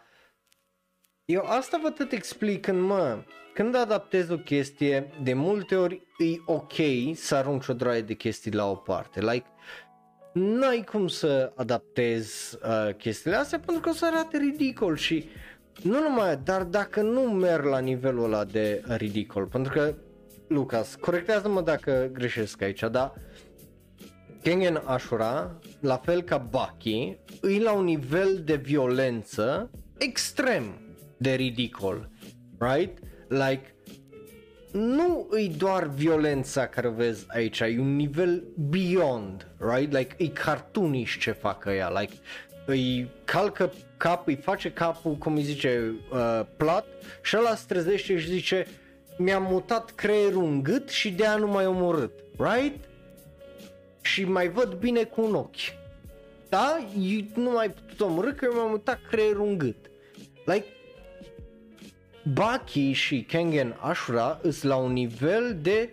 eu asta vă tot explic când mă, când adaptezi o chestie, de multe ori e ok să arunci o droaie de chestii la o parte, like, n-ai cum să adaptezi uh, chestiile astea pentru că o să arate ridicol și nu numai, dar dacă nu merg la nivelul ăla de ridicol, pentru că, Lucas, corectează-mă dacă greșesc aici, dar Kengen Ashura, la fel ca Baki, îi la un nivel de violență extrem de ridicol, right? Like, nu îi doar violența care o vezi aici, e un nivel beyond, right? Like, e cartoonish ce fac ea, like, îi calcă cap, îi face capul, cum îi zice, uh, plat și ăla se trezește și zice mi-am mutat creierul în gât și de aia nu mai omorât, right? Și mai văd bine cu un ochi. Da? Eu nu mai putut omorât că eu mi-am mutat creierul în gât. Like, Baki și Kengen Ashura îs la un nivel de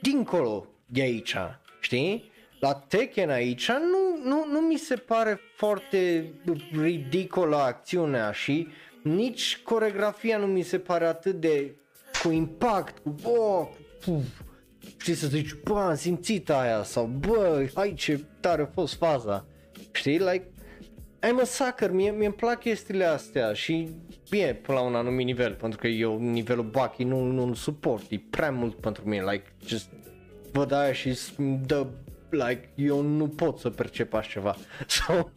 dincolo de aici, știi? La Tekken aici nu, nu, nu mi se pare foarte ridicolă acțiunea și nici coregrafia nu mi se pare atât de cu impact, cu oh, puf. știi să zici, bă, am simțit aia sau bă, hai ce tare a fost faza. Știi, like, I'm a sucker, mie, mie îmi plac chestiile astea și bine, până la un anumit nivel, pentru că eu nivelul Bucky nu, nu suport, e prea mult pentru mine, like, just văd aia și îmi dă, like, eu nu pot să percep așa ceva. So,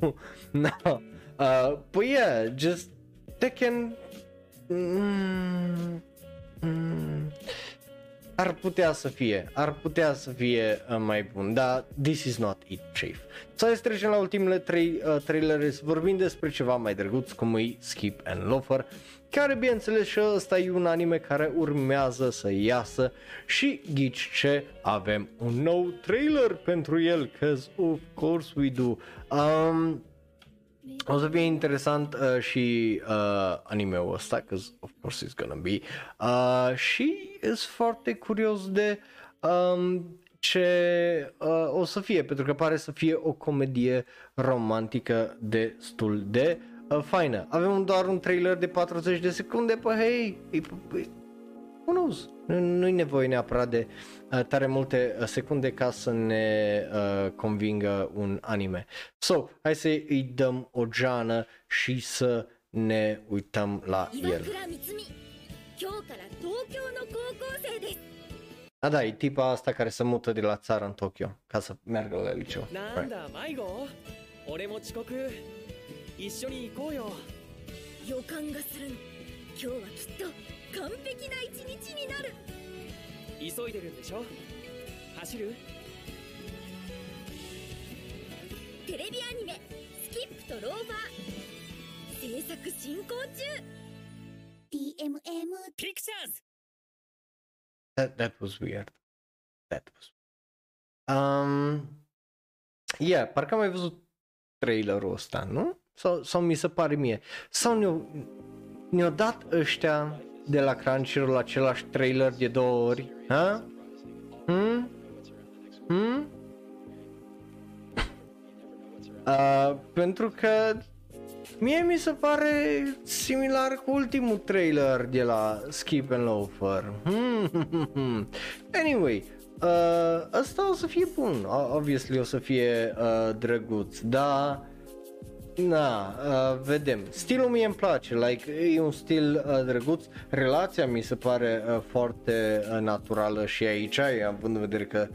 no. Uh, păi yeah, just, they can, mm, mm, ar putea să fie, ar putea să fie uh, mai bun, dar this is not it, Chief. Să să trecem la ultimele trei uh, trailere, să vorbim despre ceva mai drăguț, cum e Skip and Loafer, care bineînțeles și ăsta e un anime care urmează să iasă și ghici ce, avem un nou trailer pentru el, cause of course we do. Um, o să fie interesant uh, și uh, anime-ul ăsta, cause of course it's gonna be. Uh, și sunt foarte curios de um, ce uh, o să fie, pentru că pare să fie o comedie romantică destul de uh, faină. Avem doar un trailer de 40 de secunde, pe hei, e, e, who knows? Nu, nu-i nevoie neapărat de uh, Uh, tare multe uh, secunde ca să ne uh, convingă un anime. So, hai să îi dăm o geană și să ne uităm la el. A, da, e tipa asta care se mută de la țară în Tokyo, ca să meargă la liceu. Right. 急いでるんでしょ走るテレビアニメ「スキップとローファー」制作進行中 DMM ピクチャーズ That, that was weird. That was Um, yeah, parcă am mai văzut trailerul ăsta, nu? Sau, sau mi se pare mie. Sau ne-au, ne dat ăștia de la Crunchyroll același trailer de două ori? Ha? Hmm? Hmm? Uh, pentru că mie mi se pare similar cu ultimul trailer de la Skip and Loafer. Hmm. Anyway, uh, ăsta o să fie bun, O- obviously o să fie uh, drăguț, dar Na, uh, vedem. Stilul mie îmi place, like, e un stil uh, drăguț, relația mi se pare uh, foarte uh, naturală și aici, având în vedere că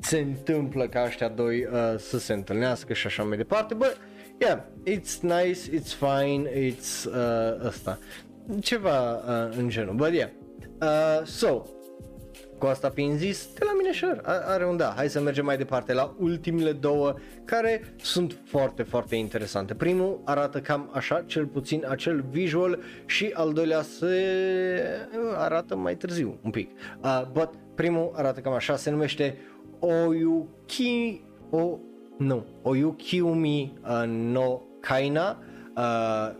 se întâmplă ca ăștia doi uh, să se întâlnească și așa mai departe, but yeah, it's nice, it's fine, it's uh, ăsta, ceva uh, în genul, but yeah. Uh, so, cu asta fiind zis, de la mine sure, a- are un da. Hai să mergem mai departe la ultimele două care sunt foarte, foarte interesante. Primul arată cam așa, cel puțin acel visual și al doilea se arată mai târziu un pic. Uh, but primul arată cam așa, se numește Oyuki o nu, Oyukiumi uh, no Kaina, uh,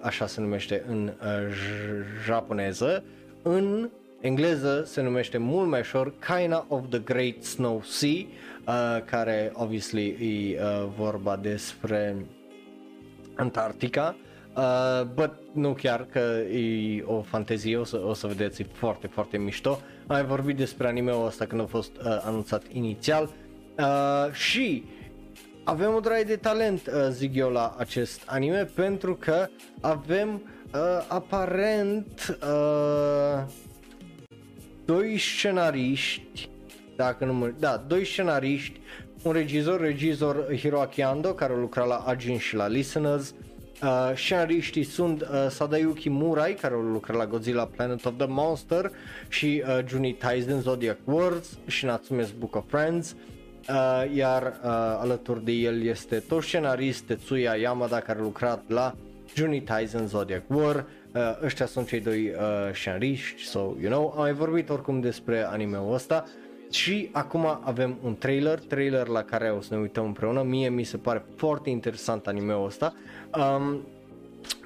așa se numește în uh, j- japoneză, în engleză se numește mult mai ușor Kaina of the Great Snow Sea, uh, care obviously e uh, vorba despre Antarctica, uh, but nu chiar că e o fantezie, o să, o să vedeți, e foarte, foarte mișto. Am mai vorbit despre anime-ul ăsta când a fost uh, anunțat inițial uh, și avem o draie de talent, uh, zic eu, la acest anime pentru că avem uh, aparent uh, doi scenariști, dacă nu mă... Da, doi scenariști, un regizor, regizor Hiroaki Ando, care lucra la Agent și la Listeners, Uh, scenariștii sunt uh, Sadayuki Murai, care lucra la Godzilla Planet of the Monster și uh, Juni Taisen Zodiac Wars și Natsume's Book of Friends. Uh, iar uh, alături de el este tot scenarist Tetsuya Yamada care a lucrat la Juni Taisen Zodiac War. Uh, ăștia sunt cei doi uh, scenariști, so you know, am mai vorbit oricum despre anime-ul ăsta și acum avem un trailer, trailer la care o să ne uităm împreună. Mie mi se pare foarte interesant anime-ul ăsta. Um,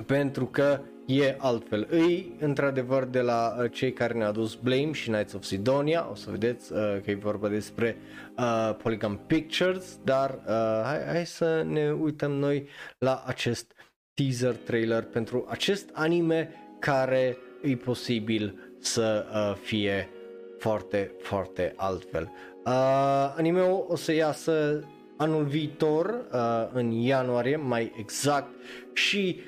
pentru că e altfel. Îi, într-adevăr, de la uh, cei care ne-au adus Blame și Knights of Sidonia, o să vedeți uh, că e vorba despre uh, Polygon Pictures, dar uh, hai, hai să ne uităm noi la acest teaser trailer pentru acest anime care e posibil să uh, fie foarte, foarte altfel. Uh, anime-ul o să iasă anul viitor, uh, în ianuarie, mai exact, și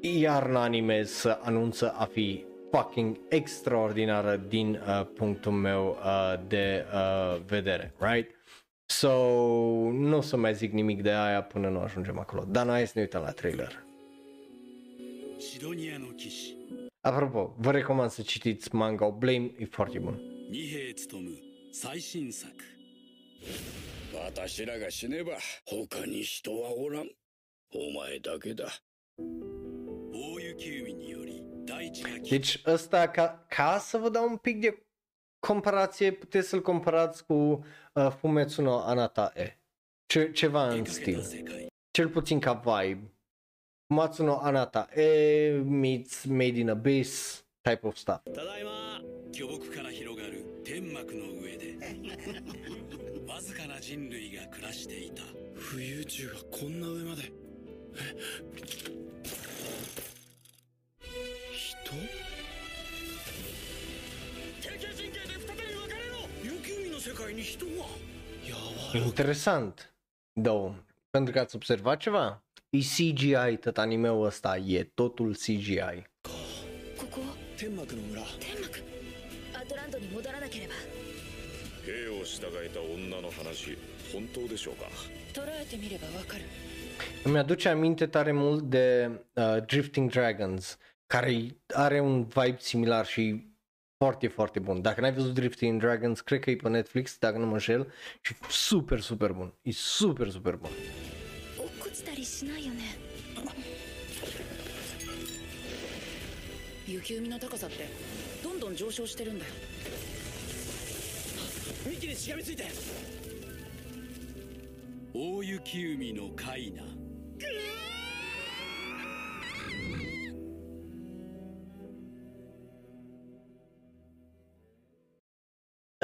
iarna anime să anunță a fi fucking extraordinară din uh, punctul meu uh, de uh, vedere, right? So, nu o să mai zic nimic de aia până nu ajungem acolo. Dar noi hai să ne uităm la trailer. Apropo, vă recomand să citiți manga Blame, e foarte bun. Deci ăsta, ca, ca să vă dau un pic de comparație, puteți să-l comparați cu uh, Fumetsu no Anatae. Ce, ceva în stil. Cel puțin ca vibe. Fumetsu no Anatae meets Made in Abyss type of stuff. ただいま巨木から広がる天幕の上でわずかな人類が暮らしていた浮遊宙がこんな上までえ人経験神経で再び分かれろ雪海の世界に人がやばい Interesant. Două. Pentru că ați observat ceva? E CGI tot anime-ul ăsta, e totul CGI. ここ天幕の村天幕アトランドに戻らなければ兵を従えた女の話本当でしょうか捉えてみればわかる Îmi aduce aminte tare mult de uh, Drifting Dragons, care are un vibe similar și foarte, foarte bun. Dacă n-ai văzut Drifting Dragons, cred că e pe Netflix, dacă nu mă înșel, și super, super bun. E super, super bun. したりしないよね。雪海のどんどん上昇してるんだよ。幹にしがみついて。大雪海のカイナ。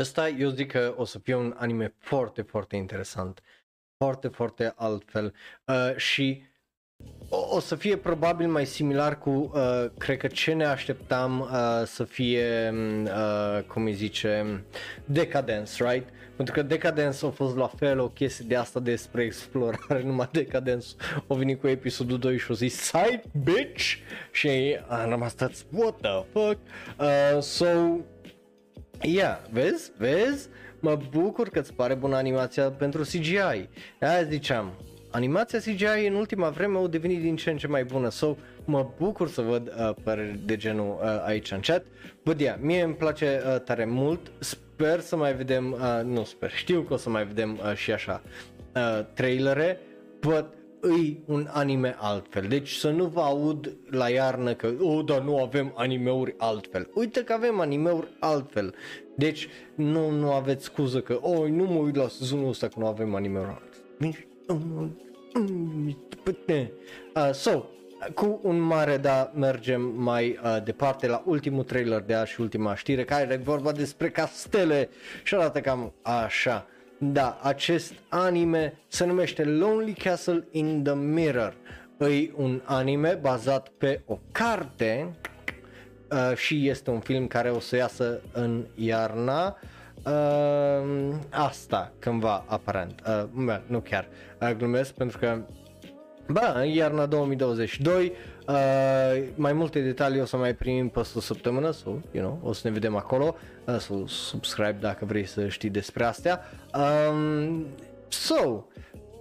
スタイヨジカオスピョンアニメフォーティフォーティンテレサン Foarte, foarte altfel. Uh, și o, o să fie probabil mai similar cu, uh, cred că ce ne așteptam uh, să fie, uh, cum îi zice, Decadence, right? Pentru că Decadence a fost la fel o chestie de asta despre explorare, numai Decadence a venit cu episodul 2 și a zis Side bitch! Și am rămas stați, what the fuck? Uh, so, Ia, vezi? Vezi? Mă bucur că îți pare bună animația pentru CGI. Aia ziceam, animația CGI în ultima vreme a devenit din ce în ce mai bună, so mă bucur să văd uh, păreri de genul uh, aici în chat. Bă, yeah, mie îmi place uh, tare mult, sper să mai vedem, uh, nu sper, știu că o să mai vedem uh, și așa uh, trailere, but îi un anime altfel. Deci să nu vă aud la iarnă că, oh, dar nu avem animeuri altfel. Uite că avem animeuri altfel. Deci nu, nu aveți scuză că, oh, nu mă uit la sezonul ăsta că nu avem animeuri altfel. Nici- Uh, so, cu un mare da mergem mai uh, departe la ultimul trailer de azi și ultima știre care e vorba despre castele și arată cam așa. Da, acest anime se numește Lonely Castle in the Mirror. E un anime bazat pe o carte uh, și este un film care o să iasă în iarna uh, asta cândva aparent. Uh, bă, nu chiar, uh, glumesc pentru că Ba, în iarna 2022, uh, mai multe detalii o să mai primim peste o săptămână, so, you know, o să ne vedem acolo, uh, so, subscribe dacă vrei să știi despre astea. Um, so,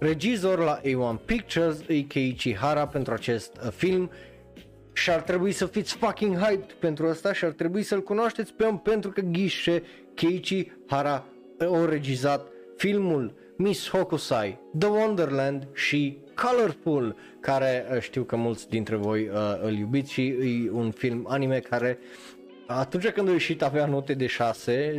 regizor la A1 Pictures e Keiichi Hara pentru acest uh, film și ar trebui să fiți fucking hyped pentru asta și ar trebui să-l cunoașteți pe om pentru că ghișe Keiichi Hara a regizat filmul Miss Hokusai, The Wonderland și Colorful, care uh, știu că mulți dintre voi uh, îl iubiți și e un film anime care atunci când a ieșit avea note de 6,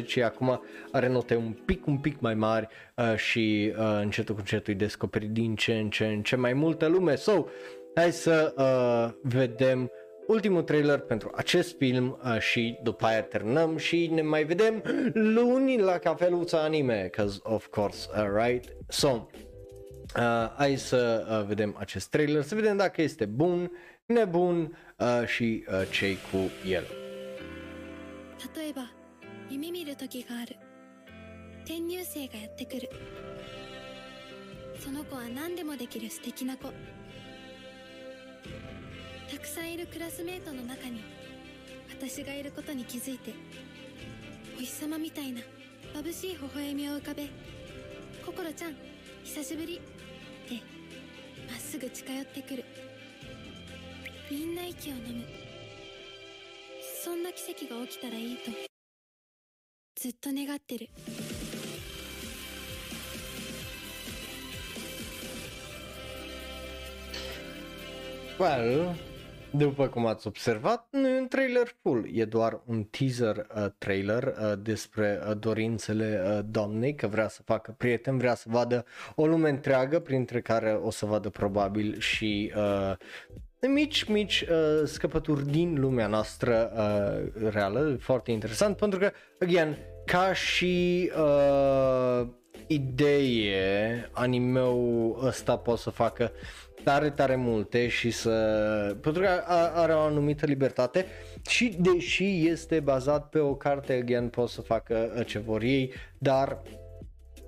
6.50 și acum are note un pic, un pic mai mari uh, și uh, încetul cu încetul îi descoperi din ce în ce, în ce mai multă lume. So, hai să uh, vedem ultimul trailer pentru acest film uh, și după aia terminăm și ne mai vedem luni la cafeluța anime, cause of course, uh, right? So, uh, hai să uh, vedem acest trailer, să vedem dacă este bun, nebun uh, și uh, ce cu el. 例えば夢見る時がある 転入生がやってくるその子は何でもできる素敵な子 たくさんいるクラスメートの中に私がいることに気づいてお日様みたいな眩しい微笑みを浮かべ「心ちゃん久しぶり」ってまっすぐ近寄ってくる。みんな息を飲む。そんな奇跡が起きたらいいとずっと願ってる。Well, după cum ați observat, nu e un trailer full, e doar un teaser uh, trailer uh, despre uh, dorințele uh, doamnei, că vrea să facă prieteni, vrea să vadă o lume întreagă, printre care o să vadă probabil și uh, mici, mici uh, scăpături din lumea noastră uh, reală, foarte interesant, pentru că, again, ca și uh, idee, animeul ăsta poate să facă tare, tare multe și să... pentru că are o anumită libertate și deși este bazat pe o carte, again, pot să facă ce vor ei, dar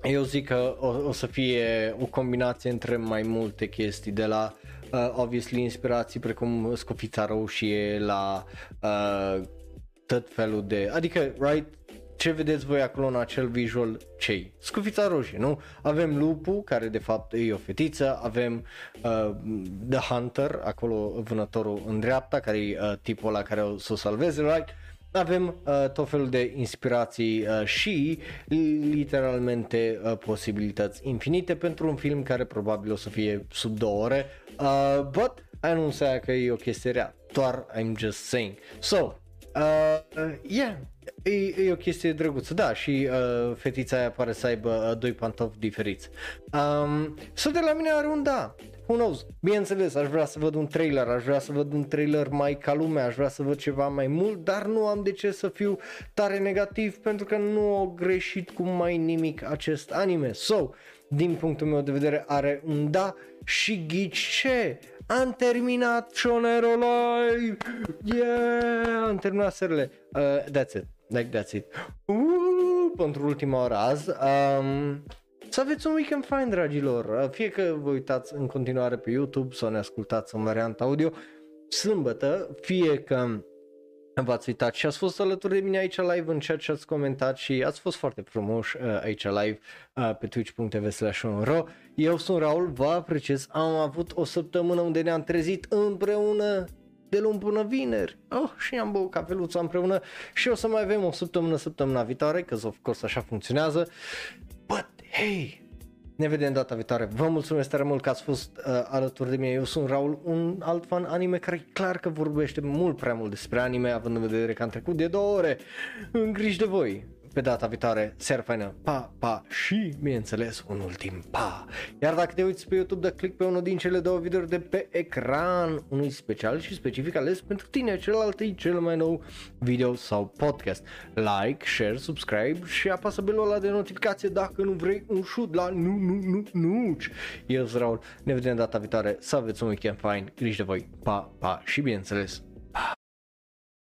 eu zic că o, o să fie o combinație între mai multe chestii, de la uh, obviously inspirații precum Scofița Roșie la uh, tot felul de, adică, right, ce vedeți voi acolo în acel visual cei? Scufița roșie, nu? Avem lupul, care de fapt e o fetiță, avem uh, The Hunter, acolo vânătorul în dreapta, care e uh, tipul ăla care o să o salveze, right? Avem uh, tot felul de inspirații uh, și literalmente uh, posibilități infinite pentru un film care probabil o să fie sub două ore, uh, but aia nu înseamnă că e o chestie rea, doar I'm just saying. So, uh, yeah, E, e o chestie drăguță, da, și uh, fetița aia pare să aibă uh, doi pantofi diferiți. Um, so de la mine are un da, who knows, bineînțeles, aș vrea să văd un trailer, aș vrea să văd un trailer mai ca lumea, aș vrea să văd ceva mai mult, dar nu am de ce să fiu tare negativ pentru că nu au greșit cu mai nimic acest anime. So, din punctul meu de vedere are un da și ghici ce? Am terminat Shonero Live! Yeah! Am terminat serile. Uh, that's it. Like that's it. Uh, pentru ultima oră azi. Um, să aveți un weekend fain, dragilor. Fie că vă uitați în continuare pe YouTube sau ne ascultați în varianta audio sâmbătă, fie că v-ați uitat și ați fost alături de mine aici live în chat și ați comentat și ați fost foarte frumoși uh, aici live uh, pe twitch.tv slash Eu sunt Raul, vă apreciez, am avut o săptămână unde ne-am trezit împreună de luni până vineri. Oh, și am băut cafeluța împreună și o să mai avem o săptămână săptămâna viitoare, că of course așa funcționează. But hey, ne vedem data viitoare. Vă mulțumesc tare mult că ați fost uh, alături de mine. Eu sunt Raul, un alt fan anime care clar că vorbește mult prea mult despre anime, având în vedere că am trecut de două ore în griji de voi pe data viitoare, seară faină, pa, pa și, bineînțeles, un ultim pa. Iar dacă te uiți pe YouTube, dă click pe unul din cele două videouri de pe ecran, unui special și specific ales pentru tine, celălalt e cel mai nou video sau podcast. Like, share, subscribe și apasă belul ăla de notificație dacă nu vrei un shoot la nu, nu, nu, nu. Eu sunt Raul, ne vedem data viitoare, să aveți un weekend fain, grijă de voi, pa, pa și bineînțeles,